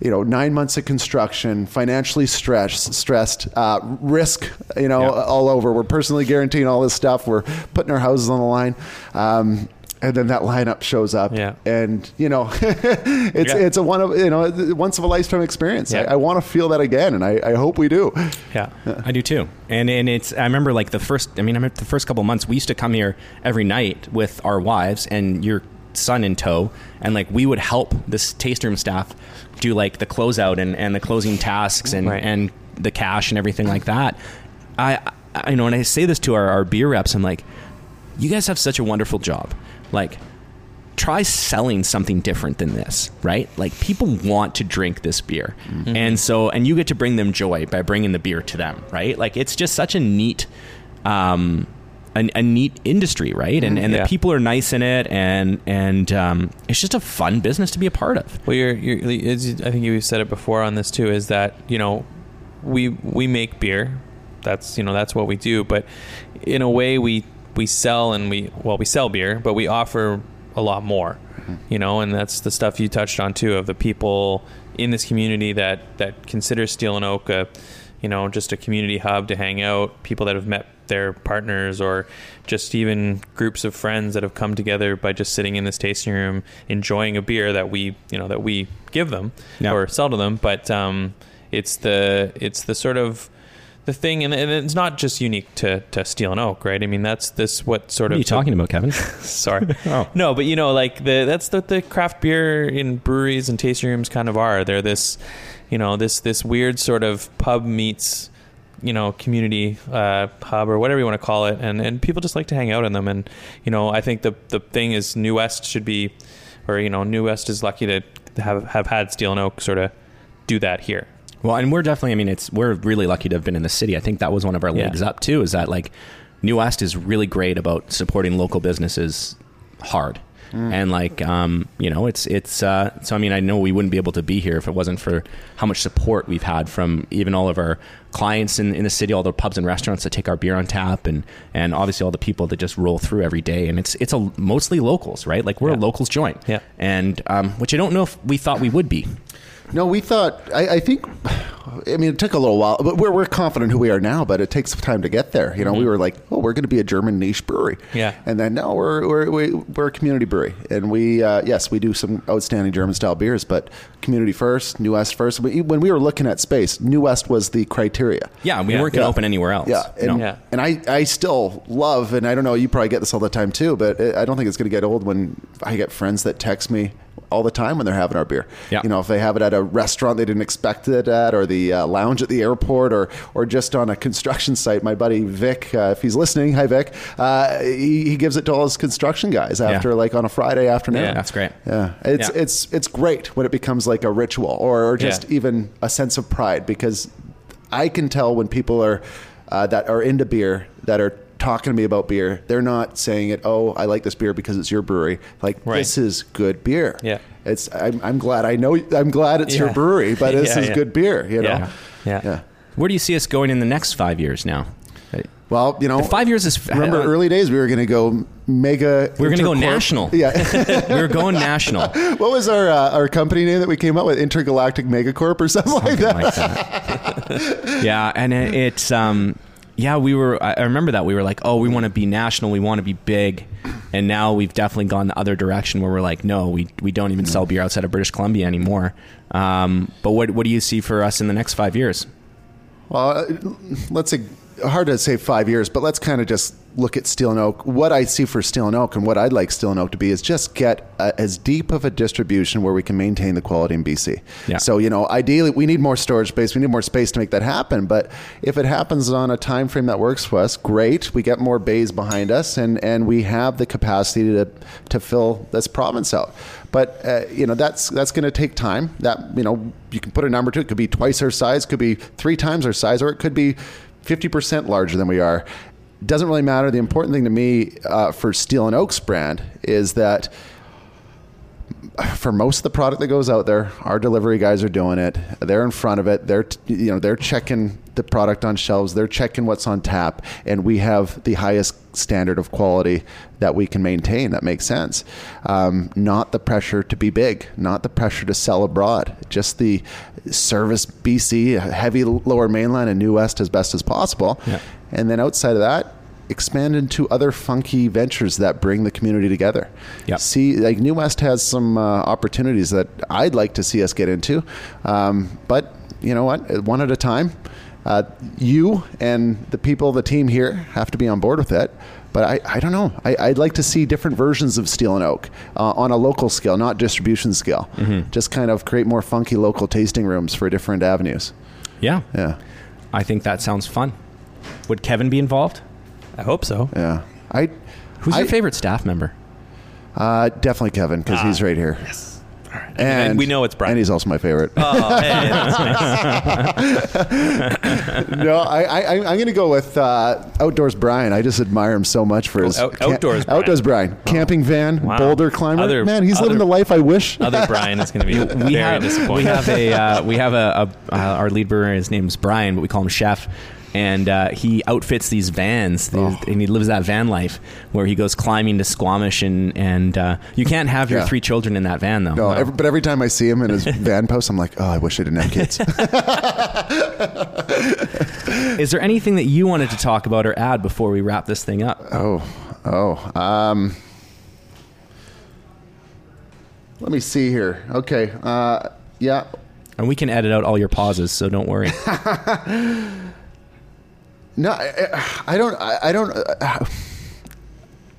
Speaker 2: You know, nine months of construction, financially stressed, stressed, uh, risk. You know,
Speaker 1: Yeah.
Speaker 2: all over. We're personally guaranteeing all this stuff. We're putting our houses on the line. Um, and then that lineup shows up,
Speaker 3: Yeah.
Speaker 2: and you know, it's
Speaker 3: Yeah.
Speaker 2: it's a one of you know once of a lifetime experience.
Speaker 3: Yeah.
Speaker 2: I, I want to feel that again, and I, I hope we do.
Speaker 3: yeah
Speaker 1: I do too. And and it's I remember like the first I mean I remember the first couple months we used to come here every night with our wives and your son in tow and like we would help this taste room staff do like the closeout and, and the closing tasks and
Speaker 3: Right.
Speaker 1: and the cash and everything like that. I I know and I say this to our, our beer reps I'm like you guys have such a wonderful job. Like try selling something different than this, right? Like people want to drink this beer. And so and you get to bring them joy by bringing the beer to them, right? Like it's just such a neat um a, a neat industry, right? And and
Speaker 3: Yeah.
Speaker 1: the people are nice in it and and um it's just a fun business to be a part of.
Speaker 3: Well, you're, you're as I think you've said it before on this too. Is that you know we we make beer. That's you know that's what we do. But in a way, we we sell and we well we sell beer, but we offer a lot more. You know, and that's the stuff you touched on too of the people in this community that that consider Steel and Oak a you know just a community hub to hang out. People that have met their partners or just even groups of friends that have come together by just sitting in this tasting room enjoying a beer that we you know that we give them
Speaker 1: Yeah.
Speaker 3: or sell to them but um, it's the it's the sort of the thing and, it's not just unique to, to steel and oak right i mean that's this what sort
Speaker 1: What are
Speaker 3: of
Speaker 1: you talking about, Kevin?
Speaker 3: sorry
Speaker 1: Oh.
Speaker 3: no but you know like the that's the, the craft beer in breweries and tasting rooms kind of are they're this you know this this weird sort of pub meets you know community uh, hub or whatever you want to call it and and people just like to hang out in them and you know i think the the thing is new west should be or you know new west is lucky to have have had steel and oak sort of do that here
Speaker 1: Well, and we're definitely. I mean, it's we're really lucky to have been in the city. I think that was one of our
Speaker 3: Yeah.
Speaker 1: legs up too. Is that like New West is really great about supporting local businesses hard, and like um, you know, it's it's. Uh, so I mean, I know we wouldn't be able to be here if it wasn't for how much support we've had from even all of our clients in, in the city, all the pubs and restaurants that take our beer on tap, and and obviously all the people that just roll through every day. And it's it's a mostly locals, right? Like we're
Speaker 3: Yeah.
Speaker 1: a locals joint,
Speaker 3: Yeah.
Speaker 1: and um, which I don't know if we thought we would be.
Speaker 2: No, we thought. I, I think I mean, it took a little while, but we're, we're confident who we are now, but it takes time to get there. You know, we were like, oh, we're going to be a German niche brewery.
Speaker 3: Mm-hmm. Yeah.
Speaker 2: And then, no, we're, we're, we, we're a community brewery. And we, uh, yes, we do some outstanding German style beers, but community first, New West first. We, when we were looking at space, New West was the criteria.
Speaker 1: Yeah, we
Speaker 3: Yeah.
Speaker 1: weren't going to
Speaker 2: Yeah.
Speaker 1: open anywhere else.
Speaker 2: Yeah, and,
Speaker 1: know?
Speaker 3: Yeah.
Speaker 2: and I, I still love, and I don't know, you probably get this all the time too, but I don't think it's going to get old when I get friends that text me all the time when they're having our beer.
Speaker 1: Yeah.
Speaker 2: You know, if they have it at a restaurant they didn't expect it at, or the uh, lounge at the airport, or or just on a construction site. My buddy Vic, uh, if he's listening, hi Vic, uh, he, he gives it to all his construction guys after like on a Friday afternoon.
Speaker 3: Yeah.
Speaker 1: That's great.
Speaker 2: Yeah, it's
Speaker 1: Yeah.
Speaker 2: it's it's great when it becomes like a ritual or, or just
Speaker 3: Yeah.
Speaker 2: even a sense of pride because I can tell when people are uh, that are into beer that are talking to me about beer, they're not saying it. Oh, I like this beer because it's your brewery. Like
Speaker 3: Right.
Speaker 2: this is good beer.
Speaker 3: Yeah.
Speaker 2: it's. I'm, I'm glad. I know. I'm glad it's your brewery, but this
Speaker 3: Yeah,
Speaker 2: is
Speaker 3: yeah.
Speaker 2: good beer. You know.
Speaker 3: Yeah. Yeah.
Speaker 2: Yeah.
Speaker 1: Where do you see us going in the next five years now?
Speaker 2: Well, you know,
Speaker 1: The five years is
Speaker 2: Remember
Speaker 1: uh,
Speaker 2: early days? We were going to go mega.
Speaker 1: We were gonna go national.
Speaker 2: Yeah.
Speaker 1: we were going national.
Speaker 2: what was our uh, our company name that we came up with? Intergalactic Megacorp or something, like that.
Speaker 1: like that. yeah, and it, it's um, yeah, we were. I remember that we were like, oh, we want to be national, we want to be big, and now we've definitely gone the other direction where we're like, no, we we don't even sell beer outside of British Columbia anymore. Um, but what what do you see for us in the next five years?
Speaker 2: Well, uh, let's hard to say five years, but let's kind of just look at Steel and Oak. What I see for Steel and Oak and what I'd like Steel and Oak to be is just get a, as deep of a distribution where we can maintain the quality in BC.
Speaker 1: Yeah.
Speaker 2: So you know, ideally, we need more storage space. We need more space to make that happen. But if it happens on a time frame that works for us, great. We get more bays behind us, and and we have the capacity to to fill this province out. But uh, you know that's that's going to take time. That you know you can put a number to it. Could be twice our size, could be three times our size, or it could be fifty percent larger than we are. Doesn't really matter. The important thing to me uh, for Steel and Oaks brand is that for most of the product that goes out there, our delivery guys are doing it. They're in front of it. They're you know they're checking the product on shelves. They're checking what's on tap, and we have the highest standard of quality that we can maintain. That makes sense. Um, not the pressure to be big, not the pressure to sell abroad. Just the service BC, heavy Lower Mainland and New West as best as possible.
Speaker 1: Yeah.
Speaker 2: And then outside of that, expand into other funky ventures that bring the community together.
Speaker 1: Yep.
Speaker 2: See, like New West has some uh, opportunities that I'd like to see us get into, um, but you know what? One at a time. Uh, you and the people, the team here, have to be on board with it. But I, I don't know. I, I'd like to see different versions of Steel and Oak uh, on a local scale, not distribution scale. Just kind of create more funky local tasting rooms for different avenues.
Speaker 1: Yeah,
Speaker 2: Yeah,
Speaker 1: I think that sounds fun. Would Kevin be involved?
Speaker 3: I hope so.
Speaker 2: yeah. I
Speaker 1: Who's your favorite staff member?
Speaker 2: Uh, definitely Kevin because
Speaker 3: Ah,
Speaker 2: he's right here.
Speaker 3: Yes. All right.
Speaker 2: And
Speaker 3: we know it's Brian.
Speaker 2: and he's also my favorite.
Speaker 3: oh, hey, nice.
Speaker 2: no, I, I, I'm going to go with uh, Outdoors Brian. I just admire him so much for his
Speaker 3: out- Outdoors Brian.
Speaker 2: Outdoors Brian, camping van,
Speaker 3: Wow.
Speaker 2: boulder climber.
Speaker 3: Other-
Speaker 2: Man, he's living the life I wish.
Speaker 3: Other Brian is going to be
Speaker 1: we
Speaker 3: very
Speaker 1: have
Speaker 3: disappointed.
Speaker 1: we have a uh, we have a, a uh, our lead brewer. His name's Brian, but we call him Chef. And uh, he outfits these vans, these-
Speaker 2: Oh.
Speaker 1: and he lives that van life where he goes climbing to Squamish, and and uh, you can't have your
Speaker 2: Yeah.
Speaker 1: three children in that van though.
Speaker 2: No, every, but every time I see him in his van post, I'm like, oh, I wish I didn't have kids.
Speaker 1: Is there anything that you wanted to talk about or add before we wrap this thing up?
Speaker 2: oh, oh. Um, let me see here. Okay. Uh, yeah.
Speaker 1: And we can edit out all your pauses, so don't worry.
Speaker 2: No, I, I don't. I, I don't. Uh,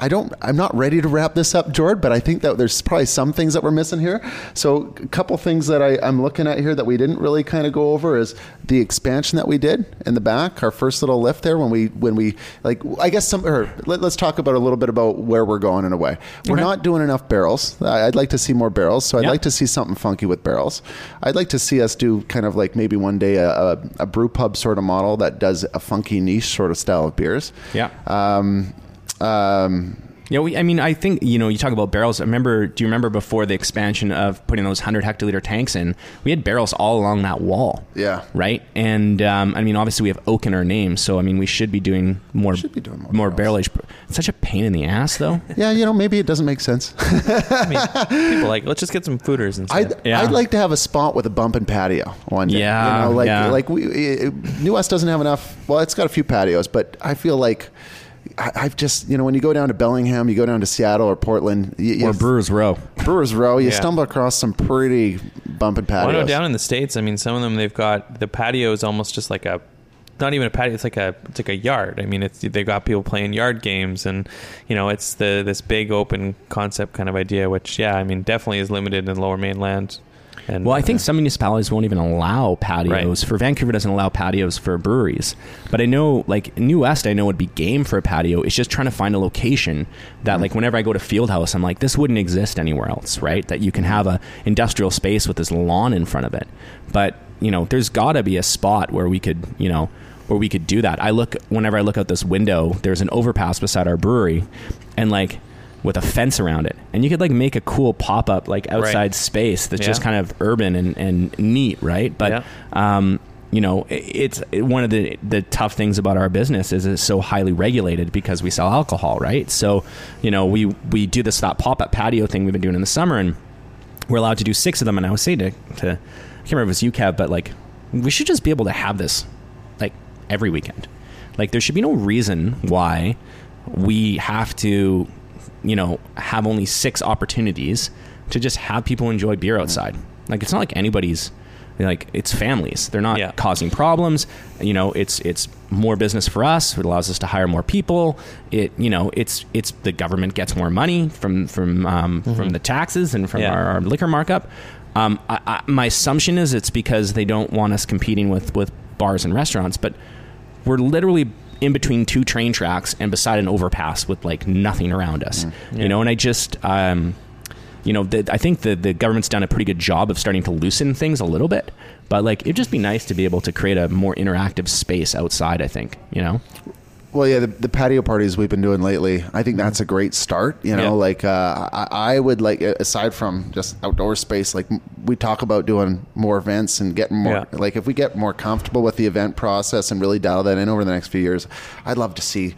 Speaker 2: I don't. I'm not ready to wrap this up, Jord. But I think that there's probably some things that we're missing here. So, a couple things that I, I'm looking at here that we didn't really kind of go over is the expansion that we did in the back. Our first little lift there when we when we like. I guess some. Or let, us talk about a little bit about where we're going in a way. We're
Speaker 1: Okay.
Speaker 2: not doing enough barrels. I- I'd like to see more barrels. So I'd
Speaker 1: Yeah.
Speaker 2: like to see something funky with barrels. I'd like to see us do kind of like maybe one day a, a, a brew pub sort of model that does a funky niche sort of style of beers.
Speaker 1: Yeah.
Speaker 2: Um, um,
Speaker 1: Yeah, we, I mean, I think you know, you talk about barrels. I remember, do you remember before the expansion of putting those hundred hectoliter tanks in? We had barrels all along that wall.
Speaker 2: Yeah.
Speaker 1: right. And um, I mean, obviously, we have oak in our name, so I mean, we should be doing more.
Speaker 2: Should be doing more
Speaker 1: more barrel age. Such a pain in the ass, though.
Speaker 2: Yeah, you know, maybe it doesn't make sense.
Speaker 3: I mean, people like let's just get some foeders instead.
Speaker 2: I'd,
Speaker 1: Yeah.
Speaker 2: I'd like to have a spot with a bump and patio one day.
Speaker 1: Yeah,
Speaker 2: you know, like
Speaker 1: yeah.
Speaker 2: like we it, New West doesn't have enough. Well, it's got a few patios, but I feel like I, I've just you know when you go down to Bellingham, you go down to Seattle or Portland, you, you
Speaker 1: Or Brewers Row.
Speaker 2: Brewers Row, you
Speaker 3: Yeah.
Speaker 2: stumble across some pretty bumping and
Speaker 3: Well, I
Speaker 2: patios.
Speaker 3: know down in the states. I mean, some of them they've got the patio is almost just like a, not even a patio. It's like a it's like a yard. I mean, it's they've got people playing yard games, and you know, it's the this big open concept kind of idea. Which yeah, I mean, definitely is limited in Lower Mainland. And
Speaker 1: Well, I think
Speaker 3: uh,
Speaker 1: some municipalities won't even allow patios. For Vancouver, doesn't allow patios for breweries. But I know, like New West, I know would be game for a patio. It's just trying to find a location that, like, whenever I go to Fieldhouse, I'm like, this wouldn't exist anywhere else, right? That you can have a industrial space with this lawn in front of it. But you know, there's got to be a spot where we could, you know, where we could do that. I look whenever I look out this window. There's an overpass beside our brewery, and like. With a fence around it, and you could like make a cool pop up like outside space that's just kind of urban and, and neat, right? But
Speaker 3: Yeah.
Speaker 1: um, you know, it's one of the the tough things about our business is it's so highly regulated because we sell alcohol, right? So, you know, we we do this that pop up patio thing we've been doing in the summer, and we're allowed to do six of them. And I was saying to, to I can't remember if it was you, but like we should just be able to have this like every weekend. Like there should be no reason why we have to, you know, have only six opportunities to just have people enjoy beer outside. Like it's not like anybody's like it's families. They're not
Speaker 3: Yeah.
Speaker 1: causing problems. You know, it's it's more business for us. It allows us to hire more people. It you know, it's it's the government gets more money from from um, from the taxes and from
Speaker 3: Yeah.
Speaker 1: our, our liquor markup. Um, I, I, my assumption is it's because they don't want us competing with with bars and restaurants, but we're literally in between two train tracks and beside an overpass with like nothing around us.
Speaker 3: Yeah.
Speaker 1: You know, and I just um, you know, the, I think the the government's done a pretty good job of starting to loosen things a little bit. But like, it'd just be nice to be able to create a more interactive space outside. I think, you know.
Speaker 2: Well, yeah, the, the patio parties we've been doing lately, I think that's a great start. You know,
Speaker 3: Yeah.
Speaker 2: like uh, I, I would like, aside from just outdoor space, like we talk about doing more events and getting more,
Speaker 3: Yeah.
Speaker 2: like if we get more comfortable with the event process and really dial that in over the next few years, I'd love to see.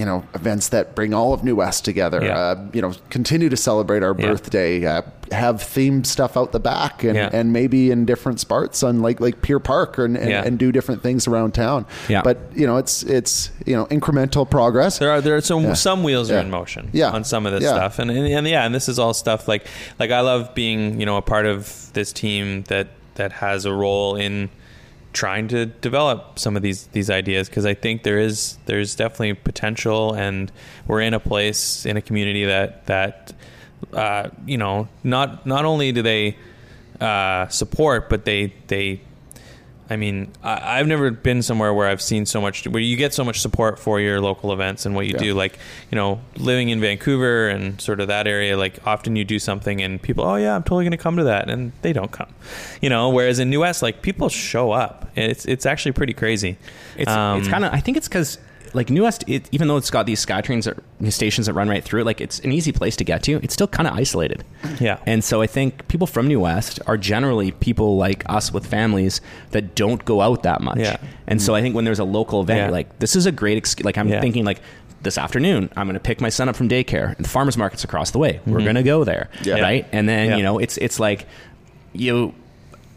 Speaker 2: You know, events that bring all of New West together.
Speaker 3: Yeah.
Speaker 2: Uh, you know, continue to celebrate our
Speaker 3: Yeah.
Speaker 2: birthday. Uh, have themed stuff out the back, and,
Speaker 3: Yeah.
Speaker 2: and maybe in different spots on like like Pier Park, and, and, and do different things around town.
Speaker 1: Yeah.
Speaker 2: But you know, it's it's you know incremental progress.
Speaker 3: There are there are some some wheels are in motion
Speaker 2: Yeah.
Speaker 3: on some of this stuff and, and and yeah and this is all stuff like like I love being you know a part of this team that that has a role in trying to develop some of these these ideas because I think there is there's definitely potential and we're in a place in a community that that uh, you know not not only do they uh, support but they they I mean, I, I've never been somewhere where I've seen so much, where you get so much support for your local events and what you
Speaker 2: Yeah.
Speaker 3: do. Like, you know, living in Vancouver and sort of that area, like often you do something and people, oh yeah, I'm totally going to come to that, and they don't come. You know, whereas in New West, like people show up. It's it's actually pretty crazy.
Speaker 1: It's
Speaker 3: Um,
Speaker 1: it's kind of I think it's because like New West, it, even though it's got these SkyTrains that, stations that run right through, it, like it's an easy place to get to. It's still kind of isolated.
Speaker 3: Yeah.
Speaker 1: And so I think people from New West are generally people like us with families that don't go out that much.
Speaker 3: Yeah.
Speaker 1: And so I think when there's a local event,
Speaker 3: Yeah.
Speaker 1: like, this is a great, ex- like I'm
Speaker 3: Yeah.
Speaker 1: thinking like this afternoon, I'm going to pick my son up from daycare and the farmer's market's across the way. We're going to go there.
Speaker 2: Yeah.
Speaker 1: Right. And then,
Speaker 3: Mm-hmm. Yeah.
Speaker 1: you know, it's, it's like, you,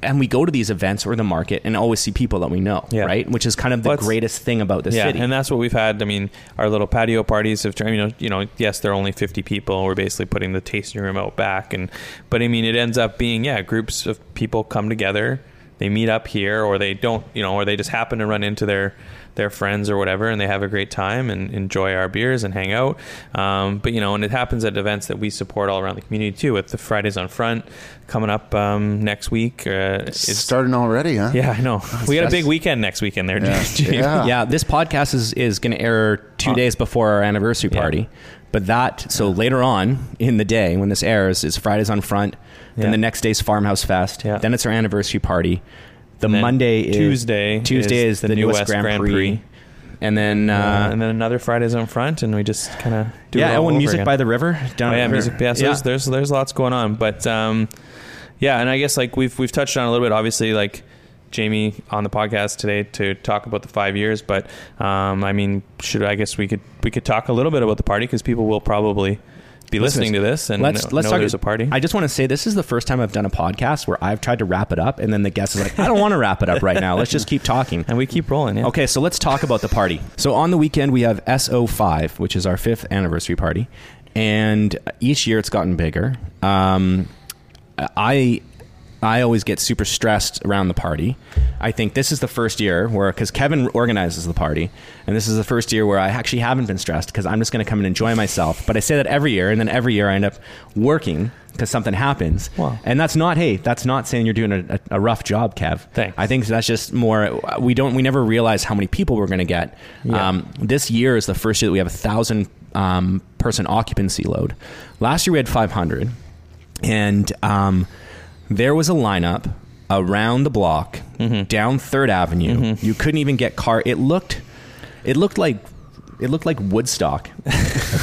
Speaker 1: and we go to these events or the market and always see people that we know,
Speaker 3: Yeah.
Speaker 1: right? Which is kind of the
Speaker 3: Well,
Speaker 1: greatest thing about the
Speaker 3: yeah,
Speaker 1: city.
Speaker 3: and that's what we've had. I mean, our little patio parties have, you know, you know, yes, they're only fifty people. We're basically putting the tasting room out back, and but I mean, it ends up being yeah, groups of people come together, they meet up here, or they don't, you know, or they just happen to run into their their friends or whatever, and they have a great time and enjoy our beers and hang out. Um, but you know, and it happens at events that we support all around the community too, with the Fridays on Front coming up um, next week. Uh,
Speaker 2: It's
Speaker 3: it's
Speaker 2: starting already, huh?
Speaker 3: yeah, I know. We got a big weekend next weekend there.
Speaker 2: Yeah. Yeah.
Speaker 1: yeah, this podcast is, is going to air two
Speaker 3: Uh,
Speaker 1: days before our anniversary
Speaker 3: yeah.
Speaker 1: party. But that, so later on in the day when this airs, is Fridays on Front. Then
Speaker 3: Yeah.
Speaker 1: the next day's Farmhouse Fest.
Speaker 3: Yeah.
Speaker 1: Then it's our anniversary party. The
Speaker 3: And
Speaker 1: Monday is
Speaker 3: Tuesday
Speaker 1: Tuesday is, the, New West Grand, Prix. and then
Speaker 3: Uh,
Speaker 1: uh,
Speaker 3: and then another Fridays on front, and we just kind of do
Speaker 1: yeah,
Speaker 3: it all
Speaker 1: oh, and music
Speaker 3: again.
Speaker 1: by the river down
Speaker 3: Oh, yeah,
Speaker 1: the
Speaker 3: music.
Speaker 1: river.
Speaker 3: Yeah, so There's, there's there's lots going on, but um, yeah, and I guess like we've we've touched on a little bit. Obviously, like Jamie on the podcast today to talk about the five years, but um, I mean, should I guess we could we could talk a little bit about the party because people will probably be listening to this and
Speaker 1: let's
Speaker 3: know,
Speaker 1: let's
Speaker 3: know
Speaker 1: talk.
Speaker 3: there's a party.
Speaker 1: I just want to say this is the first time I've done a podcast where I've tried to wrap it up, and then the guest is like, "I don't want to wrap it up right now. Let's just keep talking."
Speaker 3: and we keep rolling. Yeah.
Speaker 1: Okay, so let's talk about the party. So on the weekend we have SO5, which is our fifth anniversary party, and each year it's gotten bigger. Um, I I always get super stressed around the party. I think this is the first year where because Kevin organizes the party, and this is the first year where I actually haven't been stressed because I'm just going to come and enjoy myself. But I say that every year, and then every year I end up working because something happens.
Speaker 3: Wow.
Speaker 1: And that's not hey, that's not saying you're doing a, a, rough job, Kev.
Speaker 3: Thanks.
Speaker 1: I think that's just more. We don't. We never realize how many people we're going to get.
Speaker 3: Yeah.
Speaker 1: Um, this year is the first year that we have a thousand um, person occupancy load. Last year we had 500, and um, there was a lineup around the block
Speaker 3: Mm-hmm.
Speaker 1: down Third Avenue. You couldn't even get car. It looked. It looked like. It looked like Woodstock.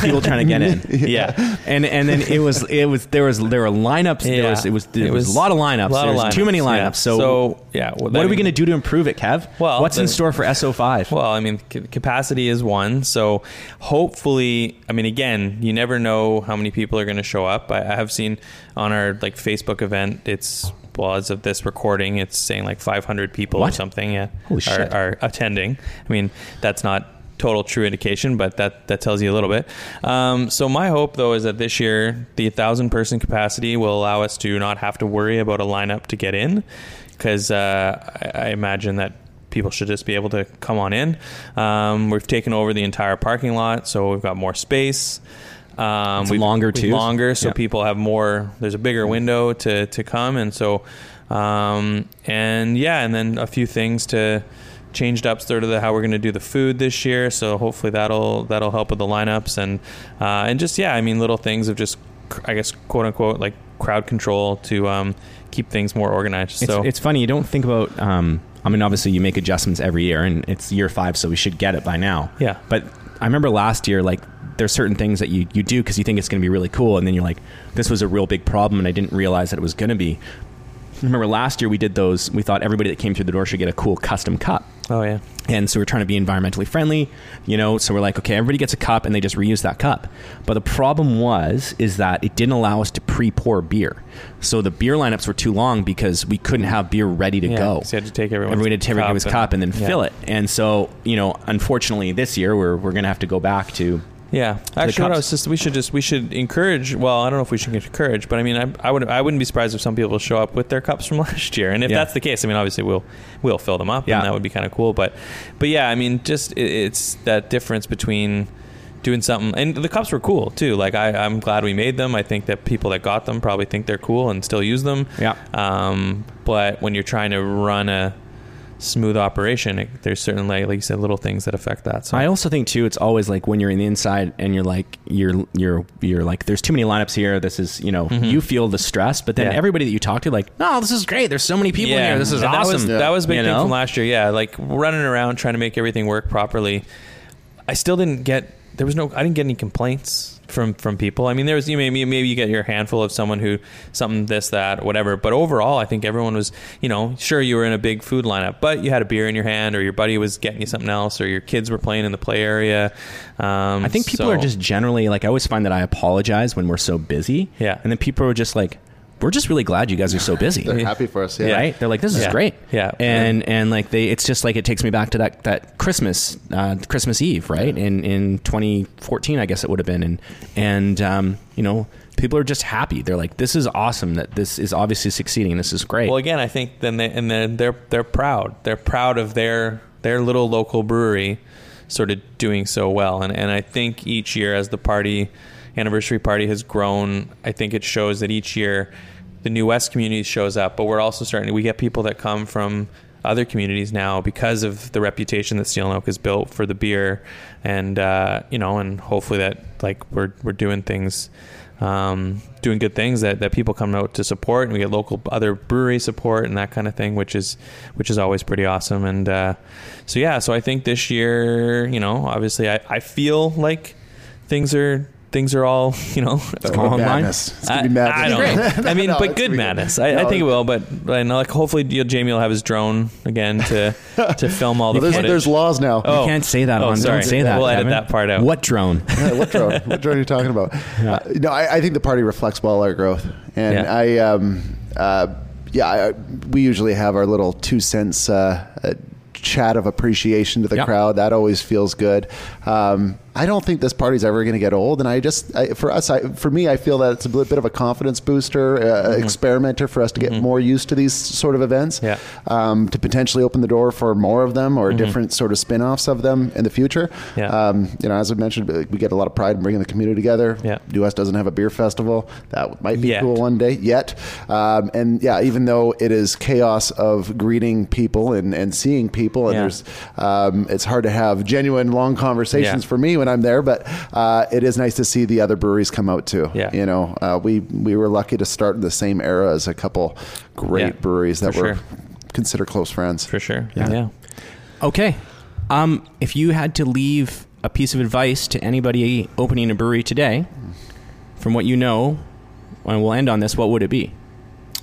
Speaker 1: people trying to get in.
Speaker 3: Yeah.
Speaker 1: And and then it was it was there was there were lineups. There was it was there
Speaker 3: It
Speaker 1: was,
Speaker 3: was
Speaker 1: a lot of lineups.
Speaker 3: lot
Speaker 1: there
Speaker 3: of
Speaker 1: was too
Speaker 3: lineups,
Speaker 1: many
Speaker 3: yeah.
Speaker 1: lineups. So,
Speaker 3: So, yeah, well,
Speaker 1: what are we going to do to improve it, Kev?
Speaker 3: Well,
Speaker 1: what's in store for SO5?
Speaker 3: Well, I mean, c- capacity is one. So hopefully, I mean, again, you never know how many people are going to show up. I, I have seen on our like Facebook event, it's well as of this recording, it's saying like 500 people or something. Yeah, are, are attending. I mean, that's not total true indication, but that that tells you a little bit. Um, so my hope though is that this year the thousand person capacity will allow us to not have to worry about a lineup to get in, because uh, I, I imagine that people should just be able to come on in. Um, we've taken over the entire parking lot, so we've got more space. Um,
Speaker 1: It's
Speaker 3: we've-
Speaker 1: longer, too.
Speaker 3: Longer, so
Speaker 1: Yeah.
Speaker 3: people have more. There's a bigger window to to come, and so um, and yeah, and then a few things to changed up sort of the, how we're going to do the food this year. So hopefully that'll that'll help with the lineups and uh, and just yeah, I mean little things of just I guess quote unquote like crowd control to um, keep things more organized.
Speaker 1: It's,
Speaker 3: so
Speaker 1: it's funny. You don't think about. Um, I mean, obviously, you make adjustments every year, and it's year five, so we should get it by now.
Speaker 3: Yeah.
Speaker 1: But I remember last year, like there's certain things that you you do because you think it's going to be really cool, and then you're like, this was a real big problem, and I didn't realize that it was going to be. Remember last year we did those. We thought everybody that came through the door should get a cool custom cup.
Speaker 3: Oh yeah.
Speaker 1: And so we're trying to be environmentally friendly, you know. So we're like, okay, everybody gets a cup, and they just reuse that cup. But the problem was, is that it didn't allow us to pre-pour beer. So the beer lineups were too long because we couldn't have beer ready to
Speaker 3: Yeah,
Speaker 1: go.
Speaker 3: 'cause you had to take everyone's
Speaker 1: Everybody had to take everyone's
Speaker 3: cup
Speaker 1: cup and then
Speaker 3: yeah.
Speaker 1: fill it. And so, you know, unfortunately, this year we're we're gonna have to go back to.
Speaker 3: Yeah, actually, what I was just we should just we should encourage. Well, I don't know if we should encourage, but I mean, I, I would I wouldn't be surprised if some people show up with their cups from last year, and if
Speaker 1: Yeah.
Speaker 3: that's the case, I mean, obviously we'll we'll fill them up,
Speaker 1: Yeah.
Speaker 3: and that would be kind of cool. But but yeah, I mean, just it, it's that difference between doing something, and the cups were cool too. Like I, I'm glad we made them. I think that people that got them probably think they're cool and still use them.
Speaker 1: Yeah.
Speaker 3: Um, but when you're trying to run a smooth operation, it, there's certainly, like you said, little things that affect that. So
Speaker 1: I also think too, it's always like when you're in the inside and you're like you're you're you're like there's too many lineups here. This is you know you feel the stress, but then
Speaker 3: Mm-hmm. Yeah.
Speaker 1: everybody that you talk to like, no, this is great. There's so many people in here. This is
Speaker 3: and
Speaker 1: awesome.
Speaker 3: That was, that was a big
Speaker 1: You
Speaker 3: thing
Speaker 1: know?
Speaker 3: from last year. Yeah, like running around trying to make everything work properly. I still didn't get. There was no. I didn't get any complaints from from people. I mean, there was you maybe maybe you get your handful of someone who something this that whatever. But overall, I think everyone was you know sure you were in a big food lineup, but you had a beer in your hand, or your buddy was getting you something else, or your kids were playing in the play area. Um,
Speaker 1: I think people
Speaker 3: so-
Speaker 1: are just generally like I always find that I apologize when we're so busy.
Speaker 3: Yeah.
Speaker 1: And then people are just like, we're just really glad you guys are so busy.
Speaker 2: They're happy for us. Yeah.
Speaker 3: Yeah.
Speaker 1: Right? They're like, this is
Speaker 3: Yeah.
Speaker 1: great.
Speaker 3: Yeah.
Speaker 1: And and like they, it's just like it takes me back to that that Christmas, uh, Christmas Eve, right? In in 2014, I guess it would have been, and and um, you know, people are just happy. They're like, this is awesome. That this is obviously succeeding. This is great.
Speaker 3: Well, again, I think then they and then they're they're proud. They're proud of their their little local brewery, sort of doing so well. And and I think each year as the party anniversary party has grown, I think it shows that each year the New West community shows up. But we're also starting. We get people that come from other communities now because of the reputation that Steel and Oak has built for the beer, and uh, you know, and hopefully that like we're we're doing things um, doing good things that, that people come out to support, and we get local other brewery support and that kind of thing, which is which is always pretty awesome. And uh, so yeah, so I think this year, you know, obviously I, I feel like things are things are all you know
Speaker 2: It's
Speaker 1: all
Speaker 2: gonna be
Speaker 1: online?
Speaker 2: madness. It's
Speaker 3: I,
Speaker 2: gonna be madness.
Speaker 3: I don't. I mean,
Speaker 2: No,
Speaker 3: but good
Speaker 2: gonna
Speaker 3: madness. I, I
Speaker 2: No,
Speaker 3: think it will. But I know, like, hopefully, you know, Jamie will have his drone again to to film all the
Speaker 2: Well, there's,
Speaker 3: footage.
Speaker 2: there's laws now.
Speaker 3: Oh.
Speaker 1: You can't say that
Speaker 3: Oh,
Speaker 1: on.
Speaker 3: sorry.
Speaker 1: Don't say that.
Speaker 3: We'll edit that part out.
Speaker 1: What drone?
Speaker 2: Yeah, what drone? what drone are you talking about? Uh, no, I, I think the party reflects well our growth, and
Speaker 3: Yeah.
Speaker 2: I, um, uh, yeah, I, we usually have our little two cents uh, uh, chat of appreciation to the
Speaker 1: Yeah.
Speaker 2: crowd. That always feels good. Um, I don't think this party's ever going to get old, and I just, I, for us, I, for me, I feel that it's a bit of a confidence booster, uh, experimenter for us to get more used to these sort of events,
Speaker 3: Yeah.
Speaker 2: um, to potentially open the door for more of them or different sort of spin-offs of them in the future.
Speaker 3: Yeah.
Speaker 2: Um, you know, as I mentioned, we get a lot of pride in bringing the community together.
Speaker 3: Yeah.
Speaker 2: US doesn't have a beer festival. That might be
Speaker 3: Yet.
Speaker 2: cool one day yet. Um, and yeah, even though it is chaos of greeting people and, and seeing people, and
Speaker 3: Yeah.
Speaker 2: there's, um, it's hard to have genuine long conversations for me when I'm there. But uh, it is nice to see the other breweries come out too.
Speaker 3: Yeah.
Speaker 2: You know, uh, we we were lucky to start in the same era as a couple great
Speaker 3: Yeah,
Speaker 2: breweries that were
Speaker 3: sure.
Speaker 2: considered close friends.
Speaker 3: for sure.
Speaker 2: Yeah.
Speaker 3: Yeah.
Speaker 1: Okay. Um, if you had to leave a piece of advice to anybody opening a brewery today, from what you know, and we'll end on this, what would it be?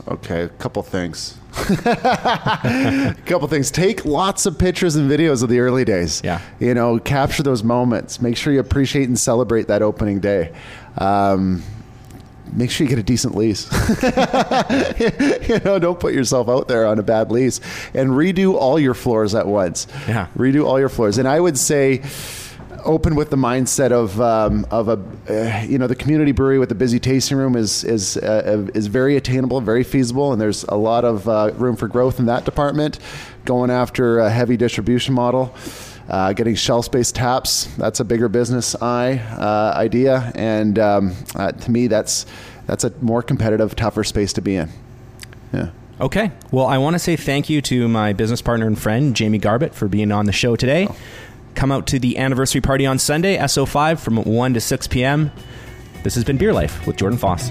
Speaker 2: Okay, a couple things. a couple things. Take lots of pictures and videos of the early days.
Speaker 1: Yeah.
Speaker 2: You know, capture those moments. Make sure you appreciate and celebrate that opening day. Um, make sure you get a decent lease. you know, don't put yourself out there on a bad lease. And redo all your floors at once.
Speaker 1: Yeah.
Speaker 2: Redo all your floors. And I would say open with the mindset of um, of a uh, you know the community brewery with the busy tasting room is is uh, is very attainable, very feasible, and there's a lot of uh, room for growth in that department. Going after a heavy distribution model. Uh, getting shelf space taps, that's a bigger business eye uh, idea. And um, uh, to me, that's, that's a more competitive, tougher space to be in. Yeah.
Speaker 1: Okay. Well, I want to say thank you to my business partner and friend, Jamie Garbutt, for being on the show today. Come out to the anniversary party on Sunday, SO5, from 1 to 6 p.m. This has been Beer Life with Jorden Foss.